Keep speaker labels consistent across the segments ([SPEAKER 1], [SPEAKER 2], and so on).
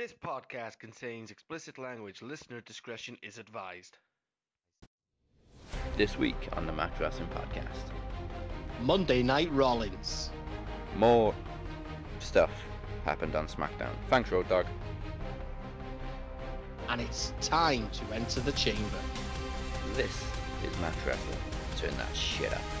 [SPEAKER 1] This podcast contains explicit language. Listener discretion is advised.
[SPEAKER 2] This week on the Max Wrestling Podcast,
[SPEAKER 3] Monday Night Rollins.
[SPEAKER 2] more stuff happened on SmackDown. Thanks, Road Dog.
[SPEAKER 3] And it's time to enter the chamber.
[SPEAKER 2] This is Max Wrestling. Turn that shit up.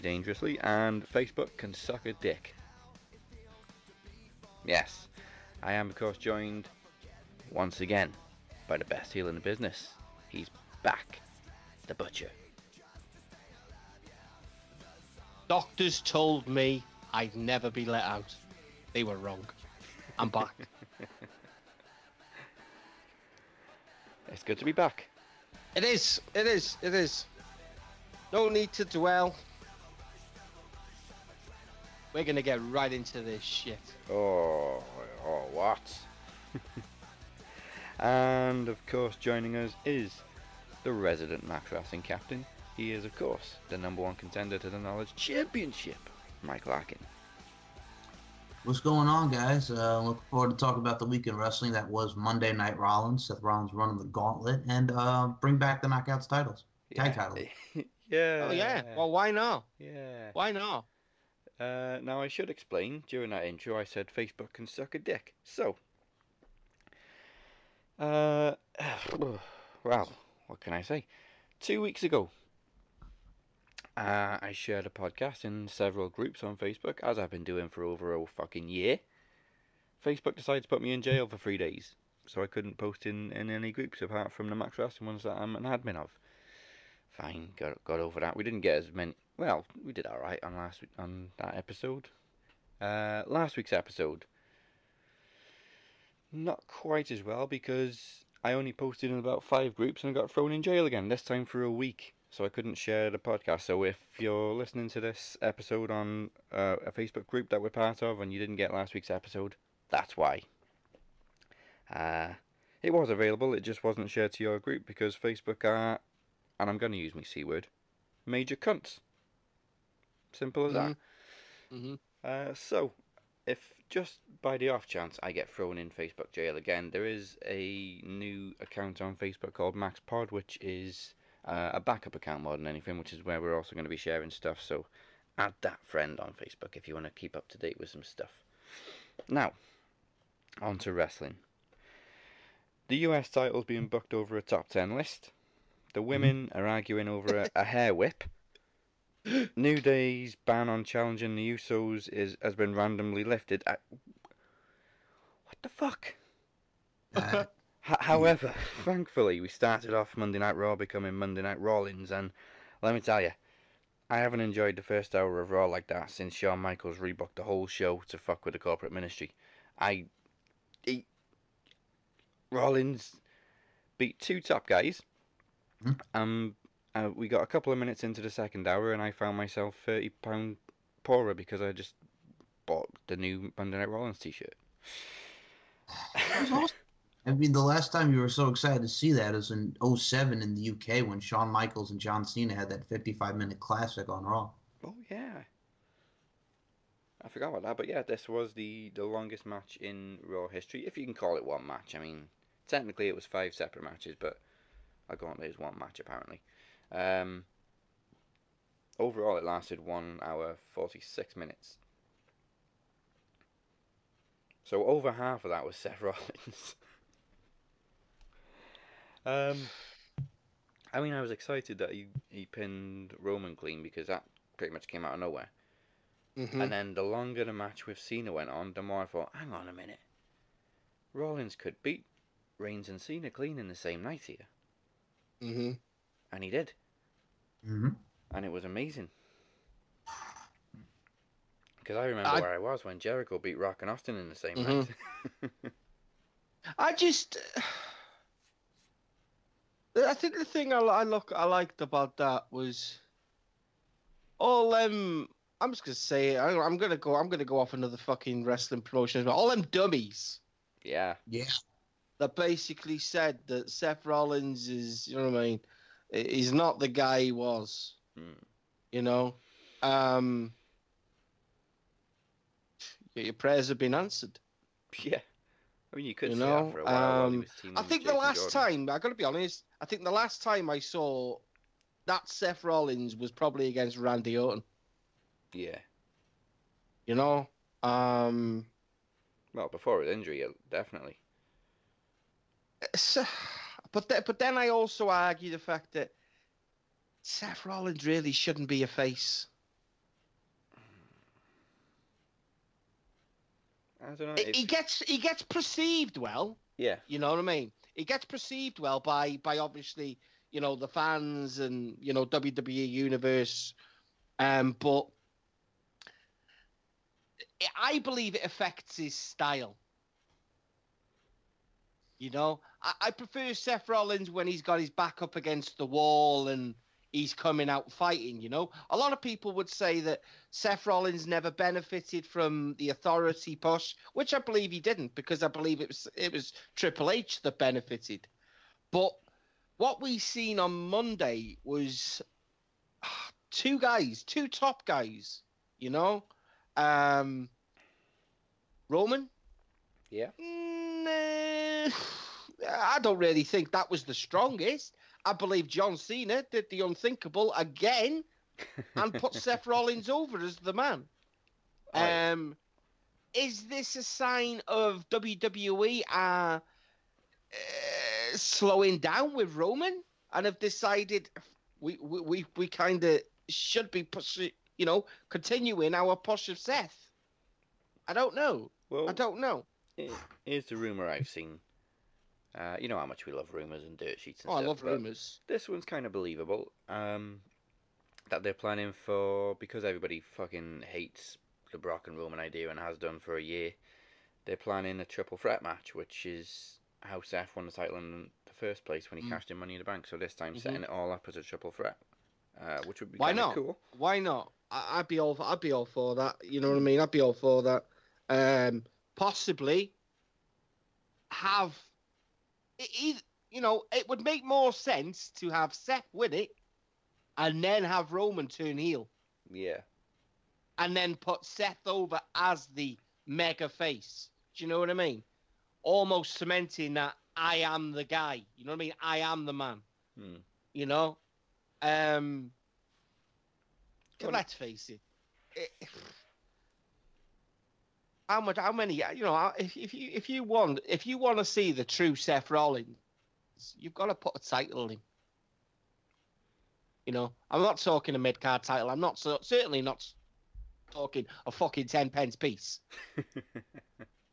[SPEAKER 2] Dangerously, and Facebook can suck a dick. Yes, I am, of course, joined once again by the best heel in the business. He's back, the Butcher.
[SPEAKER 3] Doctors told me I'd never be let out. They were wrong. I'm back.
[SPEAKER 2] It's good to be back.
[SPEAKER 3] it is. It is. It is. No need to dwell. We're gonna get right into this shit.
[SPEAKER 2] Oh, oh what? and of course, joining us is the resident Max Wrestling captain. He is, of course, the number one contender to the Knowledge Championship, Mike Larkin.
[SPEAKER 4] What's going on, guys? Uh, looking forward to talking about the weekend wrestling that was Monday Night Rollins. Seth Rollins running the gauntlet and uh, bring back the Knockouts titles, tag titles.
[SPEAKER 2] yeah.
[SPEAKER 3] Oh yeah. Well, why not?
[SPEAKER 2] yeah.
[SPEAKER 3] Why not?
[SPEAKER 2] Uh, now I should explain. During that intro, I said Facebook can suck a dick. So, uh, well, what can I say? Two weeks ago, uh, I shared a podcast in several groups on Facebook, as I've been doing for over a fucking year. Facebook decided to put me in jail for three days, so I couldn't post in, in any groups apart from the Max Wrestling ones that I'm an admin of. Fine, got got over that. We didn't get as many. Well, we did all right on last week, on that episode. Uh, last week's episode, not quite as well because I only posted in about five groups and I got thrown in jail again. This time for a week, so I couldn't share the podcast. So if you're listening to this episode on uh, a Facebook group that we're part of and you didn't get last week's episode, that's why. Uh, it was available. It just wasn't shared to your group because Facebook are, and I'm going to use my c word, major cunts. Simple as that.
[SPEAKER 3] Mm-hmm.
[SPEAKER 2] Uh, so, if just by the off chance I get thrown in Facebook jail again, there is a new account on Facebook called Max Pod, which is uh, a backup account more than anything, which is where we're also going to be sharing stuff. So, add that friend on Facebook if you want to keep up to date with some stuff. Now, on to wrestling. The US title's being booked over a top 10 list. The women are arguing over a, a hair whip. New Day's ban on challenging the Usos is has been randomly lifted. I, what the fuck?
[SPEAKER 4] Uh,
[SPEAKER 2] H- however, thankfully, we started off Monday Night Raw becoming Monday Night Rollins, and let me tell you, I haven't enjoyed the first hour of Raw like that since Shawn Michaels rebooked the whole show to fuck with the corporate ministry. I, he, Rollins beat two top guys.
[SPEAKER 4] Hmm.
[SPEAKER 2] Um, uh, we got a couple of minutes into the second hour, and I found myself thirty pound poorer because I just bought the new Monday Night Rollins T-shirt.
[SPEAKER 4] awesome. I mean, the last time you were so excited to see that is in 07 in the UK when Shawn Michaels and John Cena had that 55 minute classic on Raw.
[SPEAKER 2] Oh yeah. I forgot about that, but yeah, this was the, the longest match in Raw history, if you can call it one match. I mean, technically it was five separate matches, but a gauntlet lose one match apparently. Um, overall, it lasted one hour forty six minutes. So over half of that was Seth Rollins. um, I mean, I was excited that he he pinned Roman clean because that pretty much came out of nowhere.
[SPEAKER 3] Mhm.
[SPEAKER 2] And then the longer the match with Cena went on, the more I thought, hang on a minute. Rollins could beat Reigns and Cena clean in the same night here.
[SPEAKER 3] Mhm.
[SPEAKER 2] And he did.
[SPEAKER 4] hmm
[SPEAKER 2] And it was amazing. Because I remember
[SPEAKER 3] I-
[SPEAKER 2] where I was when Jericho beat Rock and Austin in the same
[SPEAKER 3] Mhm.
[SPEAKER 2] night.
[SPEAKER 3] I just, I think the thing I, I look I liked about that was all them. I'm just gonna say it. I, I'm gonna go. I'm gonna go off another fucking wrestling promotion. as well. All them dummies
[SPEAKER 2] yeah.
[SPEAKER 4] Yeah.
[SPEAKER 3] That basically said that Seth Rollins is, you know what I mean, he's not the guy he was.
[SPEAKER 2] Hmm.
[SPEAKER 3] You know, um, your prayers have been answered.
[SPEAKER 2] Yeah. I mean, you could
[SPEAKER 3] You know,
[SPEAKER 2] that for a while while he
[SPEAKER 3] um,
[SPEAKER 2] was
[SPEAKER 3] I think the last
[SPEAKER 2] Jordan.
[SPEAKER 3] time, I gotta be honest, I think the last time I saw that Seth Rollins was probably against Randy Orton.
[SPEAKER 2] Yeah.
[SPEAKER 3] You know, um,
[SPEAKER 2] Well, before his injury, definitely.
[SPEAKER 3] So- but th- but then I also argue the fact that Seth Rollins really shouldn't be a face.
[SPEAKER 2] I don't know.
[SPEAKER 3] He- He gets he gets perceived well.
[SPEAKER 2] yeah.
[SPEAKER 3] You know what I mean? He gets perceived well by by obviously you know the fans and you know WWE universe, um, but I believe it affects his style. You know, I, I prefer Seth Rollins when he's got his back up against the wall and he's coming out fighting. You know, a lot of people would say that Seth Rollins never benefited from the authority push, which I believe he didn't because I believe it was it was Triple H that benefited. But what we seen on Monday was ah, two guys, two top guys, you know, um, Roman.
[SPEAKER 2] Yeah.
[SPEAKER 3] Mm, I don't really think that was the strongest. I believe John Cena did the unthinkable again and put Seth Rollins over as the man.
[SPEAKER 2] Right.
[SPEAKER 3] Um, is this a sign of WWE are uh, slowing down with Roman and have decided we we we, we kind of should be pushing, you know, continuing our push of Seth? I don't know.
[SPEAKER 2] Well,
[SPEAKER 3] I don't know.
[SPEAKER 2] he- here's the rumor I've seen. Uh, you know how much we love rumors and dirt sheets and
[SPEAKER 3] Oh, I love rumors.
[SPEAKER 2] This one's kind of believable. Um, that they're planning for because everybody fucking hates the Brock and Roman idea and has done for a year. They're planning a triple threat match, which is how Seth won the title in the first place when he
[SPEAKER 3] Mm.
[SPEAKER 2] cashed in Money in the Bank. So this time
[SPEAKER 3] Mhm.
[SPEAKER 2] setting it all up as a triple threat, uh, which would be
[SPEAKER 3] Why
[SPEAKER 2] kind of
[SPEAKER 3] not?
[SPEAKER 2] cool.
[SPEAKER 3] Why not? I, I'd be all. I'd be all for that. You know what I mean? I'd be all for that. Um, possibly have, it, you know, it would make more sense to have Seth win it, and then have Roman turn heel,
[SPEAKER 2] Yeah,
[SPEAKER 3] and then put Seth over as the mega face. Do you know what I mean? Almost cementing that I am the guy. You know what I mean? I am the man.
[SPEAKER 2] Hmm.
[SPEAKER 3] You know, um,
[SPEAKER 2] Well,
[SPEAKER 3] let's face it. it how much? How many? You know, if, if you if you want if you want to see the true Seth Rollins, you've got to put a title in. You know, I'm not talking a mid card title. I'm not so, certainly not talking a fucking ten pence piece.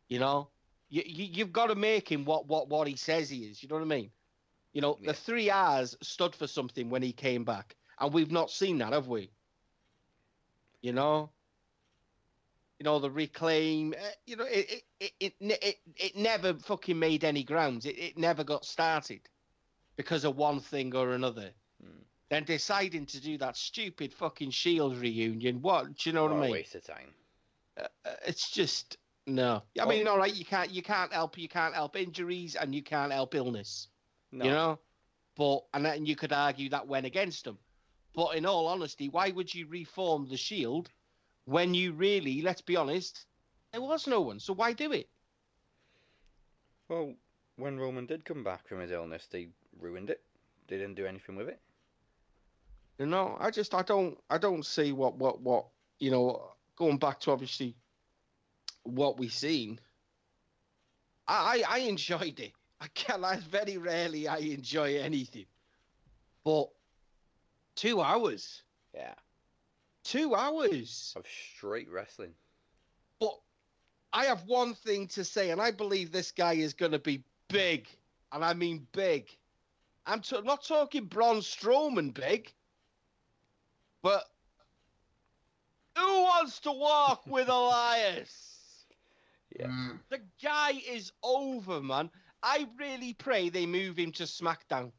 [SPEAKER 3] You know, you, you you've got to make him what what what he says he is. You know what I mean? You know,
[SPEAKER 2] Yeah.
[SPEAKER 3] the three R's stood for something when he came back, and we've not seen that, have we? You know. You know the reclaim. Uh, you know it it, it it it never fucking made any grounds. It it never got started because of one thing or another.
[SPEAKER 2] Hmm.
[SPEAKER 3] Then deciding to do that stupid fucking Shield reunion. What do you know what
[SPEAKER 2] What
[SPEAKER 3] I
[SPEAKER 2] a
[SPEAKER 3] mean?
[SPEAKER 2] waste of time.
[SPEAKER 3] uh, it's just no. I
[SPEAKER 2] Well-
[SPEAKER 3] mean, all right, you can't you can't help you can't help injuries and you can't help illness.
[SPEAKER 2] No.
[SPEAKER 3] You know, but and then you could argue that went against them. But in all honesty, why would you reform the Shield when you really, let's be honest, there was no one. So why do it?
[SPEAKER 2] Well, when Roman did come back from his illness, they ruined it. They didn't do anything with it.
[SPEAKER 3] You know, I just I don't I don't see what what what you know going back to obviously what we've seen. I I, I enjoyed it. I can't. I very rarely I enjoy anything, but two hours.
[SPEAKER 2] Yeah.
[SPEAKER 3] Two hours.
[SPEAKER 2] of straight wrestling.
[SPEAKER 3] But I have one thing to say, and I believe this guy is going to be big, and I mean big. I'm t- not talking Braun Strowman big, but who wants to walk with Elias?
[SPEAKER 2] Yeah.
[SPEAKER 4] Mm,
[SPEAKER 3] The guy is over, man. I really pray they move him to SmackDown.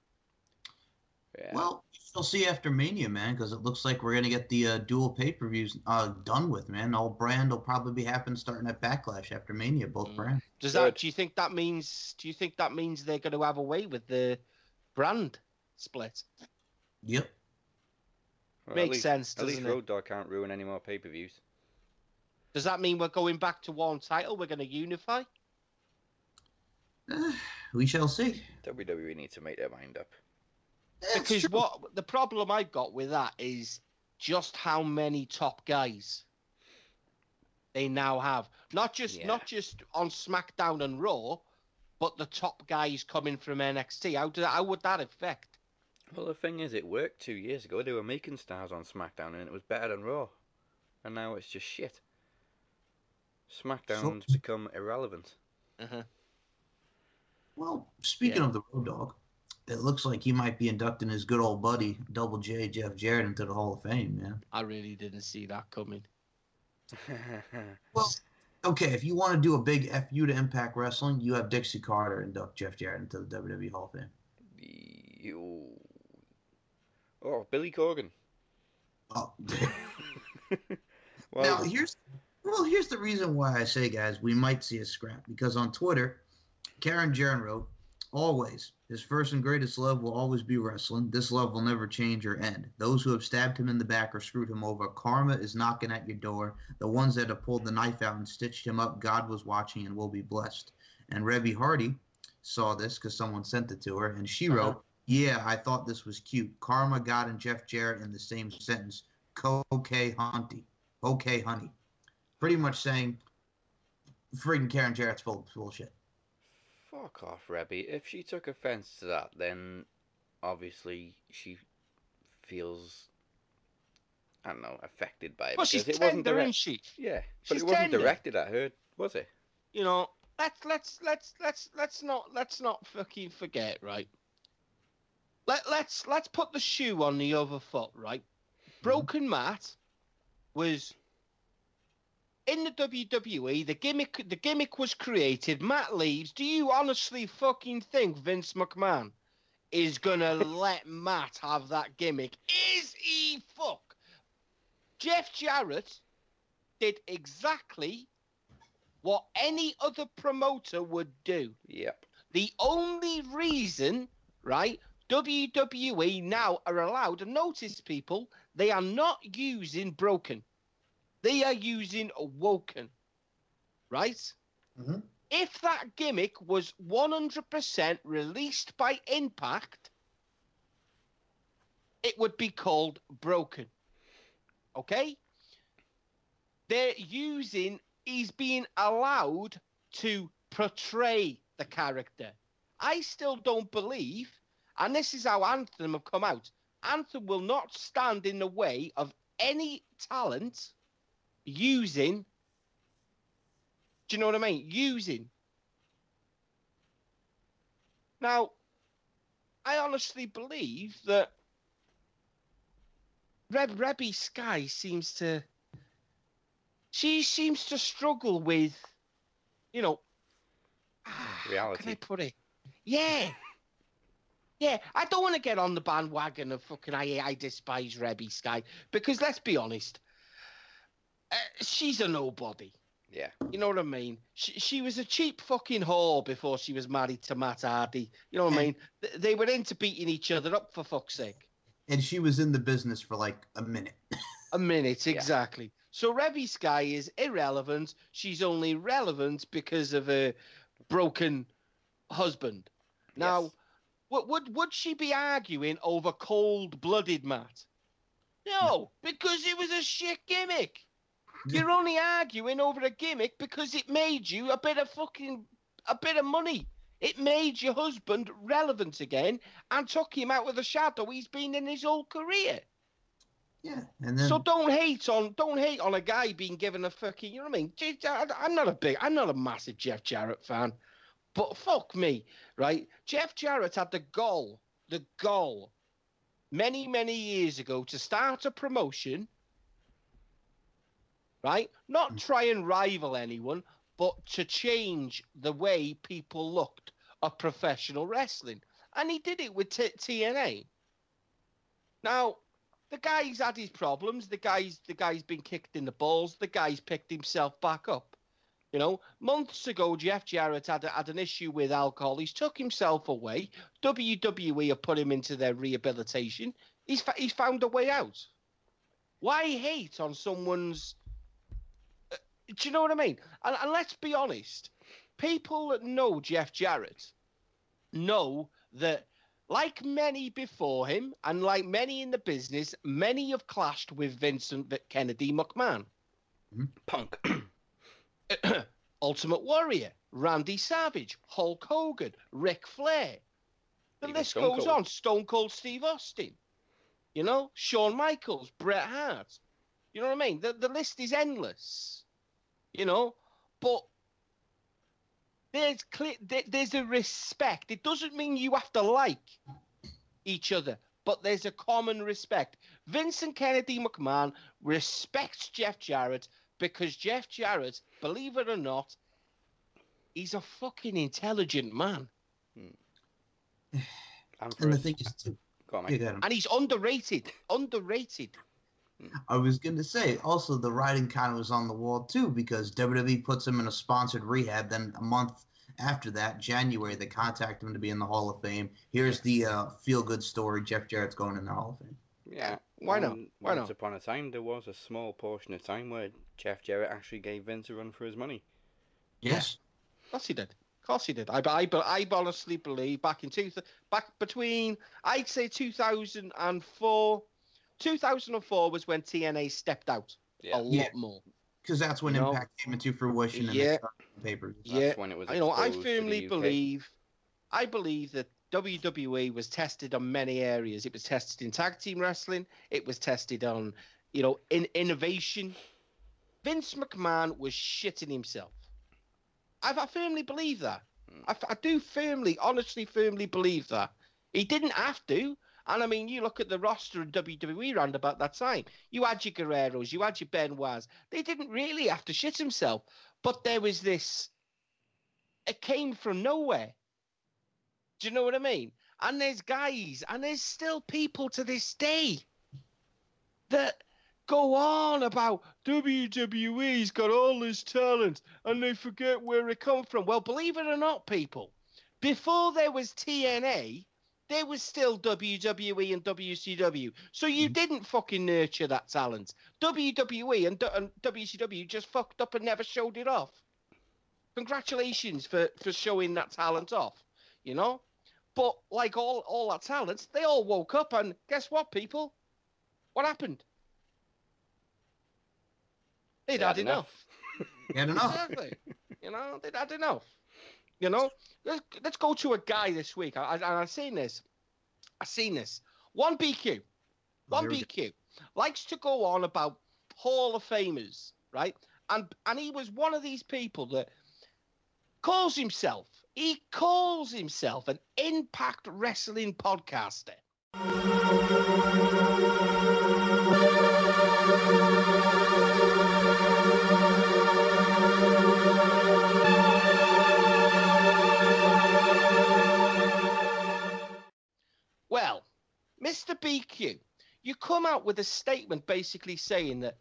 [SPEAKER 2] Yeah.
[SPEAKER 4] Well, we'll see after Mania, man, because it looks like we're gonna get the uh, dual pay per views uh, done with, man. All brand will probably be happening starting at Backlash after Mania, both
[SPEAKER 3] Mm.
[SPEAKER 4] brands.
[SPEAKER 3] Does
[SPEAKER 2] Good.
[SPEAKER 3] that? Do you think that means? Do you think that means they're going to have a way with the brand split?
[SPEAKER 4] Yep.
[SPEAKER 2] Well,
[SPEAKER 3] Makes
[SPEAKER 2] least-
[SPEAKER 3] sense,
[SPEAKER 2] At least
[SPEAKER 3] doesn't it?
[SPEAKER 2] Road Dog can't ruin any more pay per views.
[SPEAKER 3] Does that mean we're going back to one title? We're going to unify?
[SPEAKER 4] Eh, we shall see.
[SPEAKER 2] WWE need to make their mind up.
[SPEAKER 4] It's
[SPEAKER 3] Because
[SPEAKER 4] true.
[SPEAKER 3] what the problem I've got with that is just how many top guys they now have. Not just
[SPEAKER 2] Yeah.
[SPEAKER 3] not just on SmackDown and Raw, but the top guys coming from NXT. How do how would that affect?
[SPEAKER 2] Well, the thing is, it worked two years ago. They were making stars on SmackDown, and it was better than Raw. And now it's just shit. SmackDown's become irrelevant.
[SPEAKER 3] Uh-huh.
[SPEAKER 4] Well, speaking of the Road Dog, it looks like he might be inducting his good old buddy Double J Jeff Jarrett into the Hall of Fame, man.
[SPEAKER 3] I really didn't see that coming.
[SPEAKER 4] Well, okay, if you want to do a big fu to Impact Wrestling, you have Dixie Carter induct Jeff Jarrett into the WWE Hall of Fame.
[SPEAKER 2] you... Oh, Billy Corgan.
[SPEAKER 4] Oh.
[SPEAKER 2] well,
[SPEAKER 4] now here's well here's the reason why I say guys we might see a scrap because on Twitter, Karen Jarrett wrote, "Always his first and greatest love will always be wrestling. This love will never change or end. Those who have stabbed him in the back or screwed him over, karma is knocking at your door. The ones that have pulled the knife out and stitched him up, God was watching and will be blessed." And Reby Hardy saw this because someone sent it to her, and she
[SPEAKER 3] Uh-huh.
[SPEAKER 4] wrote, "Yeah, I thought this was cute. Karma, God, and Jeff Jarrett in the same sentence. Okay, Hunty. Okay, honey. Pretty much saying, freaking Karen Jarrett's full of bullshit.
[SPEAKER 2] Fuck off, Reby. If she took offense to that, then obviously she feels, I don't know, affected by it.
[SPEAKER 3] Well, she's
[SPEAKER 2] it wasn't
[SPEAKER 3] tender,
[SPEAKER 2] direct-
[SPEAKER 3] isn't she?
[SPEAKER 2] Yeah, but
[SPEAKER 3] She's
[SPEAKER 2] it wasn't
[SPEAKER 3] tender.
[SPEAKER 2] directed at her, was it?
[SPEAKER 3] you know, let's let's let's let's let's not let's not fucking forget, right? Let let's let's put the shoe on the other foot, right? Mm-hmm. Broken Matt was in the WWE. The gimmick the gimmick was created. Matt leaves. Do you honestly fucking think Vince McMahon is gonna let Matt have that gimmick? Is he fuck? Jeff Jarrett did exactly what any other promoter would do.
[SPEAKER 2] Yep.
[SPEAKER 3] The only reason, right, WWE now are allowed, and notice people, they are not using broken. They are using woken. Right?
[SPEAKER 4] Mhm.
[SPEAKER 3] If that gimmick was 100% released by Impact, it would be called broken. Okay? They're using, he's being allowed to portray the character. I still don't believe, and this is how Anthem have come out. Anthem will not stand in the way of any talent using. Do you know what I mean? Using. Now, I honestly believe that Reb Reby Sky seems to. She seems to struggle with, you know, ah, How can I put it? Yeah. Yeah, I don't want to get on the bandwagon of fucking I, I despise Reby Sky because let's be honest, uh, she's a nobody.
[SPEAKER 2] Yeah.
[SPEAKER 3] You know what I mean? She, she was a cheap fucking whore before she was married to Matt Hardy. You know what I mean? They were into beating each other up for fuck's sake.
[SPEAKER 4] And she was in the business for like a minute.
[SPEAKER 3] A minute,
[SPEAKER 2] Yeah.
[SPEAKER 3] exactly. So Reby Sky is irrelevant. She's only relevant because of a broken husband. Now,
[SPEAKER 2] Yes.
[SPEAKER 3] would, would would she be arguing over cold-blooded Matt? No, because it was a shit gimmick. You're only arguing over a gimmick because it made you a bit of fucking a bit of money. It made your husband relevant again and took him out of the shadow he's been in his whole career.
[SPEAKER 4] Yeah, and then
[SPEAKER 3] So don't hate on don't hate on a guy being given a fucking you know what I mean. I'm not a big I'm not a massive Jeff Jarrett fan, but fuck me, right? Jeff Jarrett had the goal, the goal, many many years ago to start a promotion, right? Not mm. try and rival anyone, but to change the way people looked at professional wrestling, and he did it with t- TNA. Now the guy's had his problems. The guy's the guy's been kicked in the balls. The guy's picked himself back up. You know, months ago, Jeff Jarrett had, had an issue with alcohol. He's took himself away. WWE have put him into their rehabilitation. He's fa- he's found a way out. Why hate on someone's? Do you know what I mean? And, and let's be honest, people that know Jeff Jarrett know that like many before him, and like many in the business, many have clashed with Vincent Kennedy McMahon. Mm-hmm.
[SPEAKER 2] Punk.
[SPEAKER 3] Ultimate Warrior, Randy Savage, Hulk Hogan, Ric Flair. The
[SPEAKER 2] Even
[SPEAKER 3] list
[SPEAKER 2] Stone
[SPEAKER 3] goes
[SPEAKER 2] Cold.
[SPEAKER 3] on. Stone Cold Steve Austin. You know, Shawn Michaels, Bret Hart. You know what I mean? The, the list is endless. You know, but there's clear, there's a respect. It doesn't mean you have to like each other, but there's a common respect. Vincent Kennedy McMahon respects Jeff Jarrett because Jeff Jarrett, believe it or not, he's a fucking intelligent man.
[SPEAKER 2] Hmm. And,
[SPEAKER 4] and the thing is too.
[SPEAKER 2] On,
[SPEAKER 4] Yeah,
[SPEAKER 2] mate.
[SPEAKER 4] go ahead.
[SPEAKER 3] And he's underrated. Underrated.
[SPEAKER 4] I was going to say also the writing kind of was on the wall too because WWE puts him in a sponsored rehab. Then a month after that, January, they contact him to be in the Hall of Fame. Here's the uh, feel good story: Jeff Jarrett's going in the Hall of Fame.
[SPEAKER 2] Yeah.
[SPEAKER 3] Why not?
[SPEAKER 2] and
[SPEAKER 3] Why
[SPEAKER 2] once
[SPEAKER 3] not?
[SPEAKER 2] upon a time, there was a small portion of time where Jeff Jarrett actually gave Vince a run for his money.
[SPEAKER 4] Yes.
[SPEAKER 3] Of course he did. Of course he did. I, I, I honestly believe back in two, back between I'd say 2004, 2004 was when TNA stepped out
[SPEAKER 2] Yeah.
[SPEAKER 3] a lot
[SPEAKER 4] Yeah.
[SPEAKER 3] more.
[SPEAKER 4] Because that's when
[SPEAKER 3] You know?
[SPEAKER 4] Impact came into fruition and
[SPEAKER 3] Yeah.
[SPEAKER 4] they started the papers.
[SPEAKER 2] That's
[SPEAKER 3] Yeah,
[SPEAKER 2] when it was
[SPEAKER 3] I know. I
[SPEAKER 2] exposed to the
[SPEAKER 3] firmly believe, I believe that WWE was tested on many areas. It was tested in tag team wrestling. It was tested on, you know, in innovation. Vince McMahon was shitting himself. I, I firmly believe that. Hmm. I, I do firmly, honestly, firmly believe that. He didn't have to. And I mean, you look at the roster in WWE round about that time. You had your Guerreros, you had your Ben Benoits. They didn't really have to shit himself. But there was this. It came from nowhere. Do you know what I mean? And there's guys, and there's still people to this day that go on about WWE's got all this talent and they forget where it come from. Well, believe it or not, people, before there was TNA, there was still WWE and WCW. So you mm-hmm. didn't fucking nurture that talent. WWE and, and WCW just fucked up and never showed it off. Congratulations for, for showing that talent off, you know? But like all, all that talent, they all woke up and guess what, people? What happened? They'd
[SPEAKER 2] They
[SPEAKER 3] had
[SPEAKER 2] had
[SPEAKER 3] enough.
[SPEAKER 4] Had enough.
[SPEAKER 3] Exactly. you know, they'd had enough. You know, let's, let's go to a guy this week. I, I, I've seen this. I've seen this. One BQ. one. BQ likes to go on about Hall of Famers, right? And and he was one of these people that calls himself. He calls himself an Impact Wrestling podcaster. Mr. BQ, you come out with a statement basically saying that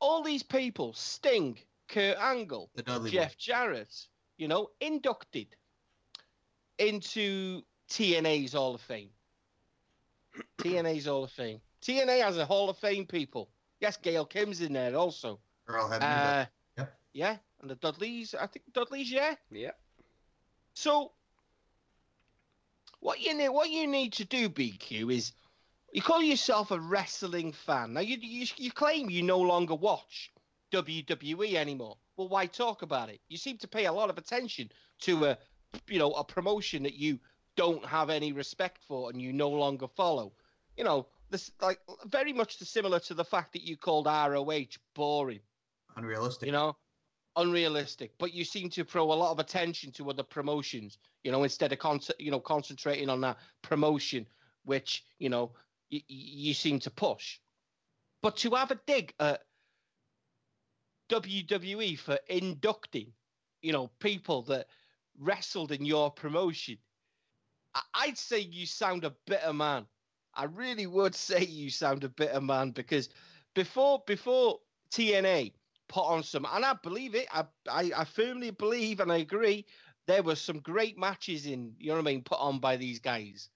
[SPEAKER 3] all these people, Sting, Kurt Angle,
[SPEAKER 4] The Dudley
[SPEAKER 3] Jeff Jarrett, you know, inducted into TNA's Hall of Fame. TNA's Hall of Fame. TNA has a Hall of Fame, people. Yes, Gail Kim's in there also.
[SPEAKER 4] Earl had
[SPEAKER 3] Uh,
[SPEAKER 4] Yep.
[SPEAKER 3] Yeah, and the Dudleys, I think Dudleys, yeah.
[SPEAKER 2] Yeah.
[SPEAKER 3] So, what you need, what you need to do, BQ, is you call yourself a wrestling fan. Now, you, you you claim you no longer watch WWE anymore. Well, why talk about it? You seem to pay a lot of attention to a, you know, a promotion that you don't have any respect for and you no longer follow. You know, this like very much similar to the fact that you called ROH boring.
[SPEAKER 4] Unrealistic.
[SPEAKER 3] You know, unrealistic. But you seem to throw a lot of attention to other promotions. You know, instead of con- you know concentrating on that promotion, which you know y- you seem to push. But to have a dig at WWE for inducting, you know, people that wrestled in your promotion, I- I'd say you sound a bitter man. I really would say you sound a bitter man because before before TNA put on some, and I believe it. I, I I firmly believe and I agree. There were some great matches in, you know what I mean, put on by these guys,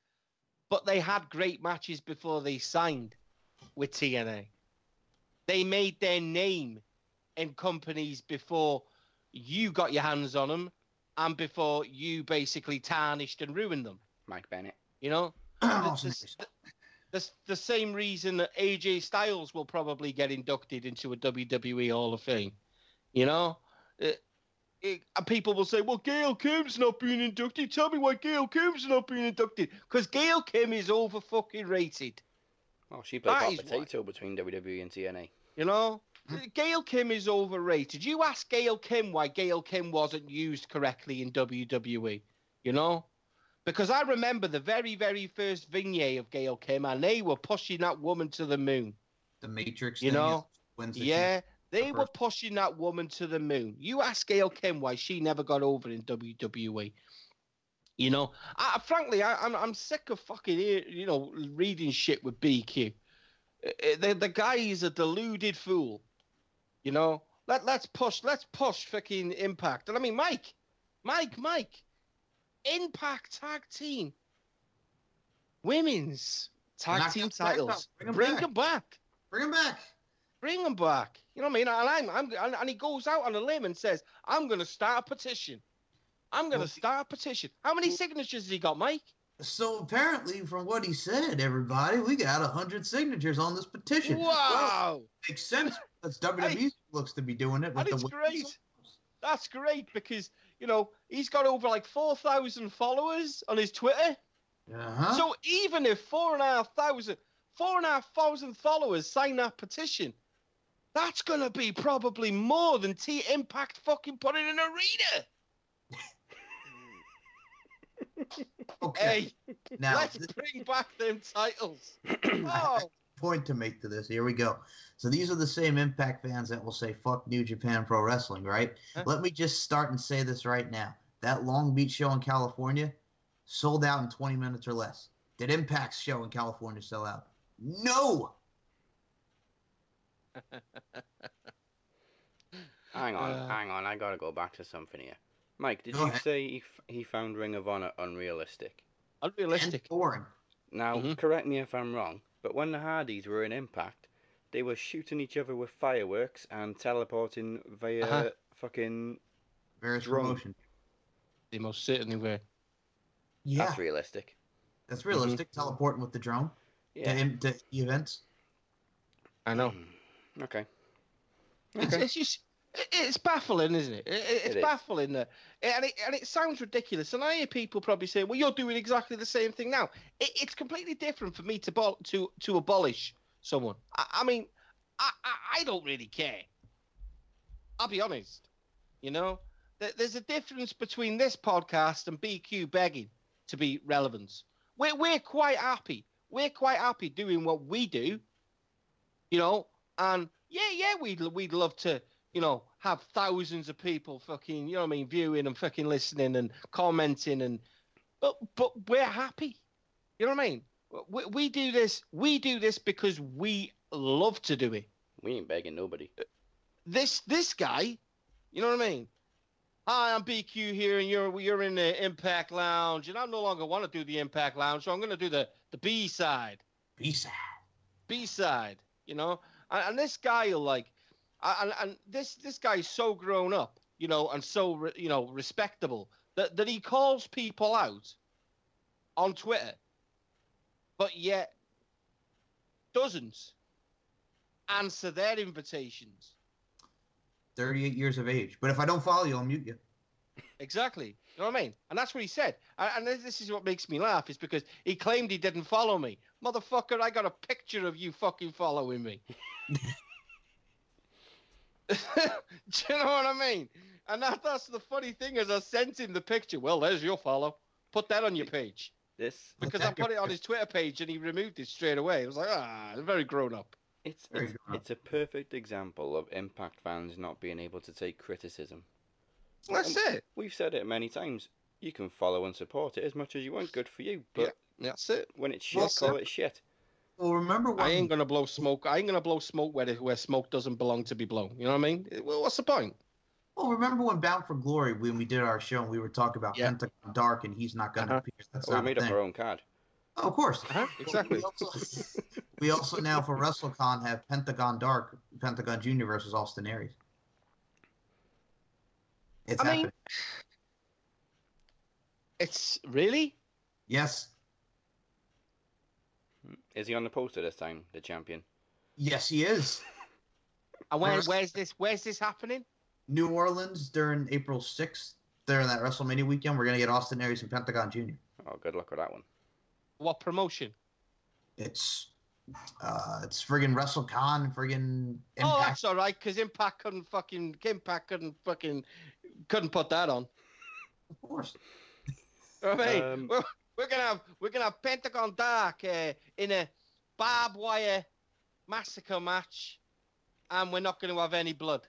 [SPEAKER 3] but they had great matches before they signed with TNA. They made their name in companies before you got your hands on them, and before you basically tarnished and ruined them.
[SPEAKER 2] Mike Bennett.
[SPEAKER 3] You know,
[SPEAKER 4] Awesome.
[SPEAKER 3] the, the, the same reason that AJ Styles will probably get inducted into a WWE Hall of Fame. You know, It- it- and people will say, "Well, Gail Kim's not being inducted. Tell me why Gail Kim's not being inducted? Because Gail Kim is over fucking rated.
[SPEAKER 2] Oh, she played
[SPEAKER 3] That
[SPEAKER 2] hot potato between WWE and TNA.
[SPEAKER 3] You know, Gail Kim is overrated. You ask Gail Kim why Gail Kim wasn't used correctly in WWE. You know, because I remember the very, very first vignette of Gail Kim, and they were pushing that woman to the moon.
[SPEAKER 4] The Matrix.
[SPEAKER 3] You know, Yeah, they
[SPEAKER 4] the
[SPEAKER 3] were pushing that woman to the moon. You ask Gail Kim why she never got over in WWE. You know, I, frankly, I, I'm I'm sick of fucking you know reading shit with BQ. Uh, The the guy is a deluded fool. You know, let let's push let's push fucking Impact. And I mean, Mike, Mike, Mike, Impact tag team, women's tag
[SPEAKER 4] Knock
[SPEAKER 3] team
[SPEAKER 4] them
[SPEAKER 3] titles.
[SPEAKER 4] Bring 'em
[SPEAKER 3] Bring them back
[SPEAKER 4] Bring them back.
[SPEAKER 3] bring them back. You know what I mean? And I'm, I'm, and, and he goes out on a limb and says, "I'm going to start a petition. I'm going to
[SPEAKER 4] Well,
[SPEAKER 3] start a petition." How many
[SPEAKER 4] well-
[SPEAKER 3] signatures has he got, Mike?
[SPEAKER 4] So apparently, from what he said, everybody, we got hundred signatures on this petition. Well,
[SPEAKER 3] Wow,
[SPEAKER 4] makes sense. That's WWE looks to be doing it with the
[SPEAKER 3] great. that's great because you know he's got over like four thousand followers on his Twitter.
[SPEAKER 4] Uh-huh.
[SPEAKER 3] So even if four and a half thousand, four and a half thousand followers sign that petition, that's gonna be probably more than T Impact fucking put in an arena.
[SPEAKER 4] okay.
[SPEAKER 3] Hey,
[SPEAKER 4] now,
[SPEAKER 3] let's bring back them titles. Oh,
[SPEAKER 4] point to make to this. Here we go. So these are the same Impact fans that will say "fuck New Japan Pro Wrestling," right?
[SPEAKER 3] Huh?
[SPEAKER 4] Let me just start and say this right now. That Long Beach show in California sold out in 20 minutes or less. Did Impact's show in California sell out? No.
[SPEAKER 2] Hang on,
[SPEAKER 3] Uh,
[SPEAKER 2] hang on. I gotta go back to something here. Mike, did you
[SPEAKER 4] ahead.
[SPEAKER 2] say he, f- he found Ring of Honor unrealistic?
[SPEAKER 3] unrealistic.
[SPEAKER 4] And boring.
[SPEAKER 2] Now,
[SPEAKER 3] Mhm.
[SPEAKER 2] correct me if I'm wrong, but when the Hardys were in Impact, they were shooting each other with fireworks and teleporting via
[SPEAKER 3] Uh-huh.
[SPEAKER 2] fucking.
[SPEAKER 4] Various
[SPEAKER 2] Drone.
[SPEAKER 4] promotion.
[SPEAKER 3] They most certainly were.
[SPEAKER 4] Yeah,
[SPEAKER 2] That's realistic.
[SPEAKER 4] that's realistic. Teleporting with the drone
[SPEAKER 2] Yeah.
[SPEAKER 4] to, to events.
[SPEAKER 3] I know.
[SPEAKER 2] Okay.
[SPEAKER 3] It's,
[SPEAKER 2] Okay.
[SPEAKER 3] it's just it- it's baffling, isn't it? It- it- It's baffling, that, and it and it sounds ridiculous. And I hear people probably say, "Well, you're doing exactly the same thing now." It, it's completely different for me to bol- to to abolish someone. I, I mean, I, I I don't really care. I'll be honest. You know, There- there's a difference between this podcast and BQ begging to be relevant. We're we're quite happy. We're quite happy doing what we do. You know, and yeah, yeah, we'd we'd love to, you know, have thousands of people fucking, you know what I mean, viewing and fucking listening and commenting and, but but we're happy. You know what I mean? We, we do this. We do this because we love to do it.
[SPEAKER 2] We ain't begging nobody.
[SPEAKER 3] This this guy, you know what I mean? Hi, I'm BQ here, and you're you're in the Impact Lounge, and I no longer want to do the Impact Lounge, so I'm going to do the the B side.
[SPEAKER 4] B-side.
[SPEAKER 3] B side, you know. And, and this guy will like, and, and this this guy's so grown up, you know, and so re, you know respectable that that he calls people out on Twitter, but yet doesn't answer their invitations.
[SPEAKER 4] 38 years of age. But if I don't follow you, I'll mute you.
[SPEAKER 3] Exactly. You know what I mean? And that's what he said. And, and this is what makes me laugh is because he claimed he didn't follow me. Motherfucker, I got a picture of you fucking following me. Do you know what I mean? And that, that's the funny thing is I sent him the picture. Well, there's your follow. Put that on your page.
[SPEAKER 2] This
[SPEAKER 3] Because I put it on his Twitter page and he removed it straight away. It was like, ah, very grown up.
[SPEAKER 2] it's
[SPEAKER 4] Very
[SPEAKER 2] it's,
[SPEAKER 4] good.
[SPEAKER 2] it's a perfect example of Impact fans not being able to take criticism.
[SPEAKER 3] That's it.
[SPEAKER 2] We've said it many times. You can follow and support it as much as you want. Good for you. But
[SPEAKER 3] That's it.
[SPEAKER 2] when it's
[SPEAKER 4] Well
[SPEAKER 2] shit, call
[SPEAKER 4] said.
[SPEAKER 2] it shit.
[SPEAKER 4] Well, remember when
[SPEAKER 3] I ain't gonna blow smoke. I ain't gonna blow smoke where where smoke doesn't belong to be blown. You know what I mean? Well, what's the point?
[SPEAKER 4] Well, remember when Bound for Glory, when we did our show, and we were talking about
[SPEAKER 3] Yeah.
[SPEAKER 4] Pentagon Dark, and he's not to
[SPEAKER 3] Uh-huh.
[SPEAKER 4] appear. That's
[SPEAKER 2] Oh, we made up our own card.
[SPEAKER 4] Oh, of course.
[SPEAKER 3] Uh-huh, exactly.
[SPEAKER 4] We also, we also now for WrestleCon have Pentagon Dark, Pentagon Junior versus Austin Aries. It's
[SPEAKER 3] I mean-
[SPEAKER 4] happening.
[SPEAKER 3] It's really
[SPEAKER 4] yes,
[SPEAKER 2] Is he on the poster this time, the champion?
[SPEAKER 4] yes, he is.
[SPEAKER 3] and where, where's this? Where's this happening?
[SPEAKER 4] New Orleans during April sixth. During that WrestleMania weekend, we're gonna get Austin Aries and Pentagon Junior.
[SPEAKER 2] Oh, good luck with that one.
[SPEAKER 3] What promotion?
[SPEAKER 4] It's uh, it's friggin' WrestleCon, friggin' Impact.
[SPEAKER 3] Oh, that's all right. Because Impact couldn't fucking Impact couldn't fucking couldn't put that on.
[SPEAKER 4] of course.
[SPEAKER 3] You I mean?
[SPEAKER 2] Um,
[SPEAKER 3] we're, we're gonna have we're gonna have Pentagon Dark uh, in a barbed wire massacre match, and we're not going to have any blood.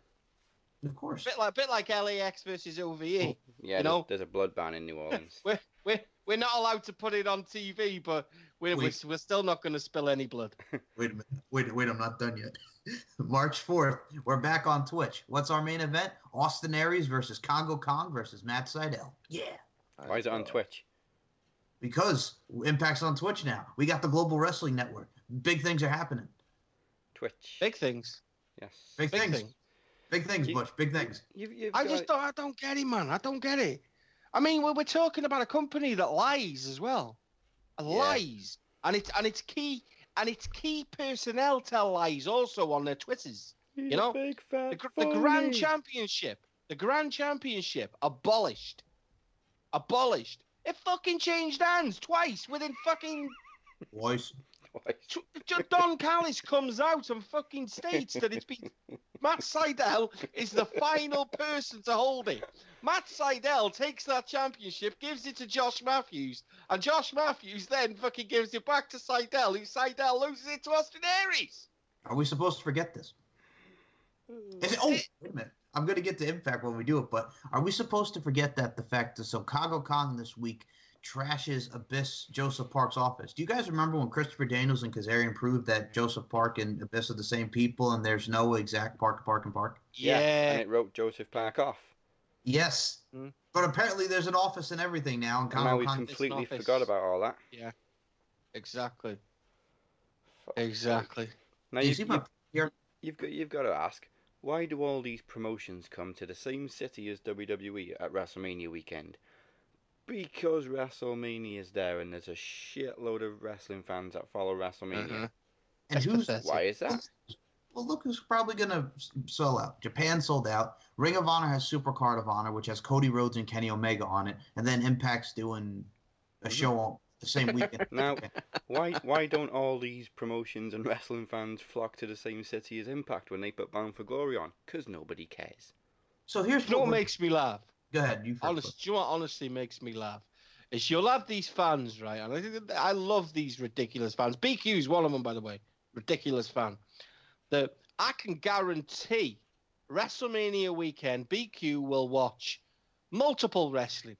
[SPEAKER 4] Of course.
[SPEAKER 3] bit like bit like LAX versus OVE.
[SPEAKER 2] Yeah,
[SPEAKER 3] You
[SPEAKER 2] there's,
[SPEAKER 3] know?
[SPEAKER 2] there's a blood ban in New Orleans.
[SPEAKER 3] We're we're we're not allowed to put it on TV, but we're we're, we're still not going to spill any blood.
[SPEAKER 4] Wait a minute. Wait, wait, I'm not done yet. March 4th, we're back on Twitch. What's our main event? Austin Aries versus Kongo Kong versus Matt Sydal. Yeah.
[SPEAKER 2] Why is it on Twitch?
[SPEAKER 4] Because Impact's on Twitch now. We got the Global Wrestling Network. Big things are happening.
[SPEAKER 2] Twitch.
[SPEAKER 3] Big things.
[SPEAKER 2] Yes.
[SPEAKER 4] Big,
[SPEAKER 3] Big
[SPEAKER 4] things.
[SPEAKER 3] thing.
[SPEAKER 4] Big things,
[SPEAKER 2] You-
[SPEAKER 4] Butch. Big things.
[SPEAKER 2] You've, you've
[SPEAKER 3] I
[SPEAKER 2] got-
[SPEAKER 3] just don't I don't get it, man. I don't get it. I mean, we're, we're talking about a company that lies as well,
[SPEAKER 2] Yeah.
[SPEAKER 3] lies, and it's and it's key and its key personnel tell lies also on their twitters.
[SPEAKER 2] He's
[SPEAKER 3] you know,
[SPEAKER 2] big fat
[SPEAKER 3] The, the Grand. Championship, the Grand Championship, abolished, abolished. It fucking changed hands twice within fucking.
[SPEAKER 4] Boys.
[SPEAKER 3] Tw- J- Don Callis comes out and fucking states that it's been Matt Sydal is the final person to hold it. Matt Sydal takes that championship, gives it to Josh Matthews, and Josh Matthews then fucking gives it back to Sydal, who Sydal loses it to Austin Aries.
[SPEAKER 4] Are we supposed to forget this? Hmm. Is it, oh, wait a minute. I'm going to get to Impact when we do it, but are we supposed to forget that the fact that so Kongo Kong this week trashes Abyss Joseph Park's office? Do you guys remember when Christopher Daniels and Kazarian proved that Joseph Park and Abyss are the same people and there's no exact Park Park and Park?
[SPEAKER 2] Yeah,
[SPEAKER 3] Yeah.
[SPEAKER 2] and it wrote Joseph Park off.
[SPEAKER 4] Yes.
[SPEAKER 3] Hmm.
[SPEAKER 4] But apparently there's an office and everything now. And
[SPEAKER 2] And now we've completely forgot about all that. Yeah.
[SPEAKER 3] Exactly.
[SPEAKER 2] Fuck.
[SPEAKER 3] Exactly.
[SPEAKER 2] Now
[SPEAKER 4] You
[SPEAKER 2] you,
[SPEAKER 4] see
[SPEAKER 2] you,
[SPEAKER 4] my-
[SPEAKER 2] you've got you've got to ask why do all these promotions come to the same city as WWE at WrestleMania weekend? Because WrestleMania is there and there's a shitload of wrestling fans that follow WrestleMania.
[SPEAKER 3] Uh-huh.
[SPEAKER 4] and who's
[SPEAKER 3] pathetic.
[SPEAKER 2] Why is that?
[SPEAKER 4] Well, look who's probably going to sell out. Japan sold out. Ring of Honor has Super Card of Honor, which has Cody Rhodes and Kenny Omega on it, and then Impact's doing a show on the same weekend.
[SPEAKER 2] Now, why why don't all these promotions and wrestling fans flock to the same city as Impact when they put Bound for Glory on? Because nobody cares.
[SPEAKER 4] So here's what
[SPEAKER 3] what makes me laugh?
[SPEAKER 4] Go ahead, you first.
[SPEAKER 3] Honest, do you know what honestly makes me laugh? Is you'll have these fans, right? And I, think I love these ridiculous fans. BQ is one of them, by the way. Ridiculous fan. That I can guarantee WrestleMania weekend, BQ will watch multiple wrestling.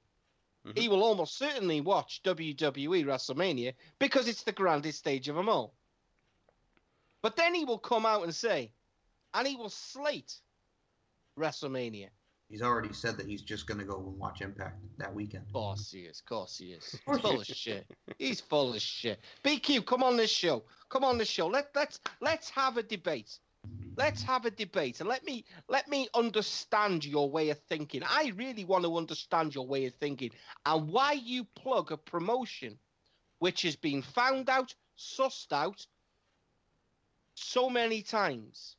[SPEAKER 2] Mhm.
[SPEAKER 3] He will almost certainly watch WWE WrestleMania because it's the grandest stage of them all. But then he will come out and say, and he will slate WrestleMania.
[SPEAKER 4] He's already said that he's just going to go and watch Impact that weekend.
[SPEAKER 3] Of course he is. Of course he is. He's full of shit. He's full of shit. BQ, come on this show. Come on this show. Let let's let's have a debate. Let's have a debate and let me let me understand your way of thinking. I really want to understand your way of thinking and why you plug a promotion which has been found out, sussed out so many times.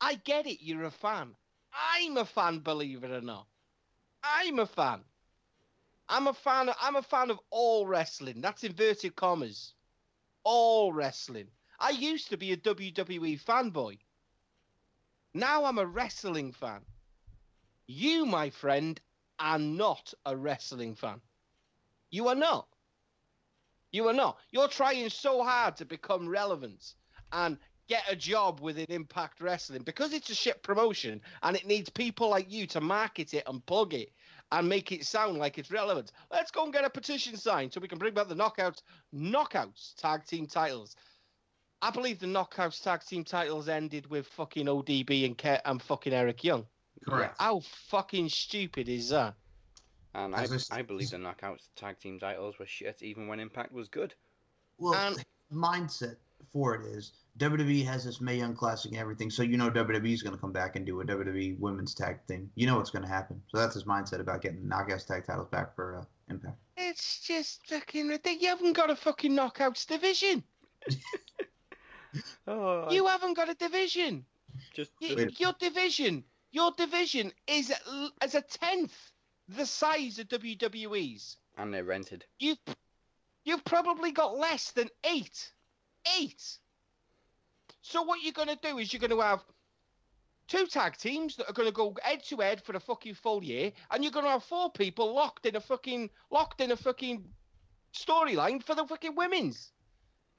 [SPEAKER 3] I get it, you're a fan. I'm a fan, believe it or not. I'm a fan. I'm a fan. I'm a fan of all wrestling. That's inverted commas. All wrestling. I used to be a WWE fanboy. Now I'm a wrestling fan. You, my friend, are not a wrestling fan. You are not. You are not. You're trying so hard to become relevant and get a job within Impact Wrestling because it's a shit promotion and it needs people like you to market it and plug it and make it sound like it's relevant. Let's go and get a petition signed so we can bring back the knockouts, knockouts tag team titles. I believe the knockouts tag team titles ended with fucking ODB and Ke- and fucking Eric Young.
[SPEAKER 4] Correct.
[SPEAKER 3] How fucking stupid is that?
[SPEAKER 2] And I,
[SPEAKER 4] As I s-
[SPEAKER 2] I believe the Knockouts tag team titles were shit even when Impact was good.
[SPEAKER 4] Well,
[SPEAKER 3] And-
[SPEAKER 4] the mindset for it is WWE has this Mae Young Classic and everything, so you know WWE is going to come back and do a WWE Women's Tag thing. You know what's going to happen. So that's his mindset about getting Knockouts Tag titles back for uh, Impact.
[SPEAKER 3] It's just fucking ridiculous. You haven't got a fucking knockouts division.
[SPEAKER 2] Oh, I
[SPEAKER 3] You haven't got a division.
[SPEAKER 2] just,
[SPEAKER 3] Y-
[SPEAKER 2] just
[SPEAKER 3] your division, your division is as a tenth the size of WWE's.
[SPEAKER 2] and they're rented.
[SPEAKER 3] You've you've probably got less than eight, eight. So what you're going to do is you're going to have two tag teams that are going to go head to head for a fucking full year, and you're going to have four people locked in a fucking locked in a fucking storyline for the fucking women's.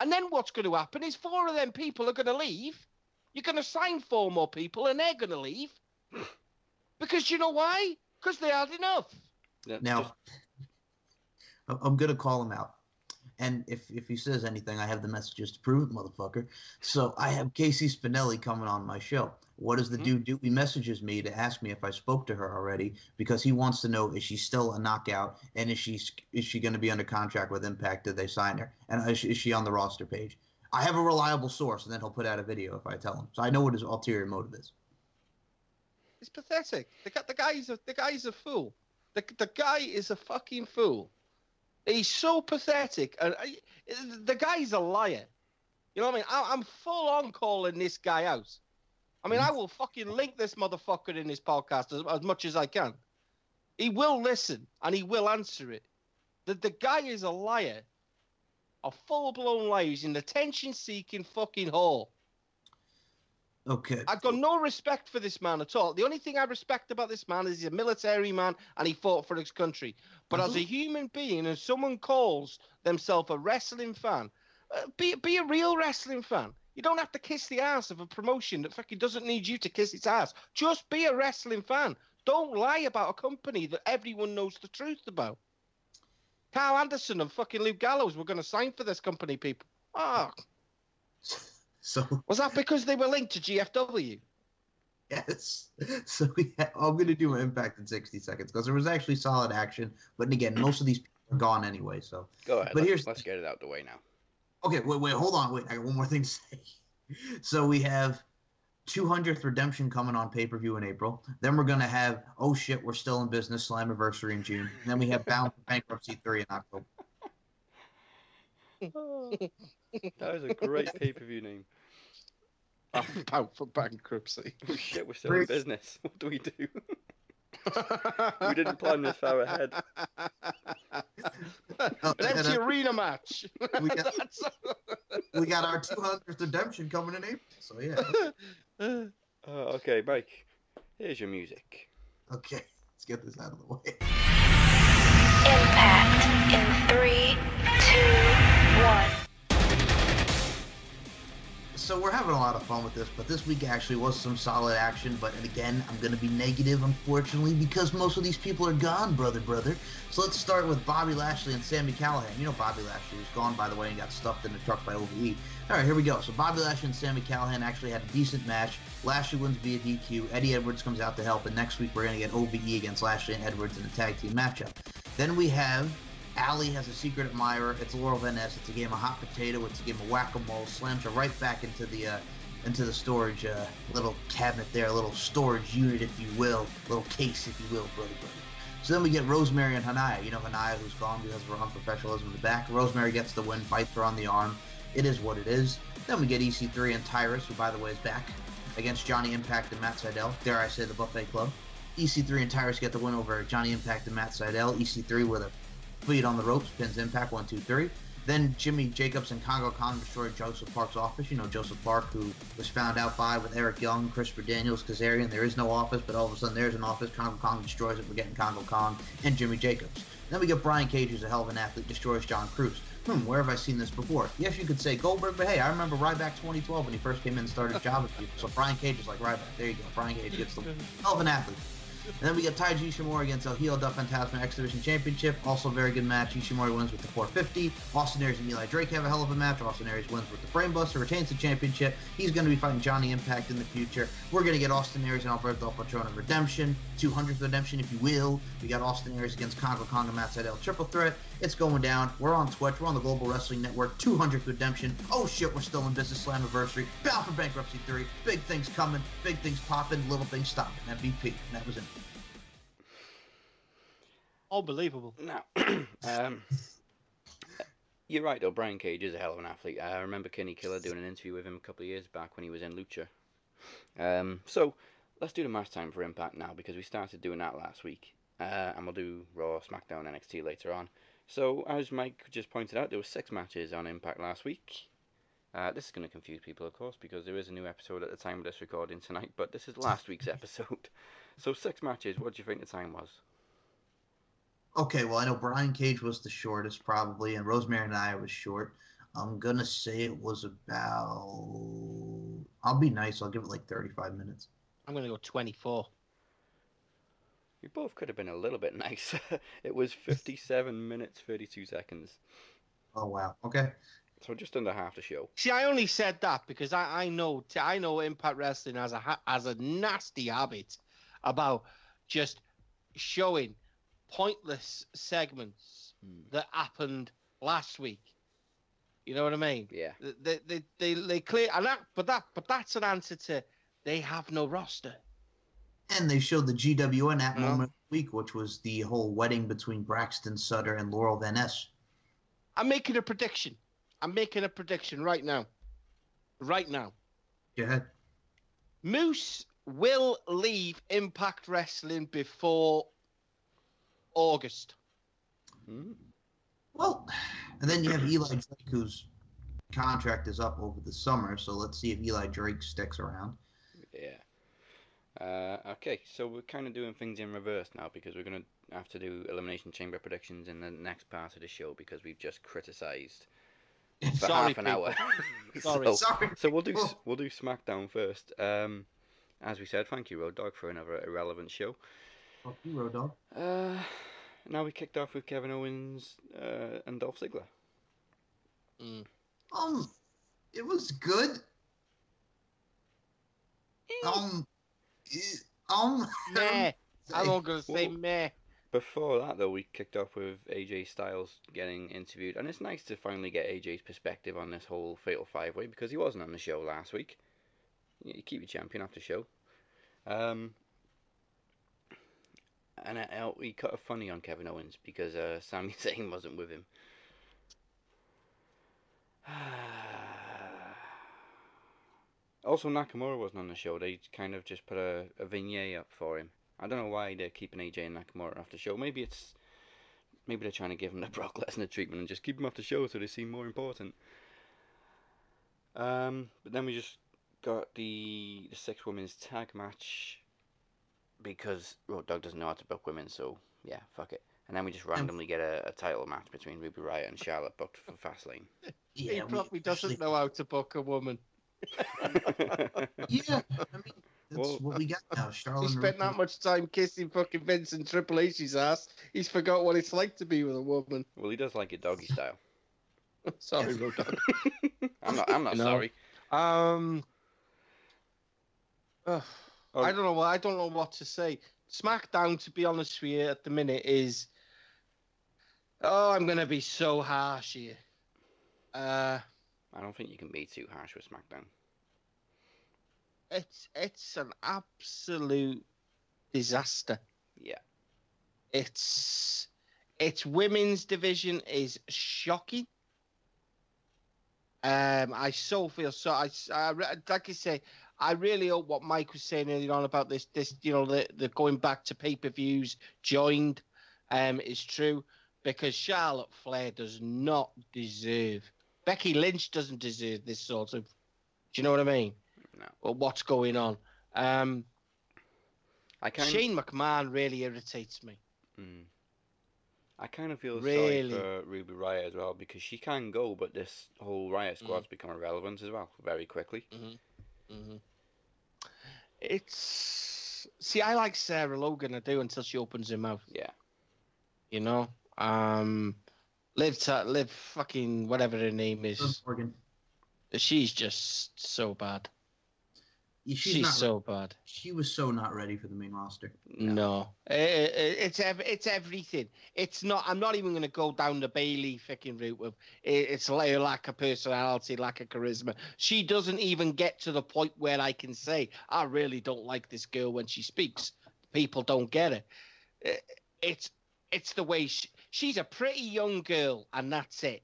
[SPEAKER 3] And then what's going to happen is four of them people are going to leave. You're going to sign four more people, and they're going to leave because you know why? Because they had enough.
[SPEAKER 2] That's
[SPEAKER 4] Now,
[SPEAKER 2] just-
[SPEAKER 4] I- I'm going to call him out. And if, if he says anything, I have the messages to prove it, motherfucker. So I have Casey Spinelli coming on my show. What does the
[SPEAKER 2] Mhm.
[SPEAKER 4] dude do? He messages me to ask me if I spoke to her already because he wants to know is she still a knockout and is she is she going to be under contract with Impact? Did they sign her? And is she, is she on the roster page? I have a reliable source, and then he'll put out a video if I tell him. So I know what his ulterior motive is.
[SPEAKER 3] It's pathetic. The, the guy's a the guy's a fool. The the guy is a fucking fool. He's so pathetic, and I, the guy's a liar. You know what I mean? I, I'm full on calling this guy out. I mean, I will fucking link this motherfucker in this podcast as, as much as I can. He will listen and he will answer it. The the guy is a liar, a full blown liar. He's an attention seeking fucking whore.
[SPEAKER 4] Okay.
[SPEAKER 3] I've got no respect for this man at all. The only thing I respect about this man is he's a military man and he fought for his country. But as a
[SPEAKER 4] Mhm.
[SPEAKER 3] human being, and someone calls themselves a wrestling fan, uh, be be a real wrestling fan. You don't have to kiss the ass of a promotion that fucking doesn't need you to kiss its ass. Just be a wrestling fan. Don't lie about a company that everyone knows the truth about. Karl Anderson and fucking Luke Gallows were going to sign for this company, people. Ah,
[SPEAKER 4] So
[SPEAKER 3] was that because they were linked to GFW?
[SPEAKER 4] Yes. So we I'm going to do an impact in 60 seconds because there was actually solid action. But again, most of these people are gone anyway. So
[SPEAKER 2] go ahead.
[SPEAKER 4] but
[SPEAKER 2] let's,
[SPEAKER 4] here's-
[SPEAKER 2] let's get it out the way now.
[SPEAKER 4] Okay, wait, wait, hold on, wait. I got one more thing to say. So we have 200th Redemption coming on pay per view in April. Then we're going to have oh shit, we're still in business Slammiversary in June. And then we have Bound for Bankruptcy three in October.
[SPEAKER 2] That is a great pay per view name.
[SPEAKER 3] I'm out for bankruptcy.
[SPEAKER 2] Oh shit, we're still in business. What do we do? We didn't plan this far ahead.
[SPEAKER 3] An empty
[SPEAKER 4] uh,
[SPEAKER 3] arena match.
[SPEAKER 4] We got-
[SPEAKER 3] That's-
[SPEAKER 4] we got our 200th Redemption coming in April. So yeah.
[SPEAKER 2] Uh, okay, Mike. Here's your music.
[SPEAKER 4] Okay, let's get this out of the way.
[SPEAKER 5] Impact in three, two, one.
[SPEAKER 4] So we're having a lot of fun with this, but this week actually was some solid action. But again, I'm going to be negative, unfortunately, because most of these people are gone, brother, brother. So let's start with Bobby Lashley and Sami Callihan. You know Bobby Lashley was gone, by the way, and got stuffed in the truck by OVE. All right, here we go. So Bobby Lashley and Sami Callihan actually had a decent match. Lashley wins via DQ. Eddie Edwards comes out to help, and next week we're going to get OVE against Lashley and Edwards in a tag team matchup. Then we have Allie has a secret admirer. It's Laurel Van Ness. It's a game of hot potato. It's a game of whack-a-mole. Slams her right back into the uh, into the storage uh, little cabinet there, a little storage unit, if you will, little case, if you will, brother, brother. So then we get Rosemary and Hanaya. You know Hanaya, who's gone because of her unprofessionalism in the back. Rosemary gets the win, bites her on the arm. It is what it is. Then we get EC3 and Tyrus, who by the way is back against Johnny Impact and Matt Sydal. Dare I say the Buffet Club? EC3 and Tyrus get the win over Johnny Impact and Matt Sydal. EC3 with a feet on the ropes, pins Impact one, two, three. Then Jimmy Jacobs and Kongo Kong destroyed Joseph Park's office. You know, Joseph Park, who was found out by with Eric Young, Christopher Daniels, Kazarian. There is no office, but all of a sudden there's an office. Kongo Kong destroys it. We're getting Kongo Kong and Jimmy Jacobs. Then we get Brian Cage, who's a hell of an athlete, destroys John Cruz. Hmm, where have I seen this before? Yes, you could say Goldberg, but hey, I remember Ryback 2012 when he first came in and started his job with. So Brian Cage is like Ryback. There you go. Brian Cage gets the hell of an athlete. And then we get Taiji Ishimori against El Hijo del Fantasma X Division Championship. Also very good match. Ishimori wins with the 450. Austin Aries and Eli Drake have a hell of a match. Austin Aries wins with the Brainbuster, retains the championship. He's going to be fighting Johnny Impact in the future. We're going to get Austin Aries and Alberto Patron of Redemption. 200th Redemption, if you will. We got Austin Aries against Congo Matt Sydal. Triple threat. It's going down. We're on Twitch. We're on the Global Wrestling Network. 200th Redemption. Oh shit, we're still in business Slammiversary. Bound for Bankruptcy 3. Big things coming. Big things popping. Little things stopping. MVP. And that was it.
[SPEAKER 3] Unbelievable.
[SPEAKER 2] Now, um, you're right though. Brian Cage is a hell of an athlete. I remember Kenny Killer doing an interview with him a couple of years back when he was in Lucha. Um, so let's do the match time for Impact now because we started doing that last week, uh, and we'll do Raw, SmackDown, NXT later on. So as Mike just pointed out, there were six matches on Impact last week. Uh, this is going to confuse people, of course, because there is a new episode at the time of this recording tonight, but this is last week's episode. So six matches. What do you think the time was?
[SPEAKER 4] Okay, well, I know Brian Cage was the shortest probably, and Rosemary and I was short. I'm gonna say it was about. I'll be nice. I'll give it like 35 minutes.
[SPEAKER 3] I'm going to go 24.
[SPEAKER 2] You both could have been a little bit nicer. it was 57 minutes 32 seconds.
[SPEAKER 4] Oh wow. Okay.
[SPEAKER 2] So just under half the show.
[SPEAKER 3] See, I only said that because I, I know I know Impact Wrestling has a has a nasty habit about just showing pointless segments
[SPEAKER 2] Hmm.
[SPEAKER 3] that happened last week. You know what I mean?
[SPEAKER 2] Yeah.
[SPEAKER 3] They they they, they clear and that but that but that's an answer to they have no roster.
[SPEAKER 4] And they showed the GWN at
[SPEAKER 3] Yeah.
[SPEAKER 4] moment of the week, which was the whole wedding between Braxton Sutter and Laurel Van Ness.
[SPEAKER 3] I'm making a prediction. I'm making a prediction right now. Right now.
[SPEAKER 4] Go ahead.
[SPEAKER 3] Moose will leave Impact Wrestling before August.
[SPEAKER 2] Hmm.
[SPEAKER 4] Well, and then you have Eli Drake, whose contract is up over the summer. So let's see if Eli Drake sticks around.
[SPEAKER 2] Yeah. Uh, okay, so we're kind of doing things in reverse now because we're going to have to do Elimination Chamber predictions in the next part of the show because we've just criticised for
[SPEAKER 3] Sorry,
[SPEAKER 2] half an
[SPEAKER 3] people.
[SPEAKER 2] hour.
[SPEAKER 3] Sorry.
[SPEAKER 2] so,
[SPEAKER 4] Sorry.
[SPEAKER 2] so we'll do we'll do SmackDown first. Um, as we said, thank you, Road Dogg, for another irrelevant show.
[SPEAKER 4] Fuck you, Road Dogg.
[SPEAKER 2] Uh, now we kicked off with Kevin Owens uh, and Dolph Ziggler.
[SPEAKER 3] Mm.
[SPEAKER 4] Um, it was good. Um, um.
[SPEAKER 3] Meh. I'm
[SPEAKER 4] say-
[SPEAKER 3] not gonna say
[SPEAKER 2] Well-
[SPEAKER 3] meh.
[SPEAKER 2] Before that, though, we kicked off with AJ Styles getting interviewed, and it's nice to finally get AJ's perspective on this whole Fatal Five Way because he wasn't on the show last week. You you keep your champion after show. Um, and uh, we cut a funny on Kevin Owens because uh, Sami Zayn wasn't with him. also, Nakamura wasn't on the show. They kind of just put a, a vignette up for him. I don't know why they're keeping AJ and Nakamura off the show. Maybe it's maybe they're trying to give him the Brock Lesnar treatment and just keep him off the show so they seem more important. Um, but then we just got the the six women's tag match because Road Dogg doesn't know how to book women, so yeah, fuck it. And then we just randomly get a, a title match between Ruby Riott and Charlotte booked for Fastlane.
[SPEAKER 3] he
[SPEAKER 4] we
[SPEAKER 3] probably doesn't know how to book a woman.
[SPEAKER 4] Yeah, I mean that's
[SPEAKER 2] Well,
[SPEAKER 4] what we got now. Charlotte.
[SPEAKER 3] He spent that much time kissing fucking Vince and Triple H's ass. He's forgot what it's like to be with a woman.
[SPEAKER 2] well, he does like it doggy style.
[SPEAKER 3] Sorry, Road Dogg.
[SPEAKER 2] I'm not. I'm not
[SPEAKER 3] No.
[SPEAKER 2] sorry.
[SPEAKER 3] Um, ugh,
[SPEAKER 2] Oh.
[SPEAKER 3] I don't know what I don't know what to say. SmackDown, to be honest with you, at the minute is. Oh, I'm gonna be so harsh here. Uh,
[SPEAKER 2] I don't think you can be too harsh with SmackDown.
[SPEAKER 3] it's it's an absolute disaster.
[SPEAKER 2] Yeah.
[SPEAKER 3] It's its women's division is shocking. Um, I so feel so. I, I like I say, I really hope what Mike was saying earlier on about this, this, you know, the, the going back to pay per views joined, um, is true because Charlotte Flair does not deserve. Becky Lynch doesn't deserve this sort of. Do you know what I mean?
[SPEAKER 2] No.
[SPEAKER 3] Or what's going on? Um,
[SPEAKER 2] I kind
[SPEAKER 3] Shane McMahon really irritates me.
[SPEAKER 2] Mm. I kind of feel
[SPEAKER 3] Really?
[SPEAKER 2] sorry for Ruby Riott as well because she can go, but this whole Riott
[SPEAKER 3] Mm.
[SPEAKER 2] squad's become irrelevant as well very quickly.
[SPEAKER 3] hmm It's see, I like Sarah Logan. I do until she opens her mouth.
[SPEAKER 2] Yeah.
[SPEAKER 3] You know, um, live to live fucking whatever her name
[SPEAKER 4] Liv
[SPEAKER 3] is.
[SPEAKER 4] Morgan.
[SPEAKER 3] She's just so bad.
[SPEAKER 4] She's,
[SPEAKER 3] She's,
[SPEAKER 4] not.
[SPEAKER 3] so bad.
[SPEAKER 4] She was so not ready for the main roster.
[SPEAKER 3] No, I- I- it's ev- it's everything. It's not. I'm not even going to go down the Bayley fucking route of i- it's like lack of personality, lack of charisma. She doesn't even get to the point where I can say I really don't like this girl when she speaks. People don't get it. I- It's it's the way she, she's a pretty young girl, and that's it.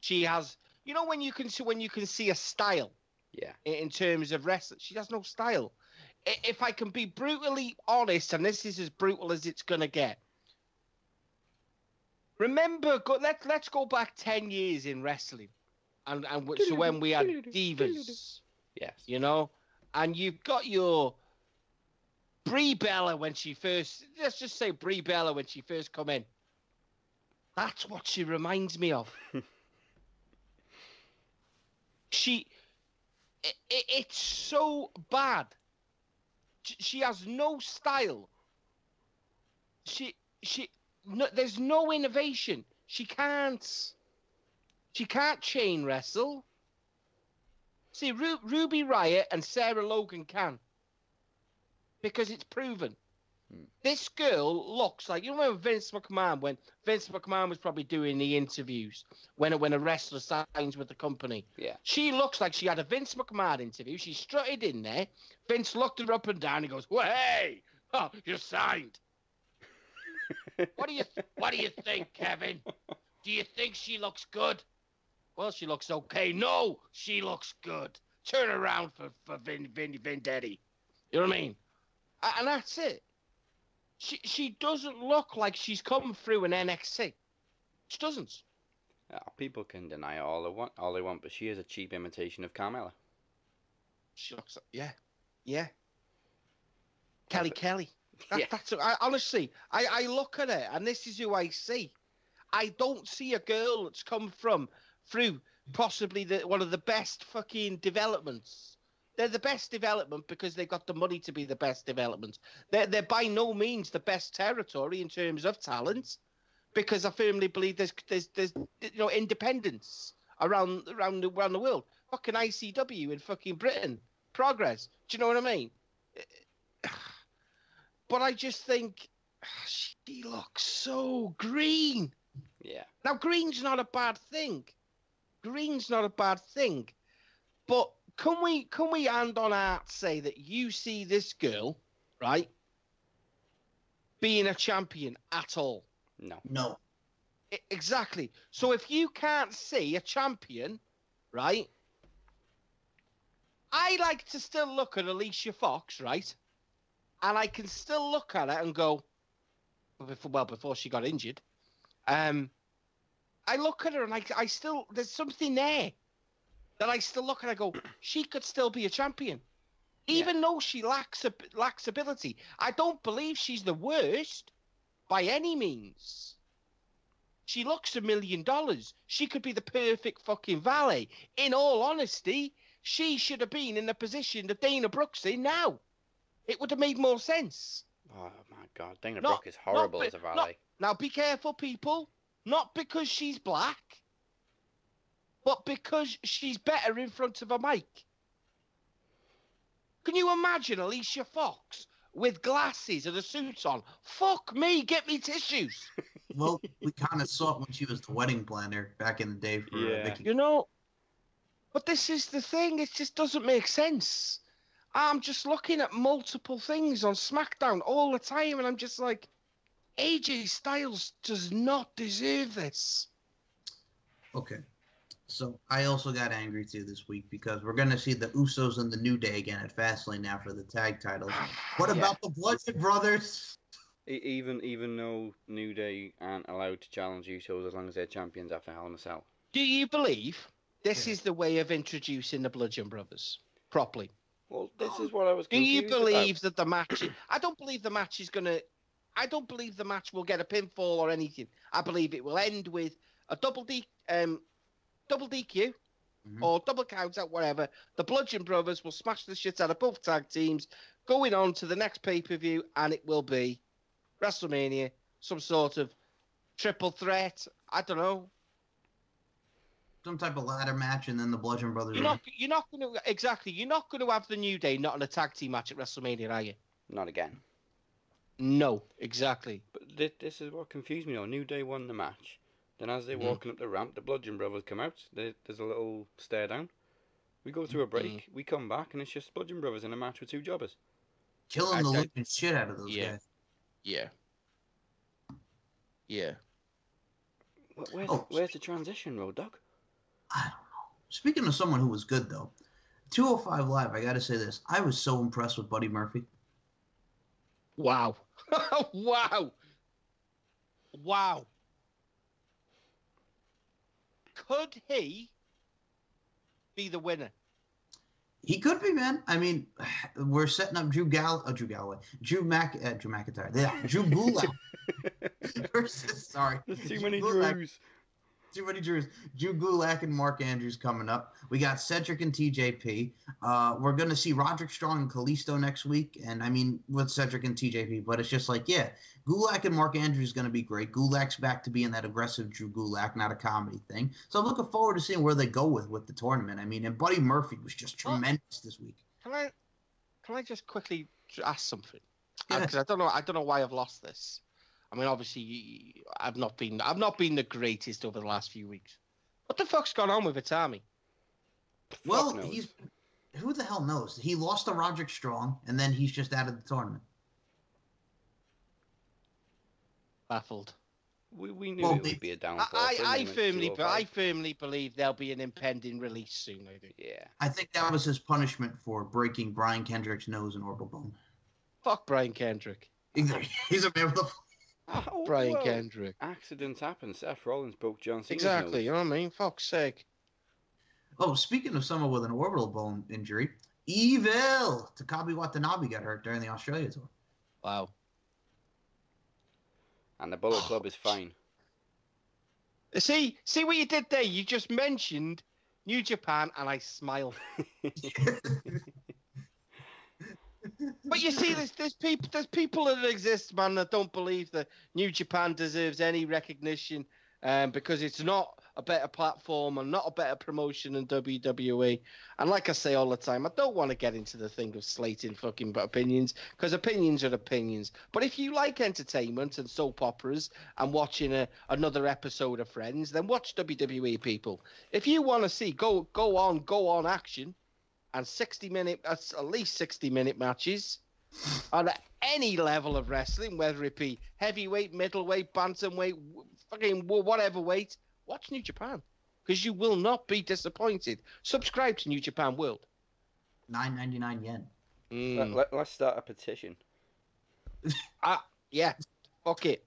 [SPEAKER 3] She has, you know, when you can see when you can see a style
[SPEAKER 2] Yeah.
[SPEAKER 3] in terms of wrestling. She has no style. If I can be brutally honest, and this is as brutal as it's gonna get. Remember, go, let let's go back ten years in wrestling, and and so when we had divas,
[SPEAKER 2] Yes.
[SPEAKER 3] you know, and you've got your Brie Bella when she first, let's just say Brie Bella when she first come in. That's what she reminds me of. she, i i it's so bad. She has no style. She, she, no, there's no innovation. She can't. She can't chain wrestle. See, Ru- Ruby Riott and Sarah Logan can. Because it's proven. This girl looks like you remember Vince McMahon when Vince McMahon was probably doing the interviews when when a wrestler signs with the company.
[SPEAKER 2] Yeah.
[SPEAKER 3] She looks like she had a Vince McMahon interview. She strutted in there. Vince looked her up and down. He goes, "Well, hey, oh, you're signed." what do you What do you think, Kevin? Do you think she looks good? Well, she looks okay. No, she looks good. Turn around for for Vin Vin Vendetti. You know what I mean? And that's it. She she doesn't look like she's come through an NXT. She doesn't.
[SPEAKER 2] People can deny all they want, all they want, but she is a cheap imitation of Carmella.
[SPEAKER 3] She looks yeah, yeah. Kelly Kelly. That,
[SPEAKER 2] Yeah.
[SPEAKER 3] That's I, honestly, I, I look at it and this is who I see. I don't see a girl that's come from through possibly the one of the best fucking developments. They're the best development because they've got the money to be the best development. They're they're by no means the best territory in terms of talent, because I firmly believe there's there's there's you know independence around around the, around the world. Fucking ICW in fucking Britain, progress. Do you know what I mean? But I just think she looks so green.
[SPEAKER 2] Yeah.
[SPEAKER 3] Now, green's not a bad thing. Green's not a bad thing. But can we can we hand on heart say that you see this girl, right, being a champion at all?
[SPEAKER 2] No.
[SPEAKER 4] No.
[SPEAKER 3] I- exactly. So if you can't see a champion, right? I like to still look at Alicia Fox, right? And I can still look at her and go, before, well, before she got injured, um, I look at her and I, I still, there's something there that I still look and I go, she could still be a champion. Even though she lacks lacks ability, I don't believe she's the worst by any means. She looks a million dollars. She could be the perfect fucking valet. In all honesty, she should have been in the position that Dana Brooks in now. It would have made more sense.
[SPEAKER 2] Oh my god, Dana
[SPEAKER 3] Not-
[SPEAKER 2] Brooke is horrible
[SPEAKER 3] not
[SPEAKER 2] as a
[SPEAKER 3] be- not-
[SPEAKER 2] valet.
[SPEAKER 3] Now be careful, people. Not because she's black, but because she's better in front of a mic. Can you imagine Alicia Fox with glasses and a suit on? Fuck me, get me tissues.
[SPEAKER 4] Well, we kind of saw it when she was the wedding planner back in the day for uh,
[SPEAKER 2] Yeah.
[SPEAKER 4] Vickie.
[SPEAKER 3] You know, but this is the thing. It just doesn't make sense. I'm just looking at multiple things on SmackDown all the time, and I'm just like, AJ Styles does not deserve this.
[SPEAKER 4] Okay. So I also got angry too this week because we're gonna see the Usos and the New Day again at Fastlane now for the tag titles. What
[SPEAKER 3] Yeah.
[SPEAKER 4] about the Bludgeon Brothers?
[SPEAKER 2] Even even though New Day aren't allowed to challenge Usos as long as they're champions after Hell in a Cell.
[SPEAKER 3] Do you believe this
[SPEAKER 4] Yeah.
[SPEAKER 3] is the way of introducing the Bludgeon Brothers properly?
[SPEAKER 2] Well, this is what I was.
[SPEAKER 3] Do you
[SPEAKER 2] confused about.
[SPEAKER 3] believe that the match? I don't believe the match is gonna. I don't believe the match will get a pinfall or anything. I believe it will end with a double D, um, double DQ
[SPEAKER 4] Mhm.
[SPEAKER 3] or double count out, whatever. The Bludgeon Brothers will smash the shit out of both tag teams, going on to the next pay per view, and it will be WrestleMania, some sort of triple threat. I don't know.
[SPEAKER 4] Some type of ladder match, and then the Bludgeon Brothers.
[SPEAKER 3] You're not. You're not going to exactly. You're not going to have the New Day not in a tag team match at WrestleMania, are you?
[SPEAKER 2] Not again.
[SPEAKER 3] No, exactly.
[SPEAKER 2] But thi- this is what confused me. though. New Day won the match. Then as they're
[SPEAKER 3] Mhm.
[SPEAKER 2] walking up the ramp, the Bludgeon Brothers come out. There- There's a little stare down. We go through a break. We come back, and it's just Bludgeon Brothers in a match with two jobbers.
[SPEAKER 4] killing
[SPEAKER 3] I
[SPEAKER 4] the
[SPEAKER 3] think-
[SPEAKER 4] living shit out of those
[SPEAKER 3] Yeah.
[SPEAKER 4] guys.
[SPEAKER 3] Yeah. Yeah.
[SPEAKER 2] Wh- Where's,
[SPEAKER 4] Oh.
[SPEAKER 2] where's the transition, Road Dogg?
[SPEAKER 4] I don't know. Speaking of someone who was good though, 205 Live. I got to say this. I was so impressed with Buddy Murphy.
[SPEAKER 3] Wow. wow. Wow. Could he be the winner?
[SPEAKER 4] He could be, man. I mean, we're setting up Drew Gall, uh, Drew Galloway, Drew Mac, uh, Drew McIntyre, yeah, Drew Gulak versus sorry,
[SPEAKER 2] There's too
[SPEAKER 4] Drew
[SPEAKER 2] many
[SPEAKER 4] Gulak.
[SPEAKER 2] Drews.
[SPEAKER 4] Too many Drews. Drew Gulak and Mark Andrews coming up. We got Cedric and TJP. Uh, we're gonna see Roderick Strong and Kalisto next week, and I mean with Cedric and TJP. But it's just like, yeah, Gulak and Mark Andrews is gonna be great. Gulak's back to being that aggressive Drew Gulak, not a comedy thing. So I'm looking forward to seeing where they go with with the tournament. I mean, and Buddy Murphy was just
[SPEAKER 3] Well-
[SPEAKER 4] tremendous this week.
[SPEAKER 3] Can I can I just quickly ask something?
[SPEAKER 4] Yeah.
[SPEAKER 3] Because I don't know I don't know why I've lost this. I mean, obviously, I've not been I've not been the greatest over the last few weeks. What the fuck's gone on with Itami?
[SPEAKER 4] Well, he's who the hell knows? He lost to Roderick Strong, and then he's just out of the tournament.
[SPEAKER 3] Baffled.
[SPEAKER 2] We, we knew
[SPEAKER 4] Well,
[SPEAKER 2] it
[SPEAKER 4] they-
[SPEAKER 2] would be a
[SPEAKER 3] I,
[SPEAKER 2] downfall.
[SPEAKER 3] I,
[SPEAKER 2] for him
[SPEAKER 3] I firmly, be- I firmly believe there'll be an impending release soon. I do.
[SPEAKER 2] Yeah.
[SPEAKER 4] I think that was his punishment for breaking Brian Kendrick's nose and orbital bone.
[SPEAKER 3] Fuck Brian Kendrick.
[SPEAKER 4] He's a, he's a man with a Ah,
[SPEAKER 2] oh,
[SPEAKER 3] Brian
[SPEAKER 2] well,
[SPEAKER 3] Kendrick.
[SPEAKER 2] Accidents happen. Seth Rollins broke John Cena's
[SPEAKER 3] Exactly. You know what I mean? Fuck's sake.
[SPEAKER 4] Oh, speaking of someone with an orbital bone injury, Evil Takaaki Watanabe got hurt during the Australia tour.
[SPEAKER 3] Wow.
[SPEAKER 2] And the Bullet oh, Club is fine.
[SPEAKER 3] See, see what you did there. You just mentioned New Japan, and I smiled. But you see, there's there's people there's people that exist, man, that don't believe that New Japan deserves any recognition, um, because it's not a better platform and not a better promotion than WWE. And like I say all the time, I don't want to get into the thing of slating fucking opinions, because opinions are opinions. But if you like entertainment and soap operas and watching a, another episode of Friends, then watch WWE, people. If you want to see go go on go on action and 60 minute that's at least 60 minute matches on any level of wrestling whether it be heavyweight middleweight bantamweight fucking whatever weight watch new japan because you will not be disappointed subscribe to new japan world
[SPEAKER 4] Nine ninety nine yen.
[SPEAKER 3] Mm.
[SPEAKER 2] Let, let, us start a petition.
[SPEAKER 3] Ah yeah fuck it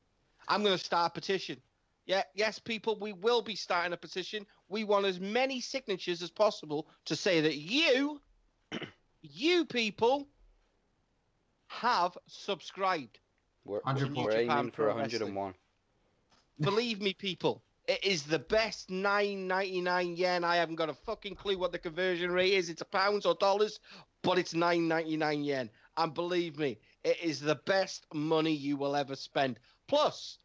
[SPEAKER 3] i'm going to start a petition yeah yes people we will be starting a petition we want as many signatures as possible to say that you you people have subscribed
[SPEAKER 2] We're,
[SPEAKER 4] 100
[SPEAKER 2] we're aiming for 101.
[SPEAKER 3] Believe me, people, it is the best 9.99 yen. I haven't got a fucking clue what the conversion rate is. It's a pounds or dollars, but it's 9.99 yen. And believe me, it is the best money you will ever spend. Plus,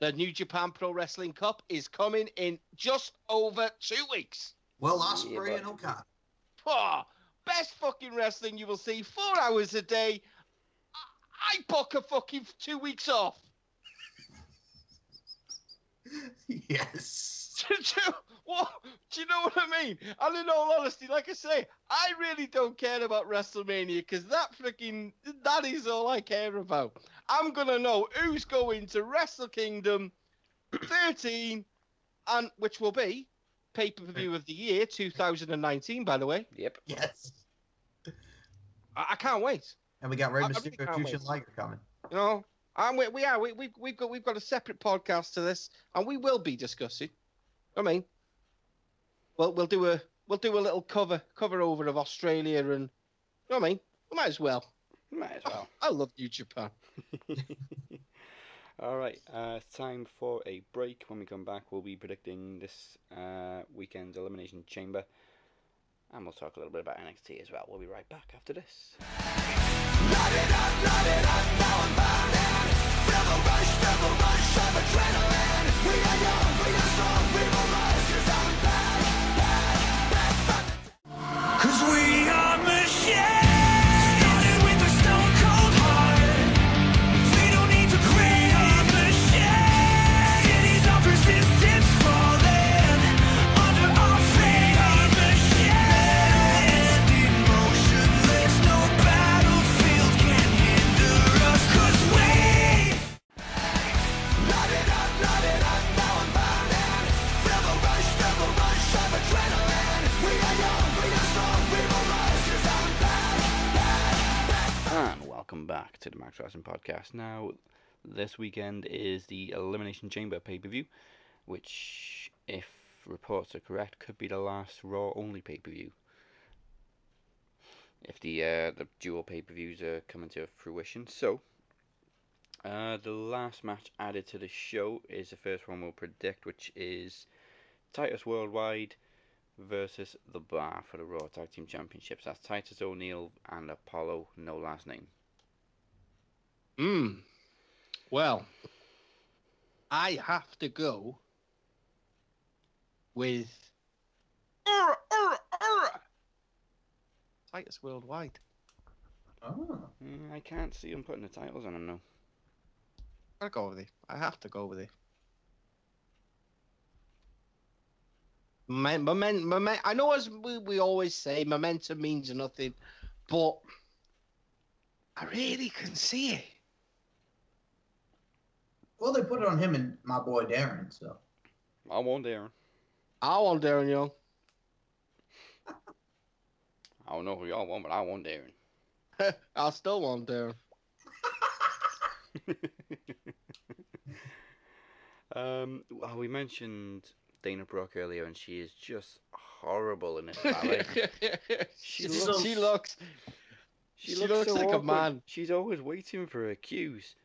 [SPEAKER 3] the New Japan Pro Wrestling Cup is coming in just over two weeks.
[SPEAKER 4] Well,
[SPEAKER 2] Yeah,
[SPEAKER 4] Ospreay
[SPEAKER 2] but-
[SPEAKER 4] and Okada.
[SPEAKER 3] Oh, best fucking wrestling you will see. Four hours a day. I, I book a fucking two weeks off.
[SPEAKER 4] yes.
[SPEAKER 3] do, do, what, do you know what I mean? And in all honesty, like I say, I really don't care about WrestleMania because that freaking that is all I care about. I'm gonna know who's going to Wrestle Kingdom 13, and which will be pay per view of the year, 2019, by the way.
[SPEAKER 2] Yep.
[SPEAKER 4] Yes.
[SPEAKER 3] I, I can't wait.
[SPEAKER 4] And we got Rey
[SPEAKER 3] I- I really
[SPEAKER 4] Mysterio,
[SPEAKER 3] can't
[SPEAKER 4] Jushin. Liger coming.
[SPEAKER 3] You know, and we, we are. We, we've, we've got we've got a separate podcast to this, and we will be discussing. I mean, well, we'll do a we'll do a little cover cover over of Australia, and you know what I mean, we might as well.
[SPEAKER 2] Might as well.
[SPEAKER 3] I love you, Japan.
[SPEAKER 2] All right, uh, it's time for a break. When we come back, we'll be predicting this uh, weekend's Elimination Chamber, and we'll talk a little bit about NXT as well. We'll be right back after this.
[SPEAKER 6] Cause
[SPEAKER 2] welcome back to the Max Wrestling Podcast. Now, this weekend is the Elimination Chamber pay per view, which, if reports are correct, could be the last Raw only pay per view. If the uh, the dual pay per views are coming to fruition, so uh, the last match added to the show is the first one we'll predict, which is Titus Worldwide versus the Bar for the Raw Tag Team Championships. That's Titus O'Neil and Apollo, no last name.
[SPEAKER 3] Hmm. Well, I have to go with Ur, Ur, Ur. Titus Worldwide.
[SPEAKER 4] Oh.
[SPEAKER 2] Mm, I can't see him putting the titles on him now.
[SPEAKER 3] I'll go with it. I have to go with it. Moment, moment, moment. I know as we, we always say, momentum means nothing, but I really can see it.
[SPEAKER 4] Well, they put it on him and my boy Darren, so.
[SPEAKER 2] I want Darren.
[SPEAKER 3] I want Darren Young.
[SPEAKER 2] I don't know who y'all want, but I want Darren.
[SPEAKER 3] I still want Darren.
[SPEAKER 2] um, well, we mentioned Dana Brooke earlier, and she is just horrible in this ballet.
[SPEAKER 3] she,
[SPEAKER 2] She
[SPEAKER 3] looks,
[SPEAKER 2] looks-
[SPEAKER 3] she looks.
[SPEAKER 2] She,
[SPEAKER 3] She
[SPEAKER 2] looks,
[SPEAKER 3] looks
[SPEAKER 2] so
[SPEAKER 3] like a man.
[SPEAKER 2] She's always waiting for her cues.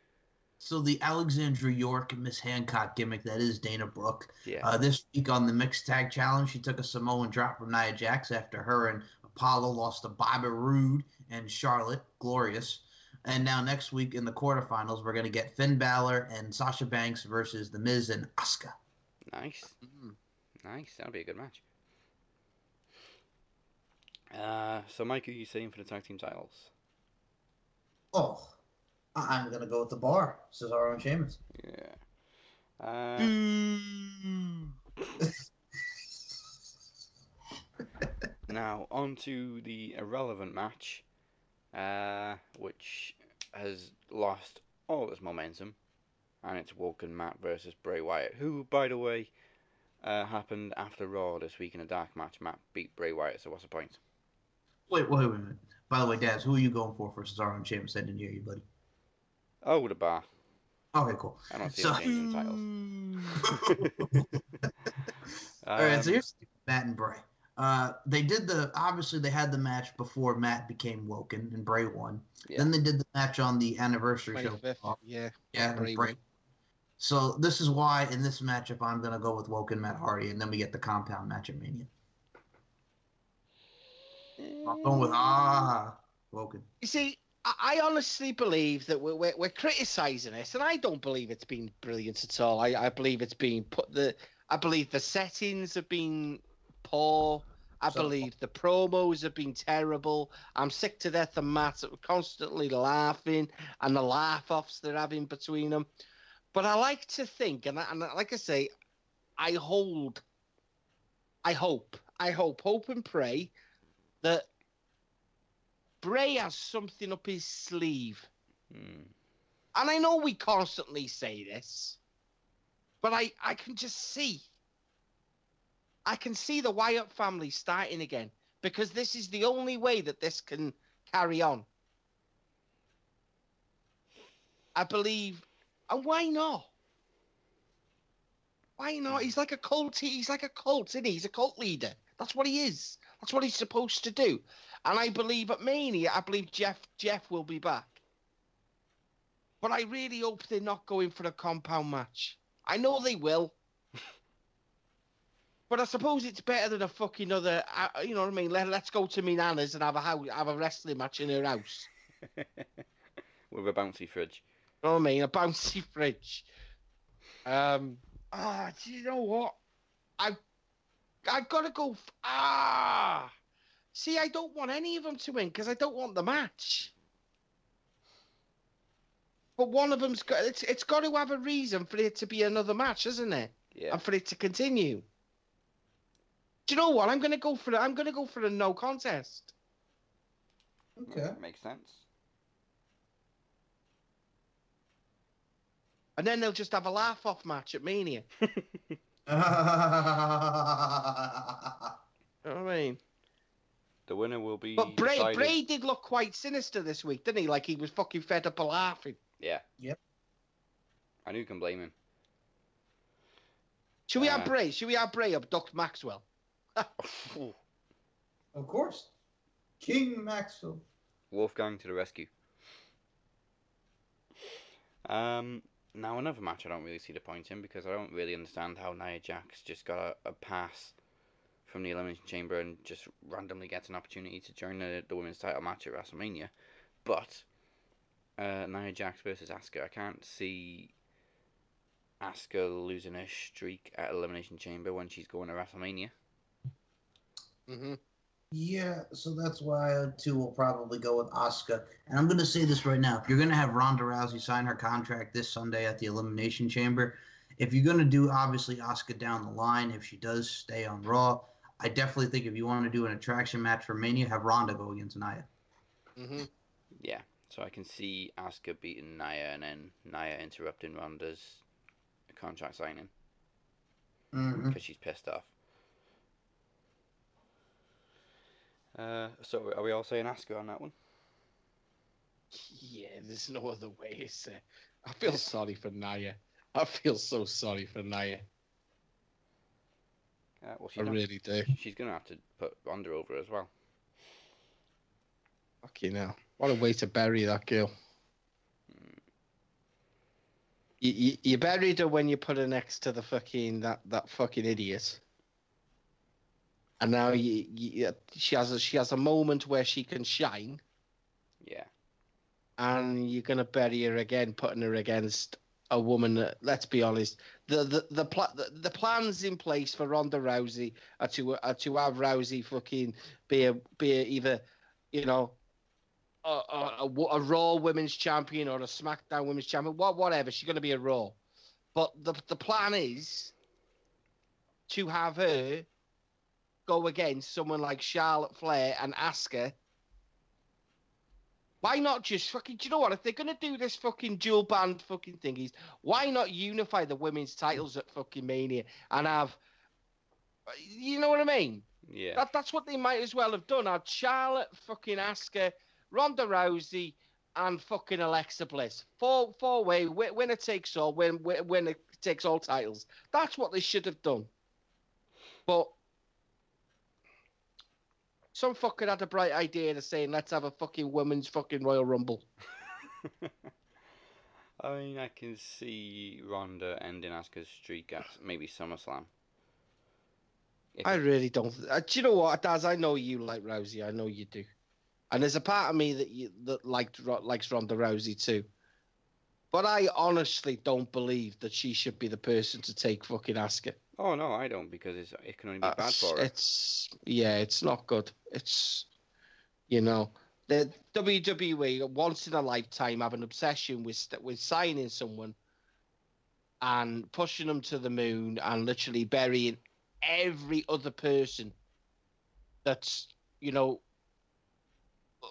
[SPEAKER 4] So the Alexandra York Miss Hancock gimmick that is Dana Brooke.
[SPEAKER 2] Yeah.
[SPEAKER 4] Uh, this week on the Mixed Tag Challenge, she took a Samoan drop from Nia Jax after her and Apollo lost to Bobby Roode and Charlotte, glorious. And now next week in the quarterfinals, we're going to get Finn Balor and Sasha Banks versus The Miz and Asuka.
[SPEAKER 2] nice.
[SPEAKER 3] Mm.
[SPEAKER 2] Nice. That'll be a good match. Uh, so, Mike, who are you saying for the tag team titles?
[SPEAKER 4] Oh, I- I'm going to go with the bar, Cesaro and Sheamus.
[SPEAKER 2] Yeah. Uh. Now, on to the irrelevant match, uh, which has lost all its momentum, and it's Woken Matt versus Bray Wyatt, who, by the way, uh, happened after Raw this week in a dark match. Matt beat Bray Wyatt, so what's the point?
[SPEAKER 4] Wait, wait, wait a minute. By the way, Daz, who are you going for for Cesaro and Sheamus? I didn't hear you, buddy.
[SPEAKER 2] Oh, the bar.
[SPEAKER 4] Okay, cool.
[SPEAKER 2] I don't see
[SPEAKER 4] So-
[SPEAKER 2] so, changing titles.
[SPEAKER 4] All right, so
[SPEAKER 2] Um,
[SPEAKER 4] here's Matt and Bray. Uh, they did the obviously they had the match before Matt became Woken and Bray won.
[SPEAKER 2] Yeah.
[SPEAKER 4] Then they did the match on the anniversary show.
[SPEAKER 3] yeah.
[SPEAKER 4] Yeah,
[SPEAKER 3] Bray
[SPEAKER 4] Bray. So this is why in this matchup I'm gonna go with Woken Matt Hardy, and then we get the compound match at Mania. I'm going with ah Woken.
[SPEAKER 3] You see, I, honestly believe that we're, we're, we're criticizing it, and I don't believe it's been brilliant at all. I, I believe it's been put the. I believe the settings have been poor. I
[SPEAKER 4] So-
[SPEAKER 3] believe the promos have been terrible. I'm sick to death of Matt constantly laughing and the laugh offs they're having between them. But I like to think, and, I, and like I say, I hold, I hope, I hope, hope and pray that Bray has something up his sleeve.
[SPEAKER 2] hmm.
[SPEAKER 3] And I know we constantly say this, but I, I can just see I can see the Wyatt family starting again because this is the only way that this can carry on. I believe, and why not? Why not? He's like a cult. He's like a cult, isn't he? He's a cult leader. That's what he is. That's what he's supposed to do. And I believe at Mania, I believe Jeff Jeff will be back. But I really hope they're not going for a compound match. I know they will. But I suppose it's better than a fucking other. Uh, you know what I mean? Let, let's go to me nana's and have a house, have a wrestling match in her house.
[SPEAKER 2] With a bouncy fridge.
[SPEAKER 3] You know what I mean? A bouncy fridge. Um. Ah, do you know what? I, I gotta go. F- ah. See, I don't want any of them to win because I don't want the match. But one of them's got. It's it's got to have a reason for it to be another match, isn't it?
[SPEAKER 2] Yeah.
[SPEAKER 3] And for it to continue. Do you know what? I'm gonna go for. I'm gonna go for a no contest.
[SPEAKER 4] Okay.
[SPEAKER 2] That Makes sense.
[SPEAKER 3] And then they'll just have a laugh off match at Mania. You know what I mean?
[SPEAKER 2] The winner will be.
[SPEAKER 3] But Bray,
[SPEAKER 2] decided-
[SPEAKER 3] Bray did look quite sinister this week, didn't he? Like he was fucking fed up of laughing.
[SPEAKER 2] Yeah.
[SPEAKER 4] Yep.
[SPEAKER 2] And who can blame him?
[SPEAKER 3] Should we
[SPEAKER 2] Uh,
[SPEAKER 3] have Bray? Should we have Bray up Doc Maxwell?
[SPEAKER 4] of course. King Maxwell.
[SPEAKER 2] Wolfgang to the rescue. Um, now another match I don't really see the point in because I don't really understand how Nia Jax just got a, a pass from the Elimination Chamber and just randomly gets an opportunity to join the, the women's title match at WrestleMania. But uh, Nia Jax versus Asuka, I can't see Asuka losing her streak at Elimination Chamber when she's going to WrestleMania.
[SPEAKER 3] Mm-hmm.
[SPEAKER 4] Yeah, so that's why I too will probably go with Asuka. And I'm going to say this right now: if you're going to have Ronda Rousey sign her contract this Sunday at the Elimination Chamber, if you're going to do obviously Asuka down the line, if she does stay on Raw, I definitely think if you want to do an attraction match for Mania, have Ronda go against Nia.
[SPEAKER 3] Mm-hmm.
[SPEAKER 2] Yeah, so I can see Asuka beating Nia and then Nia interrupting Ronda's contract signing
[SPEAKER 4] Mm-hmm.
[SPEAKER 2] because she's pissed off. Uh, so are we all saying Asuka on that one?
[SPEAKER 3] Yeah, there's no other way. Is there? I feel sorry for Nia. I feel so sorry for Nia.
[SPEAKER 2] Uh, well,
[SPEAKER 3] I really do.
[SPEAKER 2] she's gonna have to put Ronda over as well.
[SPEAKER 3] Fucking hell. What a way to bury that girl. You, you, you buried her when you put her next to the fucking that, that fucking idiot. And now you, you, she has a, she has a moment where she can shine,
[SPEAKER 2] Yeah,
[SPEAKER 3] and you're gonna bury her again, putting her against a woman. That, let's be honest, the the the, pla- the the plans in place for Ronda Rousey are to are to have Rousey fucking be a be a, either, you know, a, a, a, a Raw Women's Champion or a SmackDown Women's Champion, what whatever. She's gonna be a Raw, but the the plan is to have her go against someone like Charlotte Flair and her. Why not just fucking? Do you know what? If they're gonna do this fucking dual band fucking thingies, why not unify the women's titles at fucking Mania and have? You know what I mean?
[SPEAKER 2] yeah,
[SPEAKER 3] That, that's what they might as well have done. Had Charlotte, fucking Asuka, Ronda Rousey, and fucking Alexa Bliss. Four four way winner takes all. Win, win winner takes all titles. That's what they should have done. But some fucker had a bright idea of saying let's have a fucking women's fucking Royal Rumble.
[SPEAKER 2] I mean, I can see Ronda ending Asuka's streak at maybe SummerSlam. If-
[SPEAKER 3] I really don't. Uh, do you know what, Daz? I know you like Rousey. I know you do. And there's a part of me that you that liked Ro- likes Ronda Rousey too. But I honestly don't believe that she should be the person to take fucking Asuka.
[SPEAKER 2] Oh no, I don't because it's, it can only be
[SPEAKER 3] Uh,
[SPEAKER 2] bad for her.
[SPEAKER 3] It's yeah, it's not good. It's you know the WWE once in a lifetime have an obsession with with signing someone and pushing them to the moon and literally burying every other person that's you know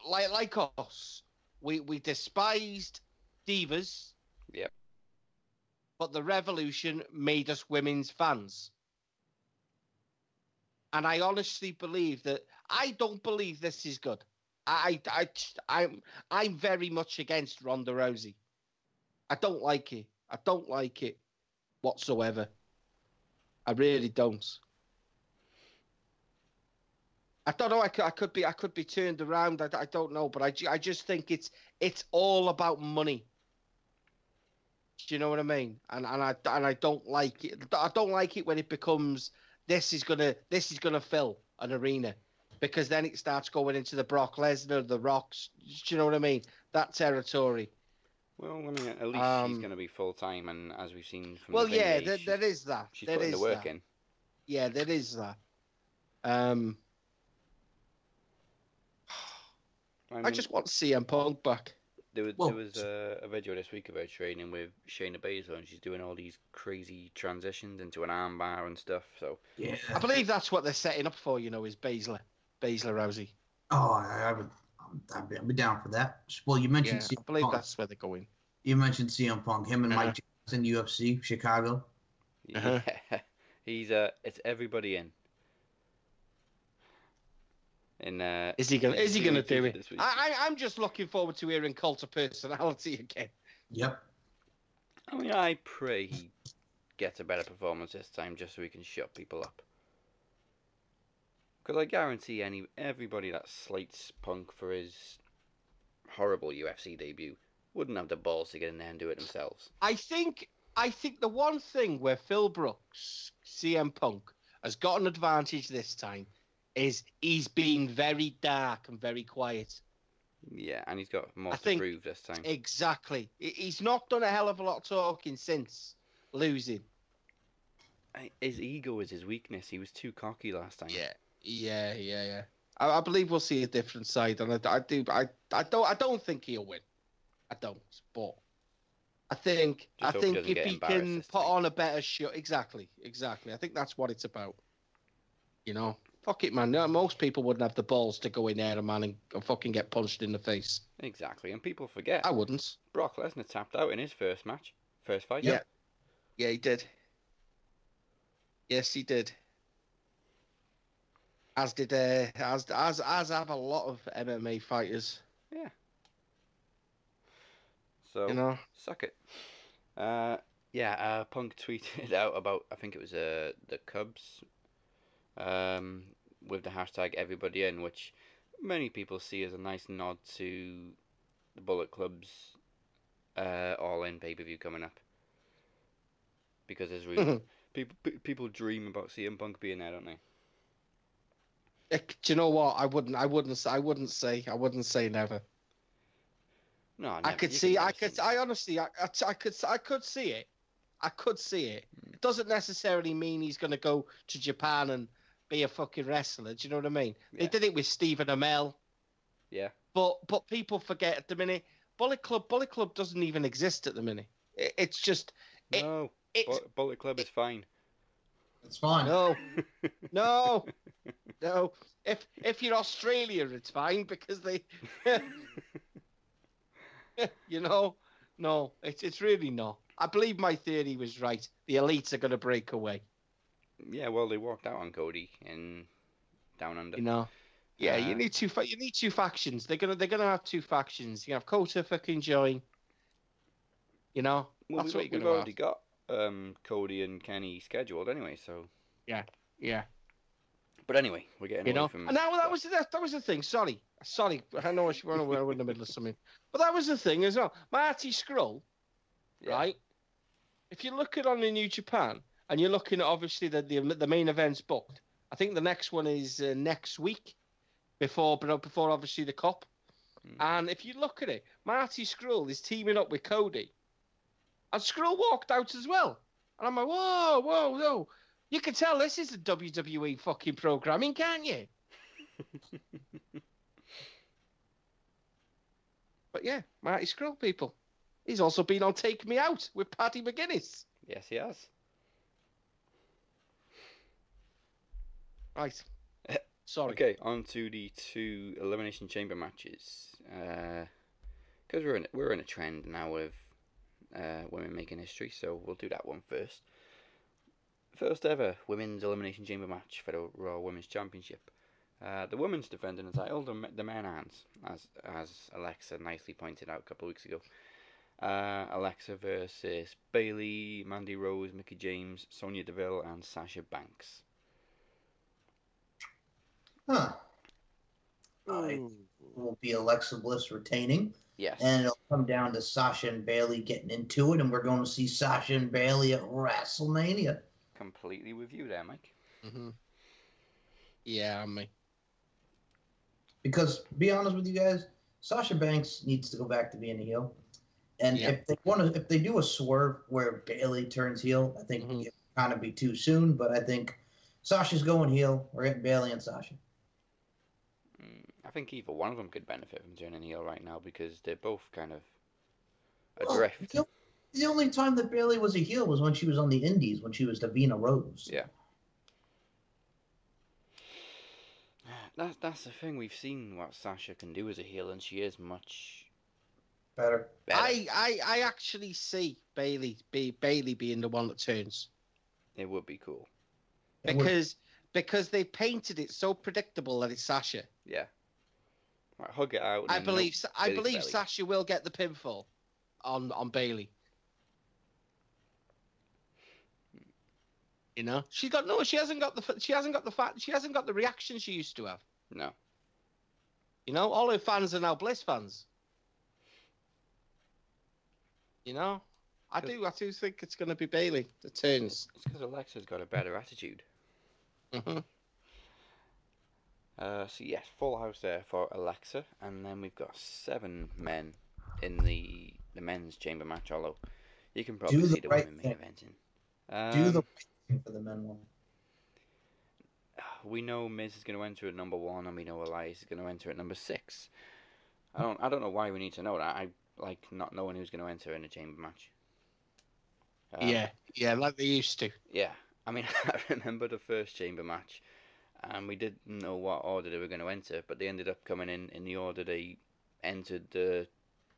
[SPEAKER 3] like like us. We we despised divas.
[SPEAKER 2] Yep.
[SPEAKER 3] But the revolution made us women's fans. and I honestly believe that I don't believe this is good. I, I, I'm, I'm very much against Ronda Rousey. I don't like it. I don't like it whatsoever. I really don't. I don't know. I could, I could be, I could be turned around. I, I don't know, but I, I just think it's, it's all about money. Do you know what I mean? And and I and I don't like it. I don't like it when it becomes this is gonna this is gonna fill an arena, because then it starts going into the Brock Lesnar, the Rocks. Do you know what I mean? That territory.
[SPEAKER 2] Well, I mean, at least
[SPEAKER 3] Um,
[SPEAKER 2] she's going to be full time, and as we've seen from
[SPEAKER 3] Well,
[SPEAKER 2] the
[SPEAKER 3] yeah, there,
[SPEAKER 2] she's,
[SPEAKER 3] there is that.
[SPEAKER 2] she's
[SPEAKER 3] There
[SPEAKER 2] putting
[SPEAKER 3] is
[SPEAKER 2] the work
[SPEAKER 3] that.
[SPEAKER 2] in.
[SPEAKER 3] Yeah, there is that. Um,
[SPEAKER 2] I,
[SPEAKER 3] I
[SPEAKER 2] mean,
[SPEAKER 3] just want CM Punk back.
[SPEAKER 2] There was
[SPEAKER 4] Well,
[SPEAKER 2] there was a, a video this week of her training with Shayna Baszler, and she's doing all these crazy transitions into an armbar and stuff. So
[SPEAKER 4] Yeah.
[SPEAKER 3] I believe that's what they're setting up for. You know, is Baszler, Baszler Rousey.
[SPEAKER 4] Oh, I, I would. I'd be, I'd be down for that. Well, you mentioned
[SPEAKER 3] Yeah, I believe
[SPEAKER 4] Punk.
[SPEAKER 3] that's where they're going.
[SPEAKER 4] You mentioned CM Punk. Him and
[SPEAKER 3] Uh-huh.
[SPEAKER 4] Mike Johnson, UFC, Chicago.
[SPEAKER 3] Uh-huh.
[SPEAKER 2] yeah, he's uh, it's everybody in. In uh,
[SPEAKER 3] Is he gonna? Is he gonna do it? I, I, I'm just looking forward to hearing cult of personality again.
[SPEAKER 4] Yep.
[SPEAKER 2] I mean, I pray he gets a better performance this time, just so he can shut people up. Because I guarantee any everybody that slates Punk for his horrible UFC debut wouldn't have the balls to get in there and do it themselves.
[SPEAKER 3] I think I think the one thing where Phil Brooks, CM Punk, has got an advantage this time is he's been very dark and very quiet.
[SPEAKER 2] Yeah, and he's got more
[SPEAKER 3] I
[SPEAKER 2] to
[SPEAKER 3] think-
[SPEAKER 2] prove this time.
[SPEAKER 3] Exactly. He's not done a hell of a lot of talking since losing.
[SPEAKER 2] His ego is his weakness. He was too cocky last time.
[SPEAKER 3] Yeah, yeah, yeah, yeah. I, I believe we'll see a different side, and I, I do. I, I don't. I don't think he'll win. I don't. But I think.
[SPEAKER 2] Just
[SPEAKER 3] I
[SPEAKER 2] hope he
[SPEAKER 3] think if he can put
[SPEAKER 2] time.
[SPEAKER 3] on a better show, exactly, exactly. I think that's what it's about. You know, fuck it, man. No, most people wouldn't have the balls to go in there, man, and, and fucking get punched in the face.
[SPEAKER 2] Exactly, and people forget
[SPEAKER 3] I wouldn't.
[SPEAKER 2] Brock Lesnar tapped out in his first match, first fight.
[SPEAKER 3] Yeah. Yeah, he did. Yes, he did. As did uh, as as as have a lot of MMA fighters. Yeah.
[SPEAKER 2] So
[SPEAKER 3] You know.
[SPEAKER 2] suck it. Uh, yeah, uh, Punk tweeted out about I think it was uh the Cubs, um, with the hashtag Everybody In, which many people see as a nice nod to the Bullet Club's uh All In pay per view coming up. Because there's really people people dream about CM Punk being there, don't they?
[SPEAKER 3] Eh, Do you know what? I wouldn't. I wouldn't. I wouldn't say. I wouldn't say never.
[SPEAKER 2] No,
[SPEAKER 3] I
[SPEAKER 2] never-
[SPEAKER 3] could
[SPEAKER 2] you
[SPEAKER 3] see. I could.
[SPEAKER 2] say
[SPEAKER 3] I honestly. I, I, I could. I could see it. I could see it.
[SPEAKER 2] Hmm.
[SPEAKER 3] It doesn't necessarily mean he's going to go to Japan and be a fucking wrestler. Do you know what I mean? They did it with Stephen Amell.
[SPEAKER 2] Yeah.
[SPEAKER 3] But but people forget at the minute. Bullet Club. Bullet Club doesn't even exist at the minute. It, it's just. It-
[SPEAKER 2] No,
[SPEAKER 3] It's
[SPEAKER 2] Bu- Bullet Club is fine.
[SPEAKER 4] It's fine.
[SPEAKER 3] no. No, no. If if you're Australia, it's fine because they, you know, no, it's it's really not. I believe my theory was right. The elites are going to break away.
[SPEAKER 2] Yeah, well, they walked out on Cody in Down Under.
[SPEAKER 3] You know. Yeah, you
[SPEAKER 2] Uh,
[SPEAKER 3] need two. fa- You need two factions. They're gonna. They're gonna have two factions. You have Kota fucking join. You know.
[SPEAKER 2] Well,
[SPEAKER 3] That's
[SPEAKER 2] we've,
[SPEAKER 3] what you're
[SPEAKER 2] we've
[SPEAKER 3] gonna
[SPEAKER 2] already got um, Cody and Kenny scheduled anyway, so.
[SPEAKER 3] Yeah. Yeah.
[SPEAKER 2] But anyway, we're getting
[SPEAKER 3] You know.
[SPEAKER 2] from.
[SPEAKER 3] And now that was that, that was the thing. Sorry, sorry. I know we're we're in the middle of something, but that was the thing as well. Marty Scurll.
[SPEAKER 2] Yeah.
[SPEAKER 3] right? If you look at on the New Japan and you're looking at obviously the the, the main events booked, I think the next one is uh, next week, before but before obviously the Cup.
[SPEAKER 2] Hmm.
[SPEAKER 3] And if you look at it, Marty Scurll is teaming up with Cody, and Scurll walked out as well. And I'm like, whoa, whoa, whoa! You can tell this is a WWE fucking programming, can't you? but yeah, Marty Scurll, people. He's also been on Take Me Out with Paddy McGuinness.
[SPEAKER 2] Yes, he has.
[SPEAKER 3] Right. Sorry.
[SPEAKER 2] Okay, on to the two elimination chamber matches. Because we're in we're in a trend now of uh, women making history, so we'll do that one first. first ever women's elimination chamber match for the Raw Women's Championship. Uh, the women's defending the title, the, the men aren't, as as Alexa nicely pointed out a couple of weeks ago. Uh, Alexa versus Bayley, Mandy Rose, Mickie James, Sonya Deville, and Sasha Banks.
[SPEAKER 4] Huh. I will be Alexa Bliss retaining,
[SPEAKER 2] Yes.
[SPEAKER 4] and it'll come down to Sasha and Bayley getting into it, and we're going to see Sasha and Bayley at WrestleMania.
[SPEAKER 2] Completely with you there, Mike.
[SPEAKER 3] Mm-hmm. Yeah, I mean,
[SPEAKER 4] Because, be honest with you guys, Sasha Banks needs to go back to being a heel. And
[SPEAKER 3] Yeah.
[SPEAKER 4] if they want to, if they do a swerve where Bayley turns heel, I think
[SPEAKER 3] Mhm.
[SPEAKER 4] it kind of be too soon. But I think Sasha's going heel. We're getting Bayley and Sasha.
[SPEAKER 2] I think either one of them could benefit from turning heel right now because they're both kind of
[SPEAKER 4] Well,
[SPEAKER 2] adrift.
[SPEAKER 4] the, the only time that Bayley was a heel was when she was on the Indies, when she was Davina Rose.
[SPEAKER 2] Yeah. That's that's the thing. We've seen what Sasha can do as a heel, and she is much
[SPEAKER 4] Better.
[SPEAKER 2] better.
[SPEAKER 3] I, I I actually see Bayley be Bayley being the one that turns
[SPEAKER 2] It would be cool.
[SPEAKER 4] It would-
[SPEAKER 3] because because they painted it so predictable that it's Sasha.
[SPEAKER 2] Yeah. Right, hug it out.
[SPEAKER 3] I believe Sa- I
[SPEAKER 2] Bayley's
[SPEAKER 3] believe
[SPEAKER 2] belly.
[SPEAKER 3] Sasha will get the pinfall on on Bayley. You know, she's got no. She hasn't got the. She hasn't got the fat. She hasn't got the reaction she used to have.
[SPEAKER 2] No.
[SPEAKER 3] You know, all her fans are now Bliss fans. You know, I do. I do think it's going to be Bayley that turns.
[SPEAKER 2] It's because Alexa's got a better attitude.
[SPEAKER 3] hmm
[SPEAKER 2] Uh, so yes, full house there for Alexa, and then we've got seven men in the the men's chamber match. Although you can probably
[SPEAKER 4] Do the
[SPEAKER 2] see the
[SPEAKER 4] right
[SPEAKER 2] women main
[SPEAKER 4] thing.
[SPEAKER 2] eventing. Um,
[SPEAKER 4] Do the right thing for the men one.
[SPEAKER 2] we know Miz is going to enter at number one, and we know Elias is going to enter at number six. I don't I don't know why we need to know that. I like not knowing who's going to enter in a chamber match. Um,
[SPEAKER 3] yeah, yeah, like they used to.
[SPEAKER 2] Yeah, I mean, I remember the first chamber match, and we didn't know what order they were going to enter, but they ended up coming in in the order they entered the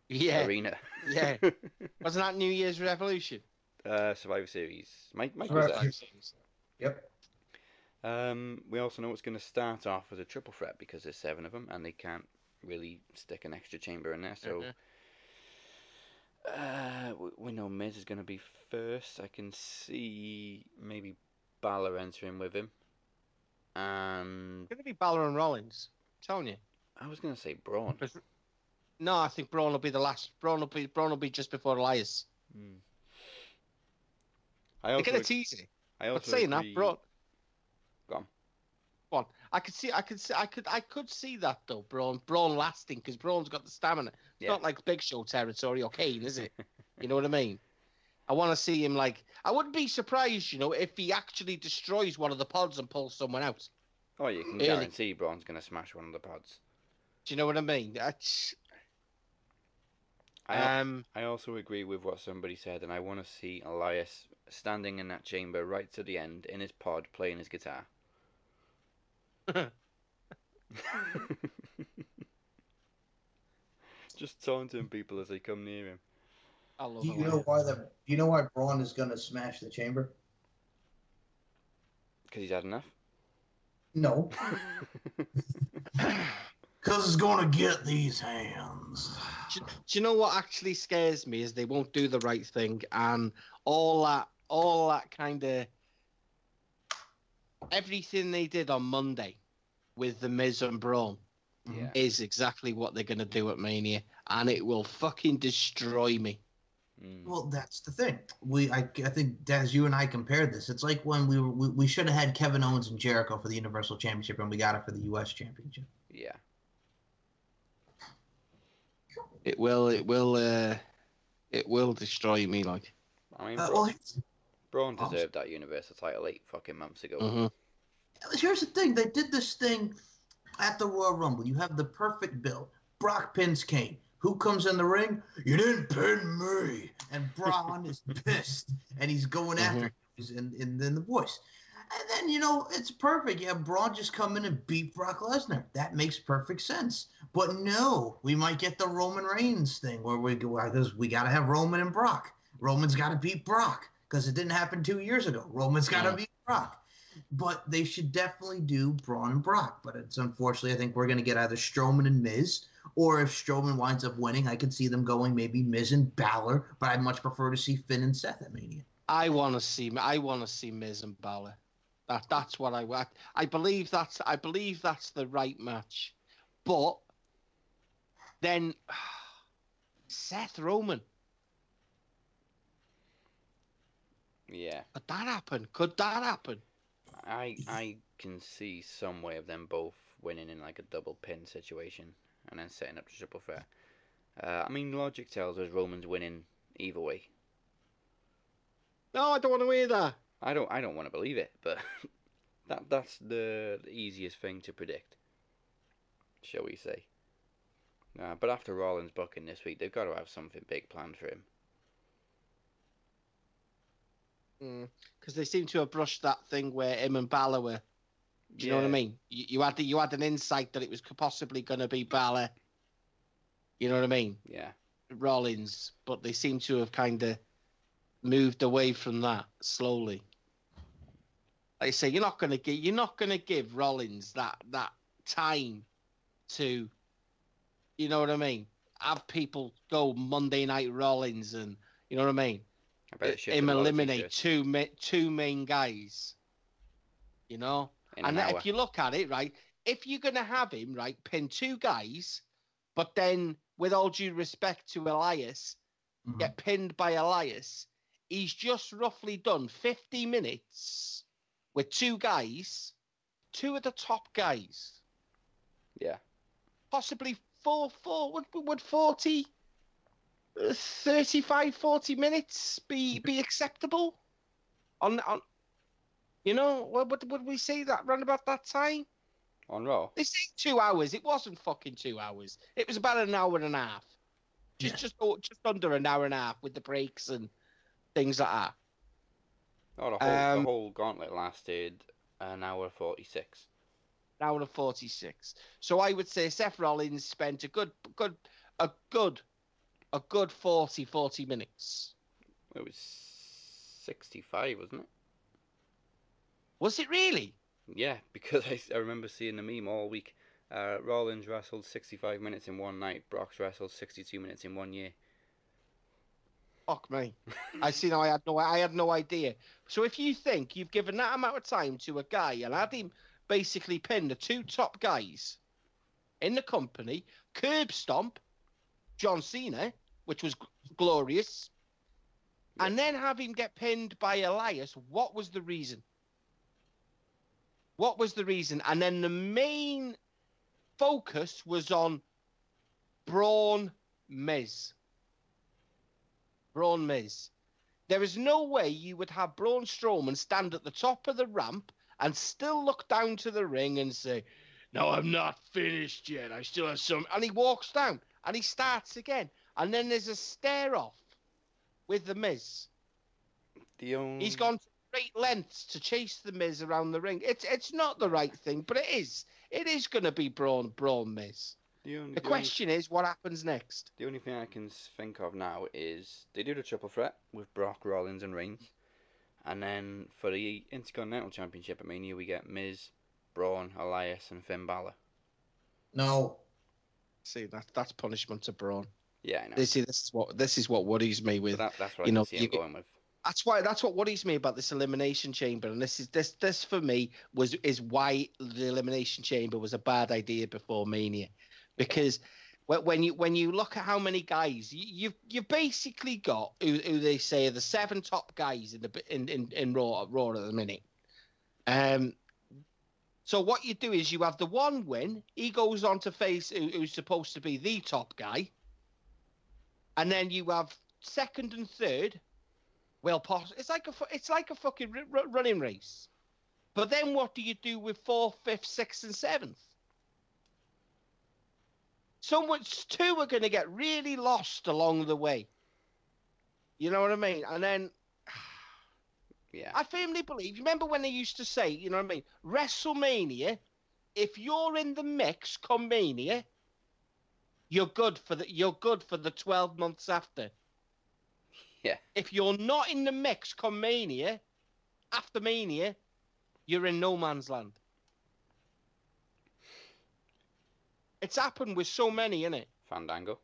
[SPEAKER 3] Yeah,
[SPEAKER 2] arena.
[SPEAKER 3] yeah. wasn't that New Year's Revolution?
[SPEAKER 2] uh, Survivor Series. Mike, Mike was
[SPEAKER 4] Survivor
[SPEAKER 2] there.
[SPEAKER 4] Yep.
[SPEAKER 2] Um, we also know it's going to start off as a triple threat because there's seven of them, and they can't really stick an extra chamber in there. So.
[SPEAKER 3] Mhm.
[SPEAKER 2] Uh, we, we know Miz is going to be first. I can see maybe Balor entering with him. And
[SPEAKER 3] It's going to be Balor and Rollins. I'm telling you.
[SPEAKER 2] I was going to say Braun.
[SPEAKER 3] No, I think Braun will be the last. Braun will be Braun will be just before Elias.
[SPEAKER 2] Hmm. I
[SPEAKER 3] They're
[SPEAKER 2] also,
[SPEAKER 3] going to tease it.
[SPEAKER 2] I
[SPEAKER 3] I'm
[SPEAKER 2] also
[SPEAKER 3] saying that,
[SPEAKER 2] agree-
[SPEAKER 3] Braun.
[SPEAKER 2] Go on.
[SPEAKER 3] Go on. I could see. I could see. I could. I could see that though. Braun. Braun lasting because Braun's got the stamina. It's
[SPEAKER 2] Yeah.
[SPEAKER 3] not like Big Show territory or Kane, is it? you know what I mean? I want to see him like. I wouldn't be surprised, you know, if he actually destroys one of the pods and pulls someone out.
[SPEAKER 2] Oh, you can
[SPEAKER 3] Really?
[SPEAKER 2] guarantee Braun's going to smash one of the pods.
[SPEAKER 3] Do you know what I mean? That's,
[SPEAKER 2] I,
[SPEAKER 3] um.
[SPEAKER 2] I also agree with what somebody said, and I want to see Elias standing in that chamber right to the end in his pod playing his guitar. Just taunting people as they come near him.
[SPEAKER 3] I love
[SPEAKER 4] Do you know why the? Do you know why Braun is going to smash the chamber?
[SPEAKER 2] Because he's had enough.
[SPEAKER 4] No, because it's going to get these hands.
[SPEAKER 3] do, do you know what actually scares me is they won't do the right thing and all that all that kind of everything they did on Monday with the Miz and Braun
[SPEAKER 2] yeah.
[SPEAKER 3] is exactly what they're gonna do at Mania and it will fucking destroy me.
[SPEAKER 2] Mm.
[SPEAKER 4] Well, that's the thing. We, I, I think, Des, you and I compared this. It's like when we were, we, we should have had Kevin Owens and Jericho for the Universal Championship, and we got it for the U.S. Championship.
[SPEAKER 2] Yeah.
[SPEAKER 3] It will it will uh it will destroy me like.
[SPEAKER 2] I mean,
[SPEAKER 4] Uh,
[SPEAKER 2] Bra-
[SPEAKER 4] well,
[SPEAKER 2] Braun deserved that Universal title eight fucking months ago.
[SPEAKER 3] Mhm.
[SPEAKER 4] here's the thing. They did this thing at the Royal Rumble. You have the perfect build. Brock pins Kane. Who comes in the ring? You didn't pin me. And Braun is pissed, and he's going mm-hmm. after him. He's in, in, in the voice. And then, you know, it's perfect. You have Braun just come in and beat Brock Lesnar. That makes perfect sense. But no, we might get the Roman Reigns thing where we go, because we got to have Roman and Brock. Roman's got to beat Brock because it didn't happen two years ago. Roman's got to
[SPEAKER 3] Yeah.
[SPEAKER 4] be Brock. But they should definitely do Braun and Brock. But it's unfortunately, I think we're going to get either Strowman and Miz, or if Strowman winds up winning, I could see them going maybe Miz and Balor. But I'd much prefer to see Finn and Seth at Mania.
[SPEAKER 3] I want to see. I want to see Miz and Balor. That that's what I want. I believe that's. I believe that's the right match. But then Seth Roman.
[SPEAKER 2] Yeah,
[SPEAKER 3] Could that happen? Could that happen?
[SPEAKER 2] I I can see some way of them both winning in like a double pin situation and then setting up the triple threat. Uh, I mean, logic tells us Roman's winning either way.
[SPEAKER 3] No, I don't want to either.
[SPEAKER 2] I don't I don't want to believe it, but that that's the, the easiest thing to predict, shall we say? Uh, but after Rollins booking this week, they've got to have something big planned for him.
[SPEAKER 3] Because they seem to have brushed that thing where him and Balor were. Do you know what I mean? You, you had the, you had an insight that it was possibly going to be Balor. You know what I mean?
[SPEAKER 2] Yeah,
[SPEAKER 3] Rollins, but they seem to have kind of moved away from that slowly. Like I say, you're not going to give you're not going to give Rollins that that time to, you know what I mean? Have people go Monday Night Rollins and you know what I mean?
[SPEAKER 2] I bet
[SPEAKER 3] Him
[SPEAKER 2] a lot of
[SPEAKER 3] eliminate two two main guys. You know,
[SPEAKER 2] in
[SPEAKER 3] and
[SPEAKER 2] an
[SPEAKER 3] if you look at it, right, if you're going to have him, right, pin two guys, but then, with all due respect to Elias,
[SPEAKER 4] Mhm.
[SPEAKER 3] get pinned by Elias, he's just roughly done 50 minutes with two guys, two of the top guys,
[SPEAKER 2] Yeah,
[SPEAKER 3] possibly four, four, would, would 40, uh, 35, 40 minutes be, be acceptable? On, on, you know, what would, would we say that round about that time?
[SPEAKER 2] on Raw.
[SPEAKER 3] They say two hours. It wasn't fucking two hours. It was about an hour and a half. Just
[SPEAKER 4] Yeah.
[SPEAKER 3] just oh, just under an hour and a half with the breaks and things like that.
[SPEAKER 2] Oh, the whole
[SPEAKER 3] Um,
[SPEAKER 2] the whole gauntlet lasted an hour forty six.
[SPEAKER 3] An hour and forty six. So I would say Seth Rollins spent a good good a good a good 40, 40 minutes.
[SPEAKER 2] It was sixty five, wasn't it?
[SPEAKER 3] Was it really?
[SPEAKER 2] Yeah, because I remember seeing the meme all week. Uh, Rollins wrestled 65 minutes in one night. Brock's wrestled 62 minutes in one year.
[SPEAKER 3] Fuck me. I see now I had no I had no idea. So if you think you've given that amount of time to a guy and had him basically pin the two top guys in the company, curb stomp John Cena, which was g- glorious, and then have him get pinned by Elias, what was the reason? What was the reason? And then the main focus was on Braun Miz. Braun Miz. There is no way you would have Braun Strowman stand at the top of the ramp and still look down to the ring and say, No, I'm not finished yet. I still have some. And he walks down and he starts again. And then there's a stare off with the Miz.
[SPEAKER 2] The only
[SPEAKER 3] He's gone to great lengths to chase the Miz around the ring. It's it's not the right thing, but it is. It is going to be Braun Braun Miz.
[SPEAKER 2] The only,
[SPEAKER 3] The
[SPEAKER 2] the only-
[SPEAKER 3] question is, what happens next?
[SPEAKER 2] The only thing I can think of now is they do the triple threat with Brock, Rollins, and Reigns, and then for the Intercontinental Championship at Mania we get Miz, Braun, Elias, and Finn Balor.
[SPEAKER 4] No,
[SPEAKER 3] See, that that's punishment to Braun.
[SPEAKER 2] Yeah, I know.
[SPEAKER 3] This is this is what this is what worries me with.
[SPEAKER 2] that, that's what
[SPEAKER 3] you
[SPEAKER 2] I
[SPEAKER 3] know,
[SPEAKER 2] see
[SPEAKER 3] you
[SPEAKER 2] him going with.
[SPEAKER 3] That's why that's what worries me about this elimination chamber, and this is this this for me was is why the elimination chamber was a bad idea before Mania, because when you when you look at how many guys you, you've you've basically got who, who they say are the seven top guys in the in in, in Raw Raw at the minute. Um. So what you do is you have the one win. He goes on to face who, who's supposed to be the top guy, and then you have second and third well, poss- it's like a it's like a fucking r- r- running race. But then what do you do with fourth, fifth, sixth, and seventh? Someone, two are going to get really lost along the way. You know what I mean? And then
[SPEAKER 2] Yeah.
[SPEAKER 3] I firmly believe. You remember when they used to say, you know what I mean? WrestleMania. If you're in the mix, come Mania, you're good for the you're good for the twelve months after.
[SPEAKER 2] Yeah.
[SPEAKER 3] If you're not in the mix come Mania, after Mania, you're in no man's land. It's happened with so many, innit?
[SPEAKER 2] Fandango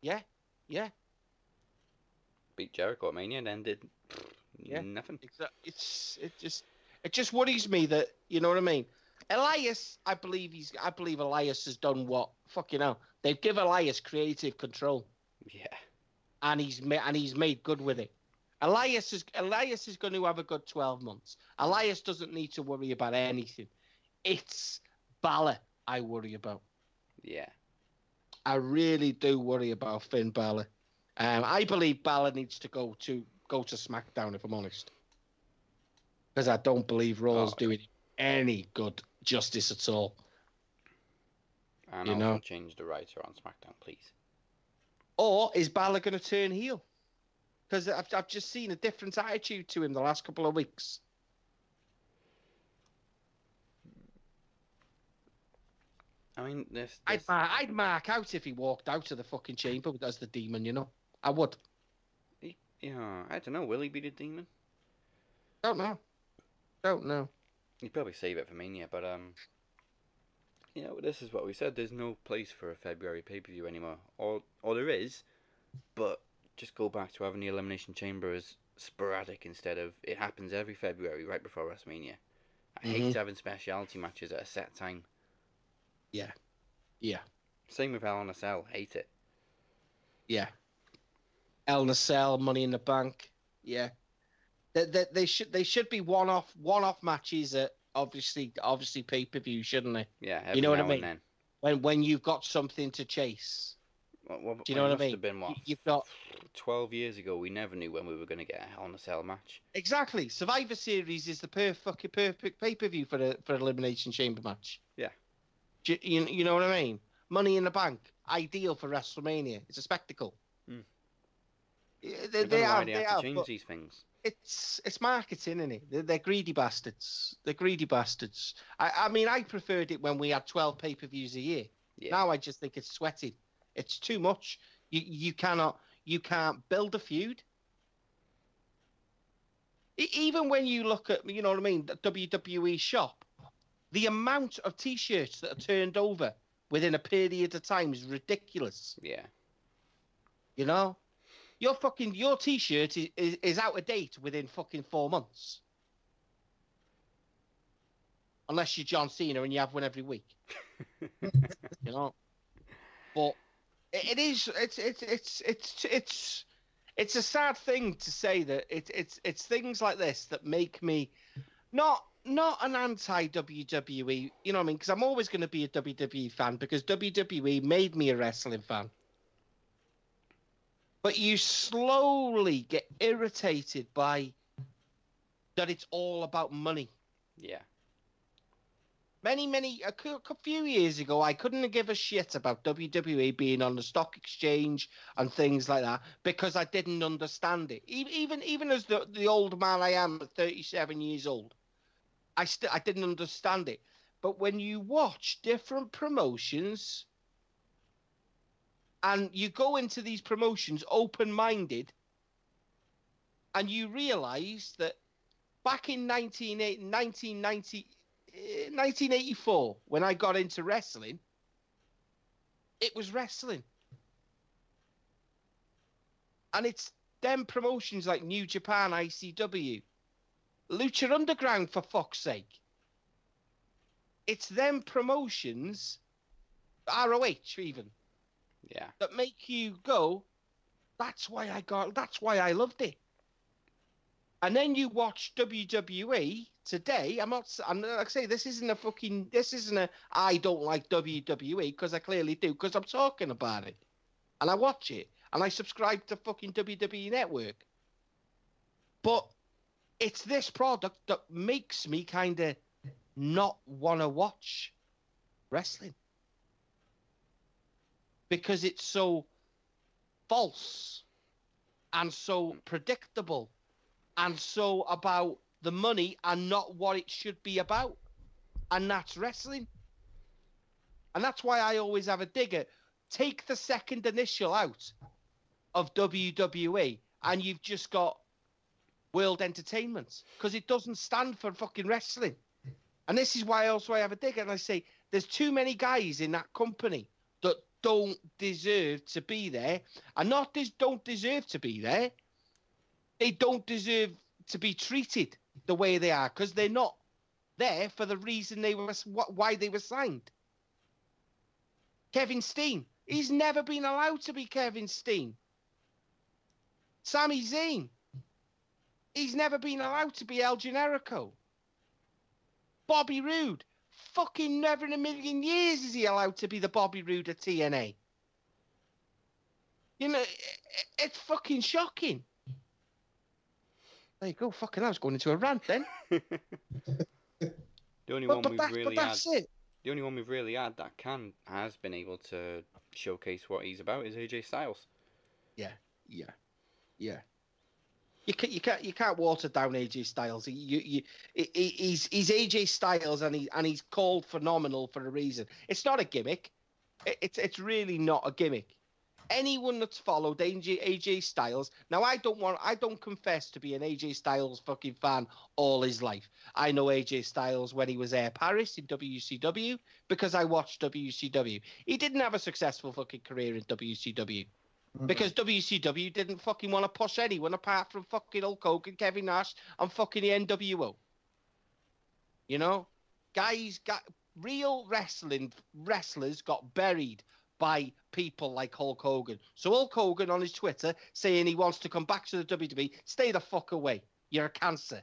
[SPEAKER 3] Yeah, yeah.
[SPEAKER 2] beat Jericho at Mania and then did
[SPEAKER 3] Yeah.
[SPEAKER 2] nothing.
[SPEAKER 3] Exa- It's it just it just worries me that you know what I mean. Elias, I believe he's I believe Elias has done what fucking hell. They've given Elias creative control.
[SPEAKER 2] Yeah.
[SPEAKER 3] And he's ma- and he's made good with it. Elias is Elias is going to have a good twelve months. Elias doesn't need to worry about anything. It's Balor I worry about.
[SPEAKER 2] Yeah.
[SPEAKER 3] I really do worry about Finn Balor. Um, I believe Balor needs to go to go to SmackDown if I'm honest, because I don't believe Raw's
[SPEAKER 2] Oh.
[SPEAKER 3] doing any good justice at all.
[SPEAKER 2] And
[SPEAKER 3] You
[SPEAKER 2] also
[SPEAKER 3] know.
[SPEAKER 2] change the writer on SmackDown, please.
[SPEAKER 3] Or is Balor going to turn heel? Because I've, I've just seen a different attitude to him the last couple of weeks.
[SPEAKER 2] I mean, this.
[SPEAKER 3] I'd,
[SPEAKER 2] this
[SPEAKER 3] mar- I'd mark out if he walked out of the fucking chamber as the demon, you know. I would.
[SPEAKER 2] yeah, I don't know. Will he be the demon?
[SPEAKER 3] Don't know. Don't know.
[SPEAKER 2] He'd probably save it for Mania, but um, you know, this is what we said. There's no place for a February pay per view anymore, or or there is, but just go back to having the Elimination Chamber as sporadic instead of it happens every February right before WrestleMania. I
[SPEAKER 3] Mhm.
[SPEAKER 2] hate having specialty matches at a set time.
[SPEAKER 3] Yeah. Yeah.
[SPEAKER 2] Same with Hell in a Cell. Hate it.
[SPEAKER 3] Yeah. Hell in a Cell, Money in the Bank. Yeah. They, they, they should they should be one off one off matches at obviously obviously pay per view, shouldn't they?
[SPEAKER 2] Yeah, every
[SPEAKER 3] know what I mean?
[SPEAKER 2] then.
[SPEAKER 3] When when you've got something to chase.
[SPEAKER 2] What, what,
[SPEAKER 3] Do you know
[SPEAKER 2] it
[SPEAKER 3] what I mean?
[SPEAKER 2] Have been what?
[SPEAKER 3] You- You've got
[SPEAKER 2] Twelve years ago, we never knew when we were going to get a Hell in a Cell match.
[SPEAKER 3] exactly Survivor Series is the perfect fucking perfect pay per view for the for an elimination chamber match.
[SPEAKER 2] Yeah.
[SPEAKER 3] You, you you know what I mean? Money in the Bank, ideal for WrestleMania. It's a spectacle.
[SPEAKER 2] Hmm.
[SPEAKER 3] Yeah, They, they are,
[SPEAKER 2] they
[SPEAKER 3] they
[SPEAKER 2] have
[SPEAKER 3] are,
[SPEAKER 2] to change
[SPEAKER 3] but-
[SPEAKER 2] these things.
[SPEAKER 3] It's it's marketing, isn't it? They're, they're greedy bastards. They're greedy bastards. I, I mean, I preferred it when we had twelve pay per views a year.
[SPEAKER 2] Yeah.
[SPEAKER 3] Now I just think it's sweated. It's too much. You you cannot you can't build a feud. Even when you look at you know what I mean, the WWE shop, the amount of T-shirts that are turned over within a period of time is ridiculous.
[SPEAKER 2] Yeah.
[SPEAKER 3] You know, your fucking your T-shirt is, is, is out of date within fucking four months, unless you're John Cena and you have one every week. you know, but it, it is it's it's it's it's it's it's a sad thing to say that it's it's it's things like this that make me not not an anti WWE. You know what I mean? Because I'm always going to be a WWE fan because WWE made me a wrestling fan but you slowly get irritated by that it's all about money.
[SPEAKER 2] Yeah.
[SPEAKER 3] Many, many, a, a few years ago, I couldn't give a shit about WWE being on the stock exchange and things like that because I didn't understand it. Even, even as the, the old man I am at 37 years old, I still, I didn't understand it. But when you watch different promotions and you go into these promotions open-minded and you realize that back in 1980 1990 eh, 1984 when i got into wrestling it was wrestling. And it's them promotions like new japan icw lucha underground for fuck's sake. It's them promotions roh even
[SPEAKER 2] Yeah.
[SPEAKER 3] that make you go, that's why I got, that's why I loved it. And then you watch WWE today. I'm not, I'm like I say this isn't a fucking, this isn't a I don't like WWE because I clearly do because I'm talking about it, and I watch it and I subscribe to fucking WWE Network. But it's this product that makes me kind of not want to watch wrestling because it's so false and so predictable and so about the money and not what it should be about. And that's wrestling. And that's why I always have a digger. Take the second initial out of WWE, and you've just got World Entertainment because it doesn't stand for fucking wrestling. And this is why also I have a dig, and I say there's too many guys in that company that don't deserve to be there, and not don't deserve to be there. They don't deserve to be treated the way they are because they're not there for the reason they were why they were signed. Kevin Steen, he's never been allowed to be Kevin Steen. Sami Zayn, he's never been allowed to be El Generico. Bobby Roode, fucking never in a million years is he allowed to be the Bobby Roode of TNA. You know, i- i- it's fucking shocking. There you go. Fucking, I was going into a rant then.
[SPEAKER 2] The only
[SPEAKER 3] But,
[SPEAKER 2] one
[SPEAKER 3] but,
[SPEAKER 2] we've
[SPEAKER 3] that,
[SPEAKER 2] really
[SPEAKER 3] but
[SPEAKER 2] had,
[SPEAKER 3] that's it.
[SPEAKER 2] the only one we've really had that can has been able to showcase what he's about is AJ Styles.
[SPEAKER 3] Yeah, yeah, yeah. You can't, you can't, you can't water down AJ Styles. He, you, you, he- he- he's he's AJ Styles, and he and he's called phenomenal for a reason. It's not a gimmick. It, it's it's really not a gimmick. Anyone that's followed AJ, AJ Styles. Now, I don't want, I don't confess to be an AJ Styles fucking fan all his life. I know AJ Styles when he was Air Paris in WCW because I watched WCW. He didn't have a successful fucking career in WCW Mm-hmm. because WCW didn't fucking want to push anyone apart from fucking Hulk Hogan, Kevin Nash, and fucking the NWO. You know, guys got real wrestling wrestlers got buried by people like Hulk Hogan. So Hulk Hogan on his Twitter saying he wants to come back to the WWE, stay the fuck away. You're a cancer.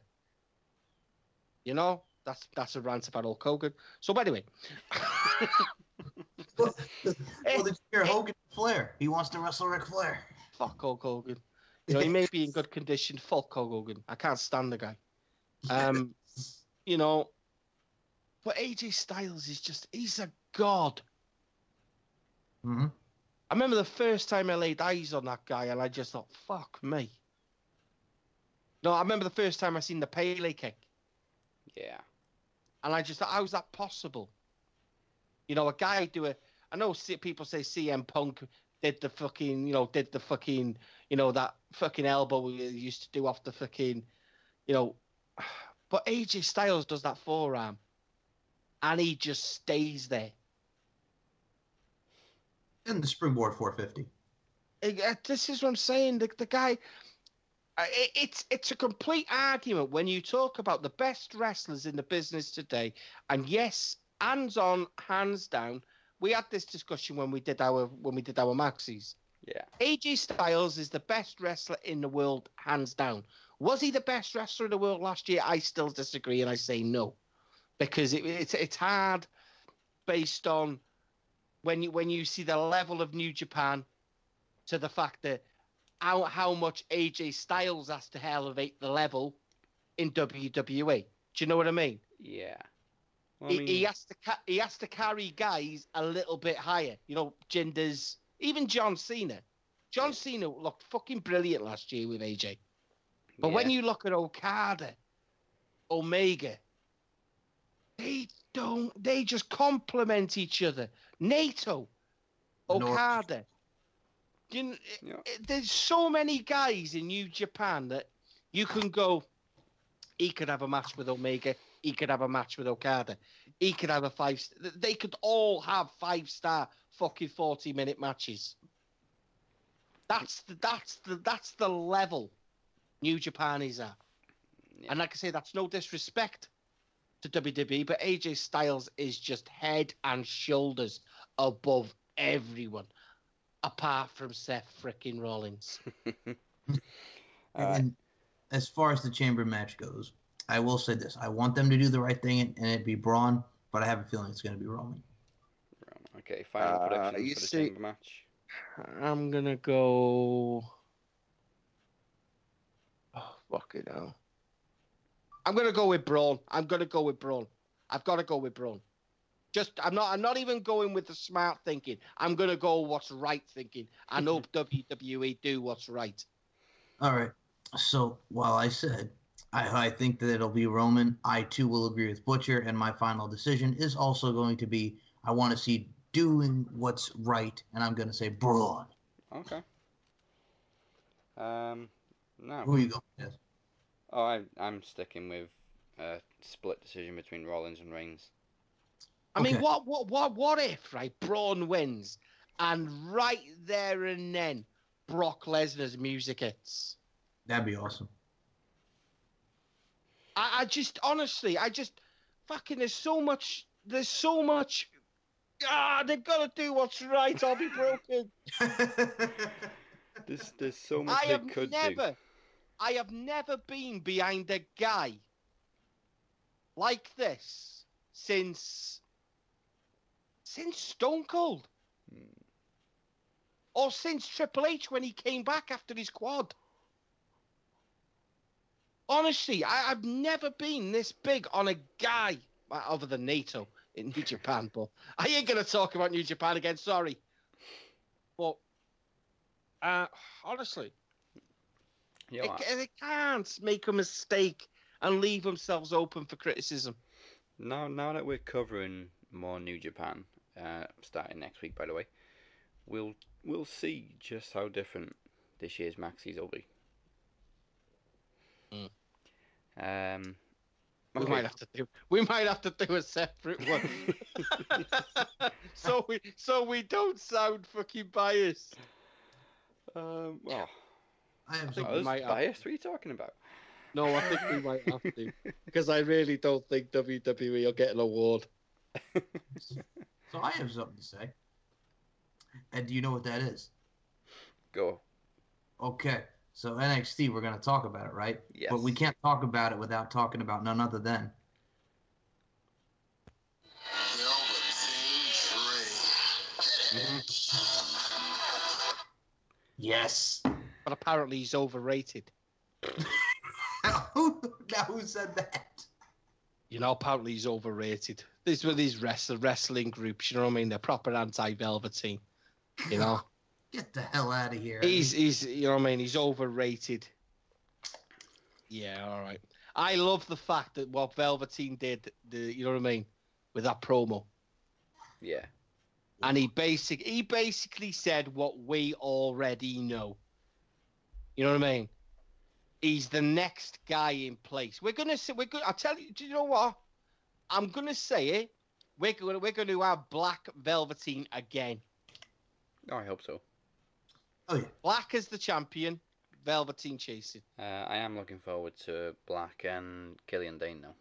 [SPEAKER 3] You know, that's that's a rant about Hulk Hogan. So anyway,
[SPEAKER 4] well, did you hear Hogan Flair? He wants to wrestle Ric Flair.
[SPEAKER 3] fuck Hulk Hogan. You know, he may be in good condition. Fuck Hulk Hogan. I can't stand the guy. Um, you know, but AJ Styles is just, he's a god.
[SPEAKER 4] hmm
[SPEAKER 3] I remember the first time I laid eyes on that guy and I just thought, fuck me. No, I remember the first time I seen the Pele kick
[SPEAKER 2] Yeah.
[SPEAKER 3] and I just thought, how is that possible? You know, a guy do a, I know people say CM Punk did the fucking, you know, did the fucking, you know, that fucking elbow we used to do off the fucking, you know, but AJ Styles does that forearm and he just stays there.
[SPEAKER 4] And the springboard 450.
[SPEAKER 3] Uh, uh, This is what I'm saying. The, the guy, it, it's it's a complete argument when you talk about the best wrestlers in the business today. And yes, hands on, hands down. We had this discussion when we did our when we did our maxis.
[SPEAKER 2] Yeah.
[SPEAKER 3] AJ Styles is the best wrestler in the world, hands down. Was he the best wrestler in the world last year? I still disagree, and I say no, because it, it's it's hard based on when you when you see the level of New Japan to the fact that how how much AJ Styles has to elevate the level in WWE. Do you know what I mean?
[SPEAKER 2] Yeah. Well, I
[SPEAKER 3] he,
[SPEAKER 2] mean,
[SPEAKER 3] he has to ca- he has to carry guys a little bit higher. You know, Jinders, even John Cena. John Cena looked fucking brilliant last year with AJ. But when you look at Okada, Omega, they don't. They just complement each other. Naito,
[SPEAKER 4] North.
[SPEAKER 3] Okada. You know,
[SPEAKER 2] Yeah.
[SPEAKER 3] there's so many guys in New Japan that you can go. He could have a match with Omega. He could have a match with Okada. He could have a five. They could all have five star fucking forty minute matches. That's the that's the that's the level New Japan is at.
[SPEAKER 2] Yeah.
[SPEAKER 3] And like I say, that's no disrespect to WWE, but AJ Styles is just head and shoulders above everyone, apart from Seth frickin' Rollins.
[SPEAKER 2] Uh,
[SPEAKER 4] and as far as the chamber match goes, I will say this: I want them to do the right thing and, and it be Braun, but I have a feeling it's going to be Roman.
[SPEAKER 2] okay, final
[SPEAKER 3] Uh,
[SPEAKER 2] predictions
[SPEAKER 3] you
[SPEAKER 2] for the
[SPEAKER 3] see-
[SPEAKER 2] chamber match.
[SPEAKER 3] I'm gonna go. Oh fuck it hell! I'm gonna go with Braun. I'm gonna go with Braun. I've got to go with Braun. Just I'm not. I'm not even going with the smart thinking. I'm gonna go what's right thinking. I know WWE do what's right.
[SPEAKER 4] All right. So while I said I, I think that it'll be Roman, I too will agree with Butcher, and my final decision is also going to be I want to see doing what's right, and I'm going to say Braun.
[SPEAKER 2] Okay. Um, no.
[SPEAKER 4] Who are you going with?
[SPEAKER 2] Oh, I, I'm sticking with a split decision between Rollins and Reigns.
[SPEAKER 3] I mean,
[SPEAKER 4] Okay.
[SPEAKER 3] what, what, what, what if right? Braun wins, and right there and then, Brock Lesnar's music hits.
[SPEAKER 4] That'd be awesome.
[SPEAKER 3] I, I just honestly, I just fucking. There's so much. There's so much. Ah, they've got to do what's right. I'll be broken.
[SPEAKER 2] There's, there's so much
[SPEAKER 3] I
[SPEAKER 2] they
[SPEAKER 3] have
[SPEAKER 2] could do.
[SPEAKER 3] never, I have never been behind a guy like this since since Stone Cold,
[SPEAKER 2] Hmm.
[SPEAKER 3] or since Triple H when he came back after his quad. Honestly, I, I've never been this big on a guy other than Naito in New Japan. But I ain't gonna talk about New Japan again. Sorry, but uh, honestly,
[SPEAKER 2] You
[SPEAKER 3] they,
[SPEAKER 2] know,
[SPEAKER 3] ca- they can't make a mistake and leave themselves open for criticism.
[SPEAKER 2] now, now that we're covering more New Japan, uh, starting next week, by the way, we'll we'll see just how different this year's Maxis will be.
[SPEAKER 3] Mm.
[SPEAKER 2] Um,
[SPEAKER 3] We
[SPEAKER 2] okay,
[SPEAKER 3] might have to do. We might have to do a separate one, so we so we don't sound fucking biased.
[SPEAKER 2] um, well,
[SPEAKER 4] I have
[SPEAKER 3] think
[SPEAKER 4] something.
[SPEAKER 3] we
[SPEAKER 2] us
[SPEAKER 3] might have-
[SPEAKER 2] What are you talking about?
[SPEAKER 3] No, I think we might have to because I really don't think WWE will get an award.
[SPEAKER 4] So I have something to say. And do you know what that is?
[SPEAKER 2] Go.
[SPEAKER 4] Okay. So NXT, we're going to talk about it, right?
[SPEAKER 2] Yes.
[SPEAKER 4] But we can't talk about it without talking about none other than yes.
[SPEAKER 3] But apparently he's overrated.
[SPEAKER 4] who now who said that?
[SPEAKER 3] You know, apparently he's overrated. These were these wrestler wrestling groups. You know what I mean? They're proper anti-velveteen. You know,
[SPEAKER 4] Get the hell out of here.
[SPEAKER 3] he's he's you know what I mean? He's overrated. Yeah, all right. I love the fact that what Velveteen did. The you know what I mean with that promo.
[SPEAKER 2] Yeah.
[SPEAKER 3] and he basic he basically said what we already know. You know what I mean? He's the next guy in place. We're gonna say we're going I tell you, do you know what? I'm gonna say it. We're gonna we're gonna have Black Velveteen again.
[SPEAKER 2] Oh, I hope so.
[SPEAKER 4] Oh yeah.
[SPEAKER 3] Black as the champion, Velveteen chasing.
[SPEAKER 2] Uh, I am looking forward to Black and Killian Dain now.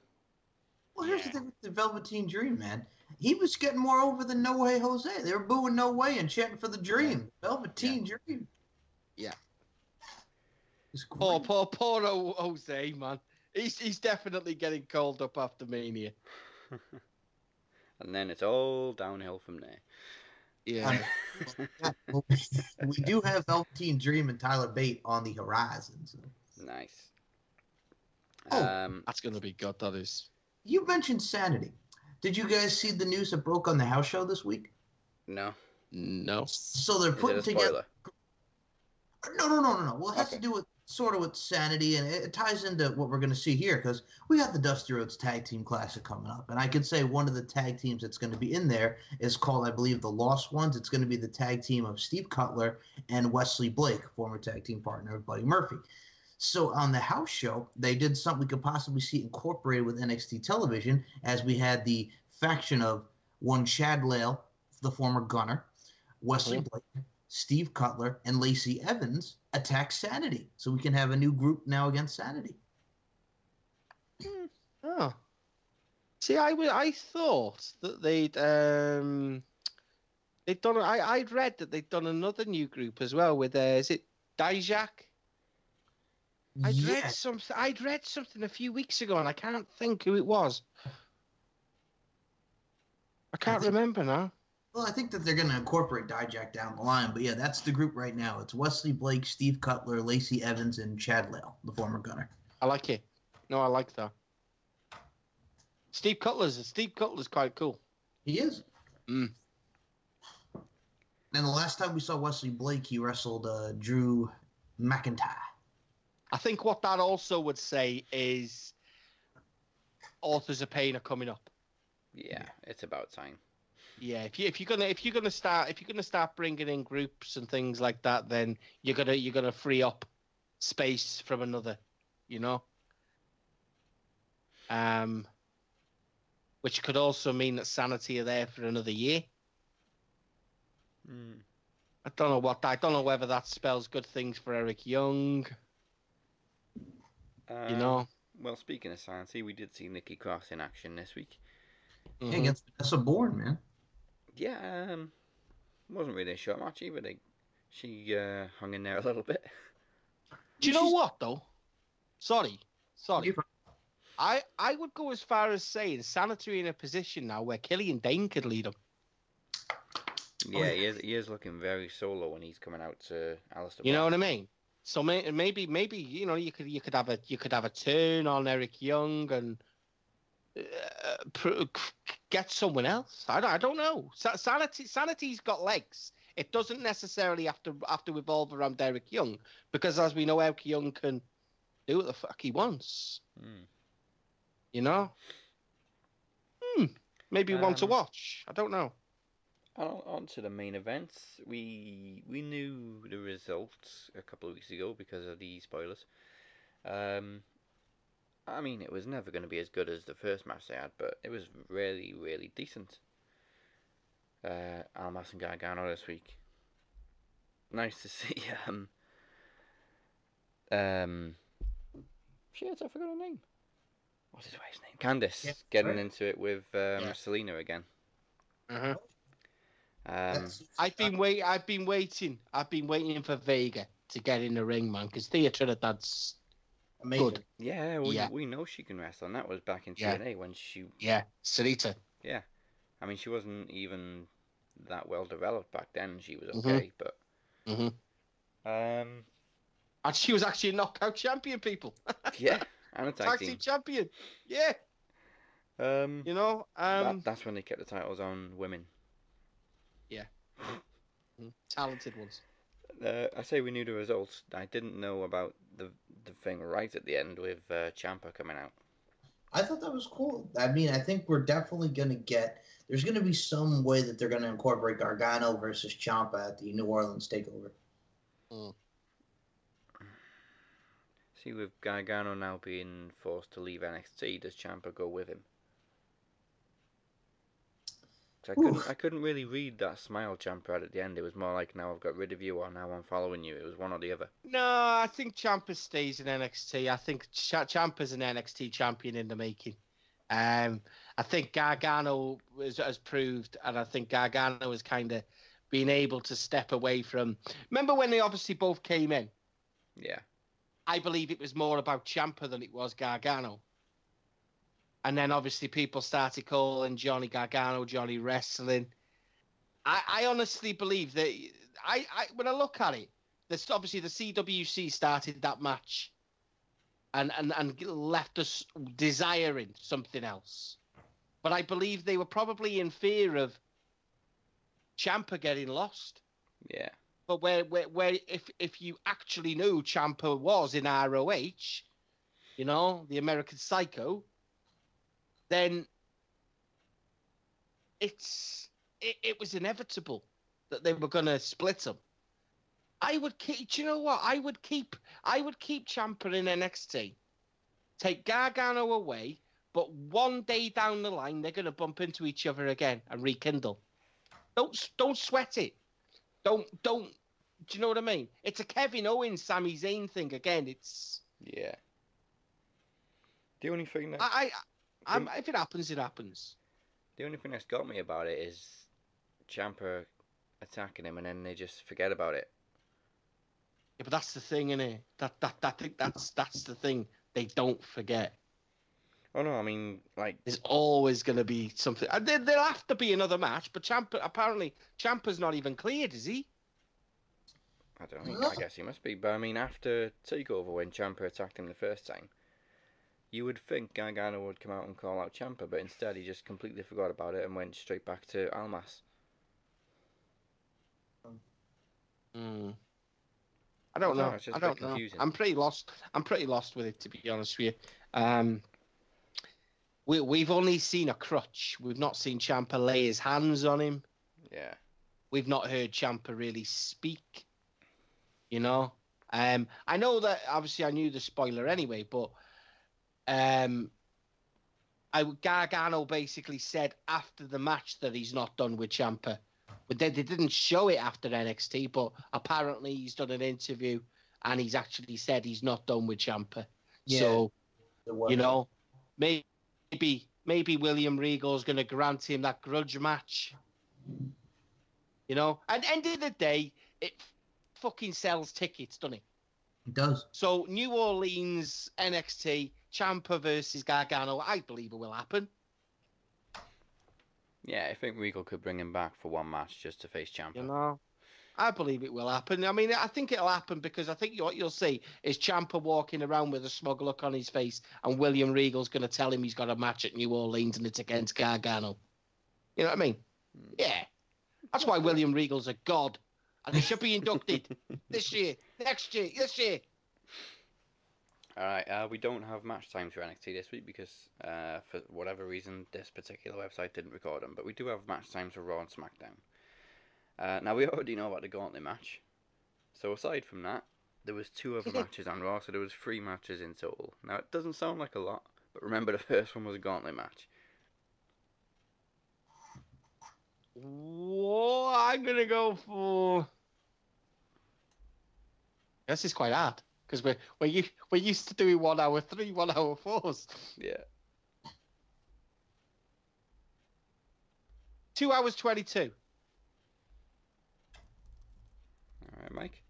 [SPEAKER 4] Well, here's the thing with the Velveteen Dream, man. He was getting more over than No Way Jose. They were booing No Way and chanting for the Dream. Velveteen Dream.
[SPEAKER 3] Yeah.
[SPEAKER 4] It's
[SPEAKER 3] Poor poor poor O- Jose man. He's he's definitely getting called up after Mania.
[SPEAKER 2] And then it's all downhill from there.
[SPEAKER 3] Yeah.
[SPEAKER 4] we do have Velveteen Dream and Tyler Bate on the horizon. So.
[SPEAKER 2] Nice.
[SPEAKER 4] Oh.
[SPEAKER 2] Um,
[SPEAKER 3] That's gonna be good, that is.
[SPEAKER 4] You mentioned Sanity. Did you guys see the news that broke on the house show this week?
[SPEAKER 2] no.
[SPEAKER 3] No.
[SPEAKER 4] So they're
[SPEAKER 2] Is it
[SPEAKER 4] putting
[SPEAKER 2] a
[SPEAKER 4] together. No, no, no, no, no. Well, it has
[SPEAKER 2] Okay.
[SPEAKER 4] to do with sort of with sanity, and it, it ties into what we're going to see here because we got the Dusty Rhodes Tag Team Classic coming up, and I could say one of the tag teams that's going to be in there is called, I believe, the Lost Ones. It's going to be the tag team of Steve Cutler and Wesley Blake, former tag team partner of Buddy Murphy. So on the house show, they did something we could possibly see incorporated with NXT television, as we had the faction of one Chad Lail, the former Gunner, Wesley
[SPEAKER 3] Mhm.
[SPEAKER 4] Blake, Steve Cutler, and Lacey Evans attack Sanity. So we can have a new group now against Sanity.
[SPEAKER 3] Oh. See, I I thought that they'd um they'd done. I I'd read that they'd done another new group as well with uh, is it Dijak? I'd read something. I'd read something a few weeks ago, and I can't think who it was. I can't
[SPEAKER 4] think-
[SPEAKER 3] remember now.
[SPEAKER 4] Well, I think that they're going to incorporate Dijak down the line, but yeah, that's the group right now. It's Wesley Blake, Steve Cutler, Lacey Evans, and Chad Lail, the former Gunner.
[SPEAKER 3] I like it. No, I like that. Steve Cutler's Steve Cutler's quite cool.
[SPEAKER 4] He is.
[SPEAKER 3] Mm.
[SPEAKER 4] And the last time we saw Wesley Blake, he wrestled uh, Drew McIntyre.
[SPEAKER 3] I think what that also would say is authors of pain are coming up.
[SPEAKER 2] Yeah, it's about time.
[SPEAKER 3] Yeah, if you if you're gonna if you're gonna start if you're gonna start bringing in groups and things like that, then you're gonna you're gonna free up space from another, you know. Um, which could also mean that Sanity are there for another year.
[SPEAKER 2] Mm.
[SPEAKER 3] I don't know what I don't know whether that spells good things for Eric Young. You
[SPEAKER 2] Um,
[SPEAKER 3] know,
[SPEAKER 2] Well, speaking of Sanity, we did see Nikki Cross in action this week.
[SPEAKER 4] Yeah,
[SPEAKER 3] Mhm.
[SPEAKER 4] against Vanessa Borne, man.
[SPEAKER 2] Yeah, um, wasn't really a short match either. They, she uh, hung in there a little bit.
[SPEAKER 3] Do you know
[SPEAKER 4] She's-
[SPEAKER 3] what though? Sorry, sorry.
[SPEAKER 4] You're.
[SPEAKER 3] I I would go as far as saying Sanity in a position now where Killian Dain could lead them.
[SPEAKER 2] Yeah,
[SPEAKER 4] yeah.
[SPEAKER 2] he is. He is looking very solo when he's coming out to Alistair.
[SPEAKER 3] You know what I mean? So may, maybe maybe you know you could you could have a you could have a turn on Eric Young and uh, get someone else. I don't, I don't know. Sanity Sanity's got legs. It doesn't necessarily have to have to revolve around Eric Young because as we know, Eric Young can do what the fuck he wants.
[SPEAKER 2] Mm.
[SPEAKER 3] You know. Hmm. Maybe one to
[SPEAKER 2] Um,
[SPEAKER 3] watch. I don't know.
[SPEAKER 2] On, on to the main events. We we knew the results a couple of weeks ago because of the spoilers. Um, I mean, it was never going to be as good as the first match they had, but it was really, really decent. Uh, Almas and Gargano this week. Nice to see. Um, um, shit, I forgot her name. What's his wife's name? Candice
[SPEAKER 4] Yeah,
[SPEAKER 2] getting
[SPEAKER 4] right.
[SPEAKER 2] into it with um,
[SPEAKER 3] Yeah.
[SPEAKER 2] Zelina again.
[SPEAKER 3] Uh-huh.
[SPEAKER 2] Um,
[SPEAKER 3] I've been wait. I've been waiting. I've been waiting for Vega to get in the ring, man. Because Thea Trinidad's
[SPEAKER 4] amazing.
[SPEAKER 3] good.
[SPEAKER 2] Yeah, we,
[SPEAKER 3] Yeah.
[SPEAKER 2] we know she can wrestle, and that was back in
[SPEAKER 3] Yeah.
[SPEAKER 2] TNA when she.
[SPEAKER 3] Yeah, Sarita.
[SPEAKER 2] Yeah, I mean, she wasn't even that well developed back then. She was
[SPEAKER 3] Mhm.
[SPEAKER 2] okay, but
[SPEAKER 3] hmm
[SPEAKER 2] um,
[SPEAKER 3] And she was actually a knockout champion, people.
[SPEAKER 2] yeah, and a
[SPEAKER 3] Tag
[SPEAKER 2] tag
[SPEAKER 3] team
[SPEAKER 2] team.
[SPEAKER 3] champion. Yeah,
[SPEAKER 2] Um,
[SPEAKER 3] you know.
[SPEAKER 2] that,
[SPEAKER 3] Um,
[SPEAKER 2] that's when they kept the titles on women.
[SPEAKER 3] Yeah. talented ones.
[SPEAKER 2] Uh, I say we knew the results. I didn't know about the the thing right at the end with uh, Ciampa coming out.
[SPEAKER 4] I thought that was cool. I mean, I think we're definitely going to get. There's going to be some way that they're going to incorporate Gargano versus Ciampa at the New Orleans Takeover.
[SPEAKER 2] See, with Gargano now being forced to leave NXT, does Ciampa go with him? I couldn't,
[SPEAKER 4] Oof.
[SPEAKER 2] I couldn't really read that smile Ciampa had at the end. It was more like, now I've got rid of you, or now I'm following you. It was one or the other.
[SPEAKER 3] No, I think Ciampa stays in NXT. I think Ch- Ciampa's an NXT champion in the making. Um, I think Gargano has, has proved, and I think Gargano has kind of been able to step away from. Remember when they obviously both came in?
[SPEAKER 2] Yeah.
[SPEAKER 3] I believe it was more about Ciampa than it was Gargano. And then obviously people started calling Johnny Gargano Johnny Wrestling. I, I honestly believe that I, I when I look at it, this obviously the CWC started that match and, and, and left us desiring something else. But I believe they were probably in fear of Ciampa getting lost.
[SPEAKER 2] Yeah.
[SPEAKER 3] But where, where, where if if you actually knew Ciampa was in ROH, you know, the American Psycho, then it's it, it was inevitable that they were going to split them. I would keep. Do you know what? I would keep. I would keep Ciampa in NXT. Take Gargano away, but one day down the line they're going to bump into each other again and rekindle. Don't don't sweat it. Don't don't. Do you know what I mean? It's a Kevin Owens, Sami Zayn thing again. It's
[SPEAKER 2] Yeah. The only thing that
[SPEAKER 3] I, I I'm, if it happens, it happens.
[SPEAKER 2] the only thing that's got me about it is Ciampa attacking him, and then they just forget about it.
[SPEAKER 3] Yeah, but that's the thing, innit? That that that thing, that's that's the thing. They don't forget.
[SPEAKER 2] Oh no, I mean like
[SPEAKER 3] There's always going to be something. There, there'll have to be another match. But Ciampa apparently Ciampa's not even cleared, is he?
[SPEAKER 2] I don't know. I guess he must be. But I mean, after Takeover, when Ciampa attacked him the first time, you would think Gargano would come out and call out Ciampa, but instead he just completely forgot about it and went straight back to Almas.
[SPEAKER 3] Mm. I don't
[SPEAKER 2] know,
[SPEAKER 3] know.
[SPEAKER 2] it's just
[SPEAKER 3] I
[SPEAKER 2] a bit
[SPEAKER 3] don't know.
[SPEAKER 2] confusing.
[SPEAKER 3] I'm pretty lost. I'm pretty lost with it, to be honest with you. Um, we we've only seen a crutch. We've not seen Ciampa lay his hands on him.
[SPEAKER 2] Yeah.
[SPEAKER 3] We've not heard Ciampa really speak. You know, Um, I know that obviously I knew the spoiler anyway, but um, I Gargano basically said after the match that he's not done with Ciampa, but they, they didn't show it after NXT. But apparently he's done an interview and he's actually said he's not done with Ciampa.
[SPEAKER 4] Yeah.
[SPEAKER 3] So you know, maybe maybe William Regal's going to grant him that grudge match. You know, at the end of the day, it fucking sells tickets, doesn't it?
[SPEAKER 4] It does.
[SPEAKER 3] So New Orleans NXT Ciampa versus Gargano, I believe it will happen.
[SPEAKER 2] Yeah, I think Regal could bring him back for one match just to face Ciampa.
[SPEAKER 3] You know, I believe it will happen. I mean, I think it'll happen because I think what you'll see is Ciampa walking around with a smug look on his face, and William Regal's going to tell him he's got a match at New Orleans and it's against Gargano. You know what I mean? Hmm. Yeah. That's why William Regal's a god, and he should be inducted this year, next year, this year.
[SPEAKER 2] All right, uh, we don't have match times for NXT this week because, uh, for whatever reason, this particular website didn't record them. But we do have match times for Raw and SmackDown. Uh, now we already know about the Gauntlet match, so aside from that, there was two other matches on Raw, so there was three matches in total. Now it doesn't sound like a lot, but remember the first one was a Gauntlet match.
[SPEAKER 3] Whoa, I'm gonna go for. This is quite hard because we're we're, u- we're used to doing one hour three, one hour fours.
[SPEAKER 2] Yeah.
[SPEAKER 3] Two hours twenty two.
[SPEAKER 2] All right, Mike.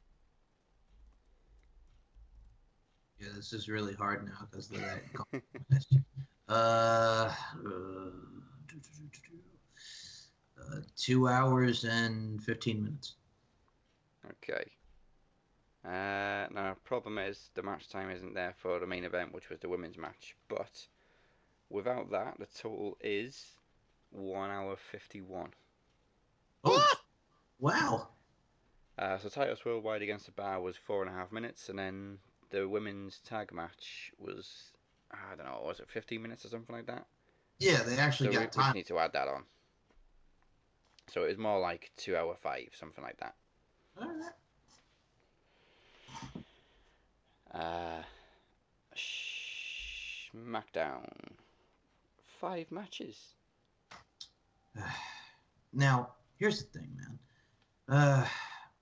[SPEAKER 4] Yeah, this is really hard now because of that question. Uh, uh, uh, two hours and 15 minutes.
[SPEAKER 2] Okay. Uh, now, problem is the match time isn't there for the main event, which was the women's match. But without that, the total is one hour fifty-one.
[SPEAKER 4] Oh, wow.
[SPEAKER 2] Uh, so Titus Worldwide against the Bar was four and a half minutes, and then the women's tag match was I don't know, was it fifteen minutes or something like that?
[SPEAKER 4] Yeah, they
[SPEAKER 2] So
[SPEAKER 4] actually
[SPEAKER 2] we, we
[SPEAKER 4] got time.
[SPEAKER 2] need to add that on. So it was more like two hour five, something like that. Uh, SmackDown. Five matches.
[SPEAKER 4] Now, here's the thing, man. Uh,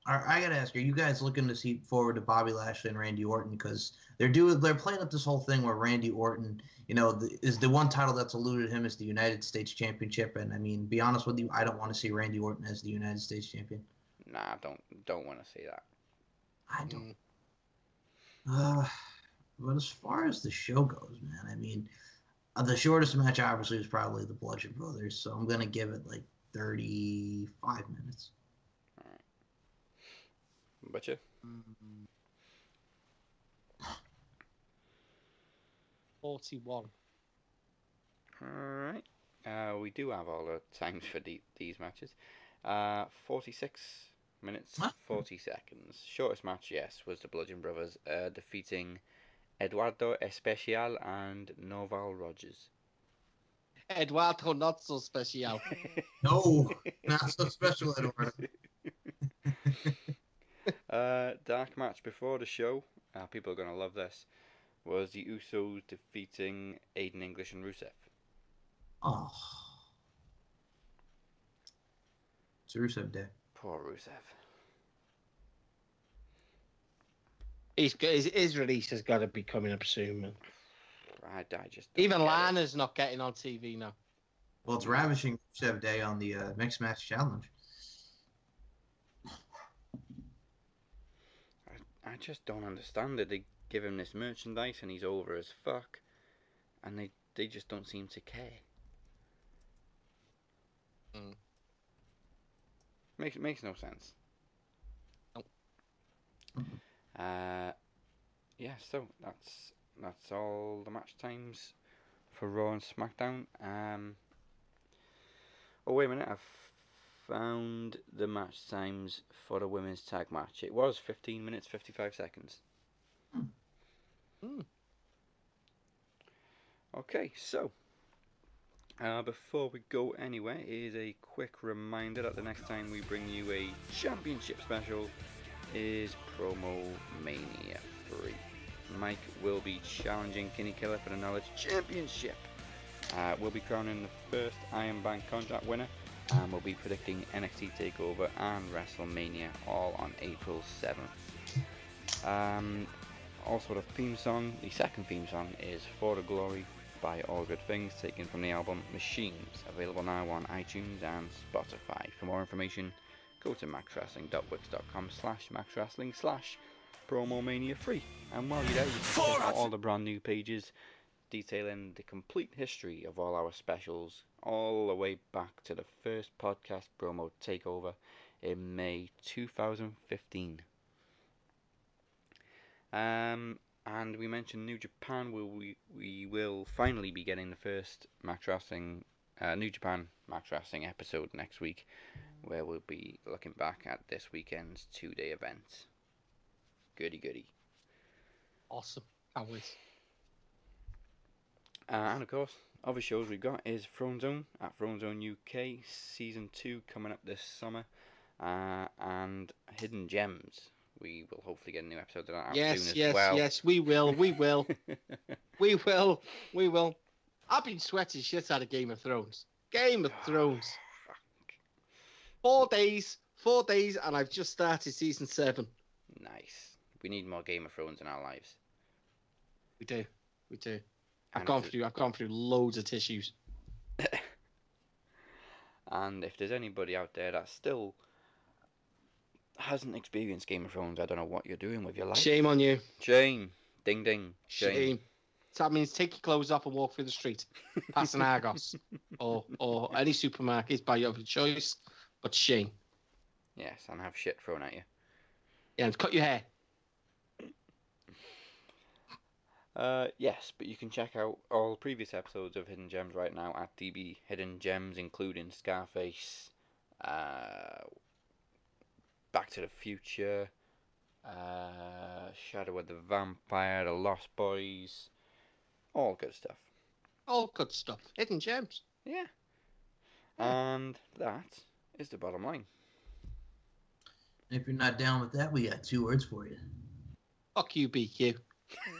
[SPEAKER 4] I, I gotta ask: Are you guys looking to see forward to Bobby Lashley and Randy Orton? Because they're doing, they're playing up this whole thing where Randy Orton, you know, the, is the one title that's eluded him is the United States Championship. And I mean, be honest with you, I don't want to see Randy Orton as the United States Champion.
[SPEAKER 2] Nah, I don't don't want to see that.
[SPEAKER 4] I don't. Uh, but as far as the show goes, man, I mean, uh, the shortest match obviously was probably the Bludgeon Brothers, so I'm gonna give it like 35 minutes.
[SPEAKER 2] Butcher.
[SPEAKER 3] Forty-one.
[SPEAKER 2] All right. Uh, we do have all the times for the, these matches. Uh, 46 minutes,
[SPEAKER 4] Huh?
[SPEAKER 2] 40 seconds. Shortest match, yes, was the Bludgeon Brothers uh, defeating Eduardo Especial and Noval Rogers.
[SPEAKER 3] Eduardo not so special.
[SPEAKER 4] No, not so special, Eduardo.
[SPEAKER 2] uh, dark match before the show, uh, people are going to love this, was the Usos defeating Aiden English and Rusev.
[SPEAKER 4] Oh, it's Rusev Day.
[SPEAKER 2] Poor Rusev.
[SPEAKER 3] He's got, his, his release has got to be coming up soon, man.
[SPEAKER 2] I, I just
[SPEAKER 3] Even
[SPEAKER 2] get it.
[SPEAKER 3] Lana's not getting on TV now.
[SPEAKER 4] Well, it's Ravishing Rusev Day on the uh, Mixed Match Challenge.
[SPEAKER 2] I just don't understand it. They give him this merchandise and he's over as fuck, and they they just don't seem to care.
[SPEAKER 3] Mm.
[SPEAKER 2] Makes makes no sense.
[SPEAKER 3] Nope.
[SPEAKER 2] Uh, yeah. So that's that's all the match times for Raw and SmackDown. Um. Oh wait a minute! I've found the match times for the women's tag match. It was fifteen minutes fifty five seconds.
[SPEAKER 3] Hmm.
[SPEAKER 2] Okay, so uh, before we go anywhere, is a quick reminder that the next time we bring you a championship special, is Promo Mania 3. Mike will be challenging Kenny Killer for the Knowledge Championship. Uh, we'll be crowning the first Iron Bank contract winner, and we'll be predicting NXT Takeover and WrestleMania all on April 7th. Um, also, the theme song, the second theme song, is For the Glory by All Good Things, taken from the album Machines, available now on iTunes and Spotify. For more information, go to maxwrestling.wix.com slash maxwrestling slash promomania free. And while you're there, you can check out all the brand new pages detailing the complete history of all our specials, all the way back to the first podcast promo takeover in May 2015. Um, and we mentioned New Japan. Will we we will finally be getting the first Max Wrestling, uh, New Japan Max Wrestling episode next week, where we'll be looking back at this weekend's two day event. Goody goody.
[SPEAKER 3] Awesome. Can't wait.
[SPEAKER 2] Uh, and of course, other shows we've got is Throne Zone at Throne Zone UK season two coming up this summer, uh, and Hidden Gems. We will hopefully get a new episode of that out soon
[SPEAKER 3] Yes,
[SPEAKER 2] as
[SPEAKER 3] yes,
[SPEAKER 2] well.
[SPEAKER 3] yes. We will. We will. we will. We will. I've been sweating shit out of Game of Thrones. Game of Thrones. Four days. Four days, and I've just started season seven.
[SPEAKER 2] Nice. We need more Game of Thrones in our lives.
[SPEAKER 3] We do. We do. I've
[SPEAKER 2] And
[SPEAKER 3] gone through. I've gone through loads of tissues.
[SPEAKER 2] And if there's anybody out there that still hasn't experienced Game of Thrones, I don't know what you're doing with your life.
[SPEAKER 3] Shame on you.
[SPEAKER 2] Shame. Ding ding. Shame.
[SPEAKER 3] Shame. So that means take your clothes off and walk through the street, past an Argos or or any supermarket by your choice. But shame.
[SPEAKER 2] Yes, and have shit thrown at you.
[SPEAKER 3] Yeah, and cut your hair.
[SPEAKER 2] Uh, yes, but you can check out all previous episodes of Hidden Gems right now at DB Hidden Gems, including Scarface, uh, Back to the Future, uh, Shadow of the Vampire, The Lost Boys, all good stuff.
[SPEAKER 3] All good stuff. Hidden gems.
[SPEAKER 2] Yeah. And that is the bottom line.
[SPEAKER 4] If you're not down with that, we got two words for you.
[SPEAKER 3] Fuck you, BQ.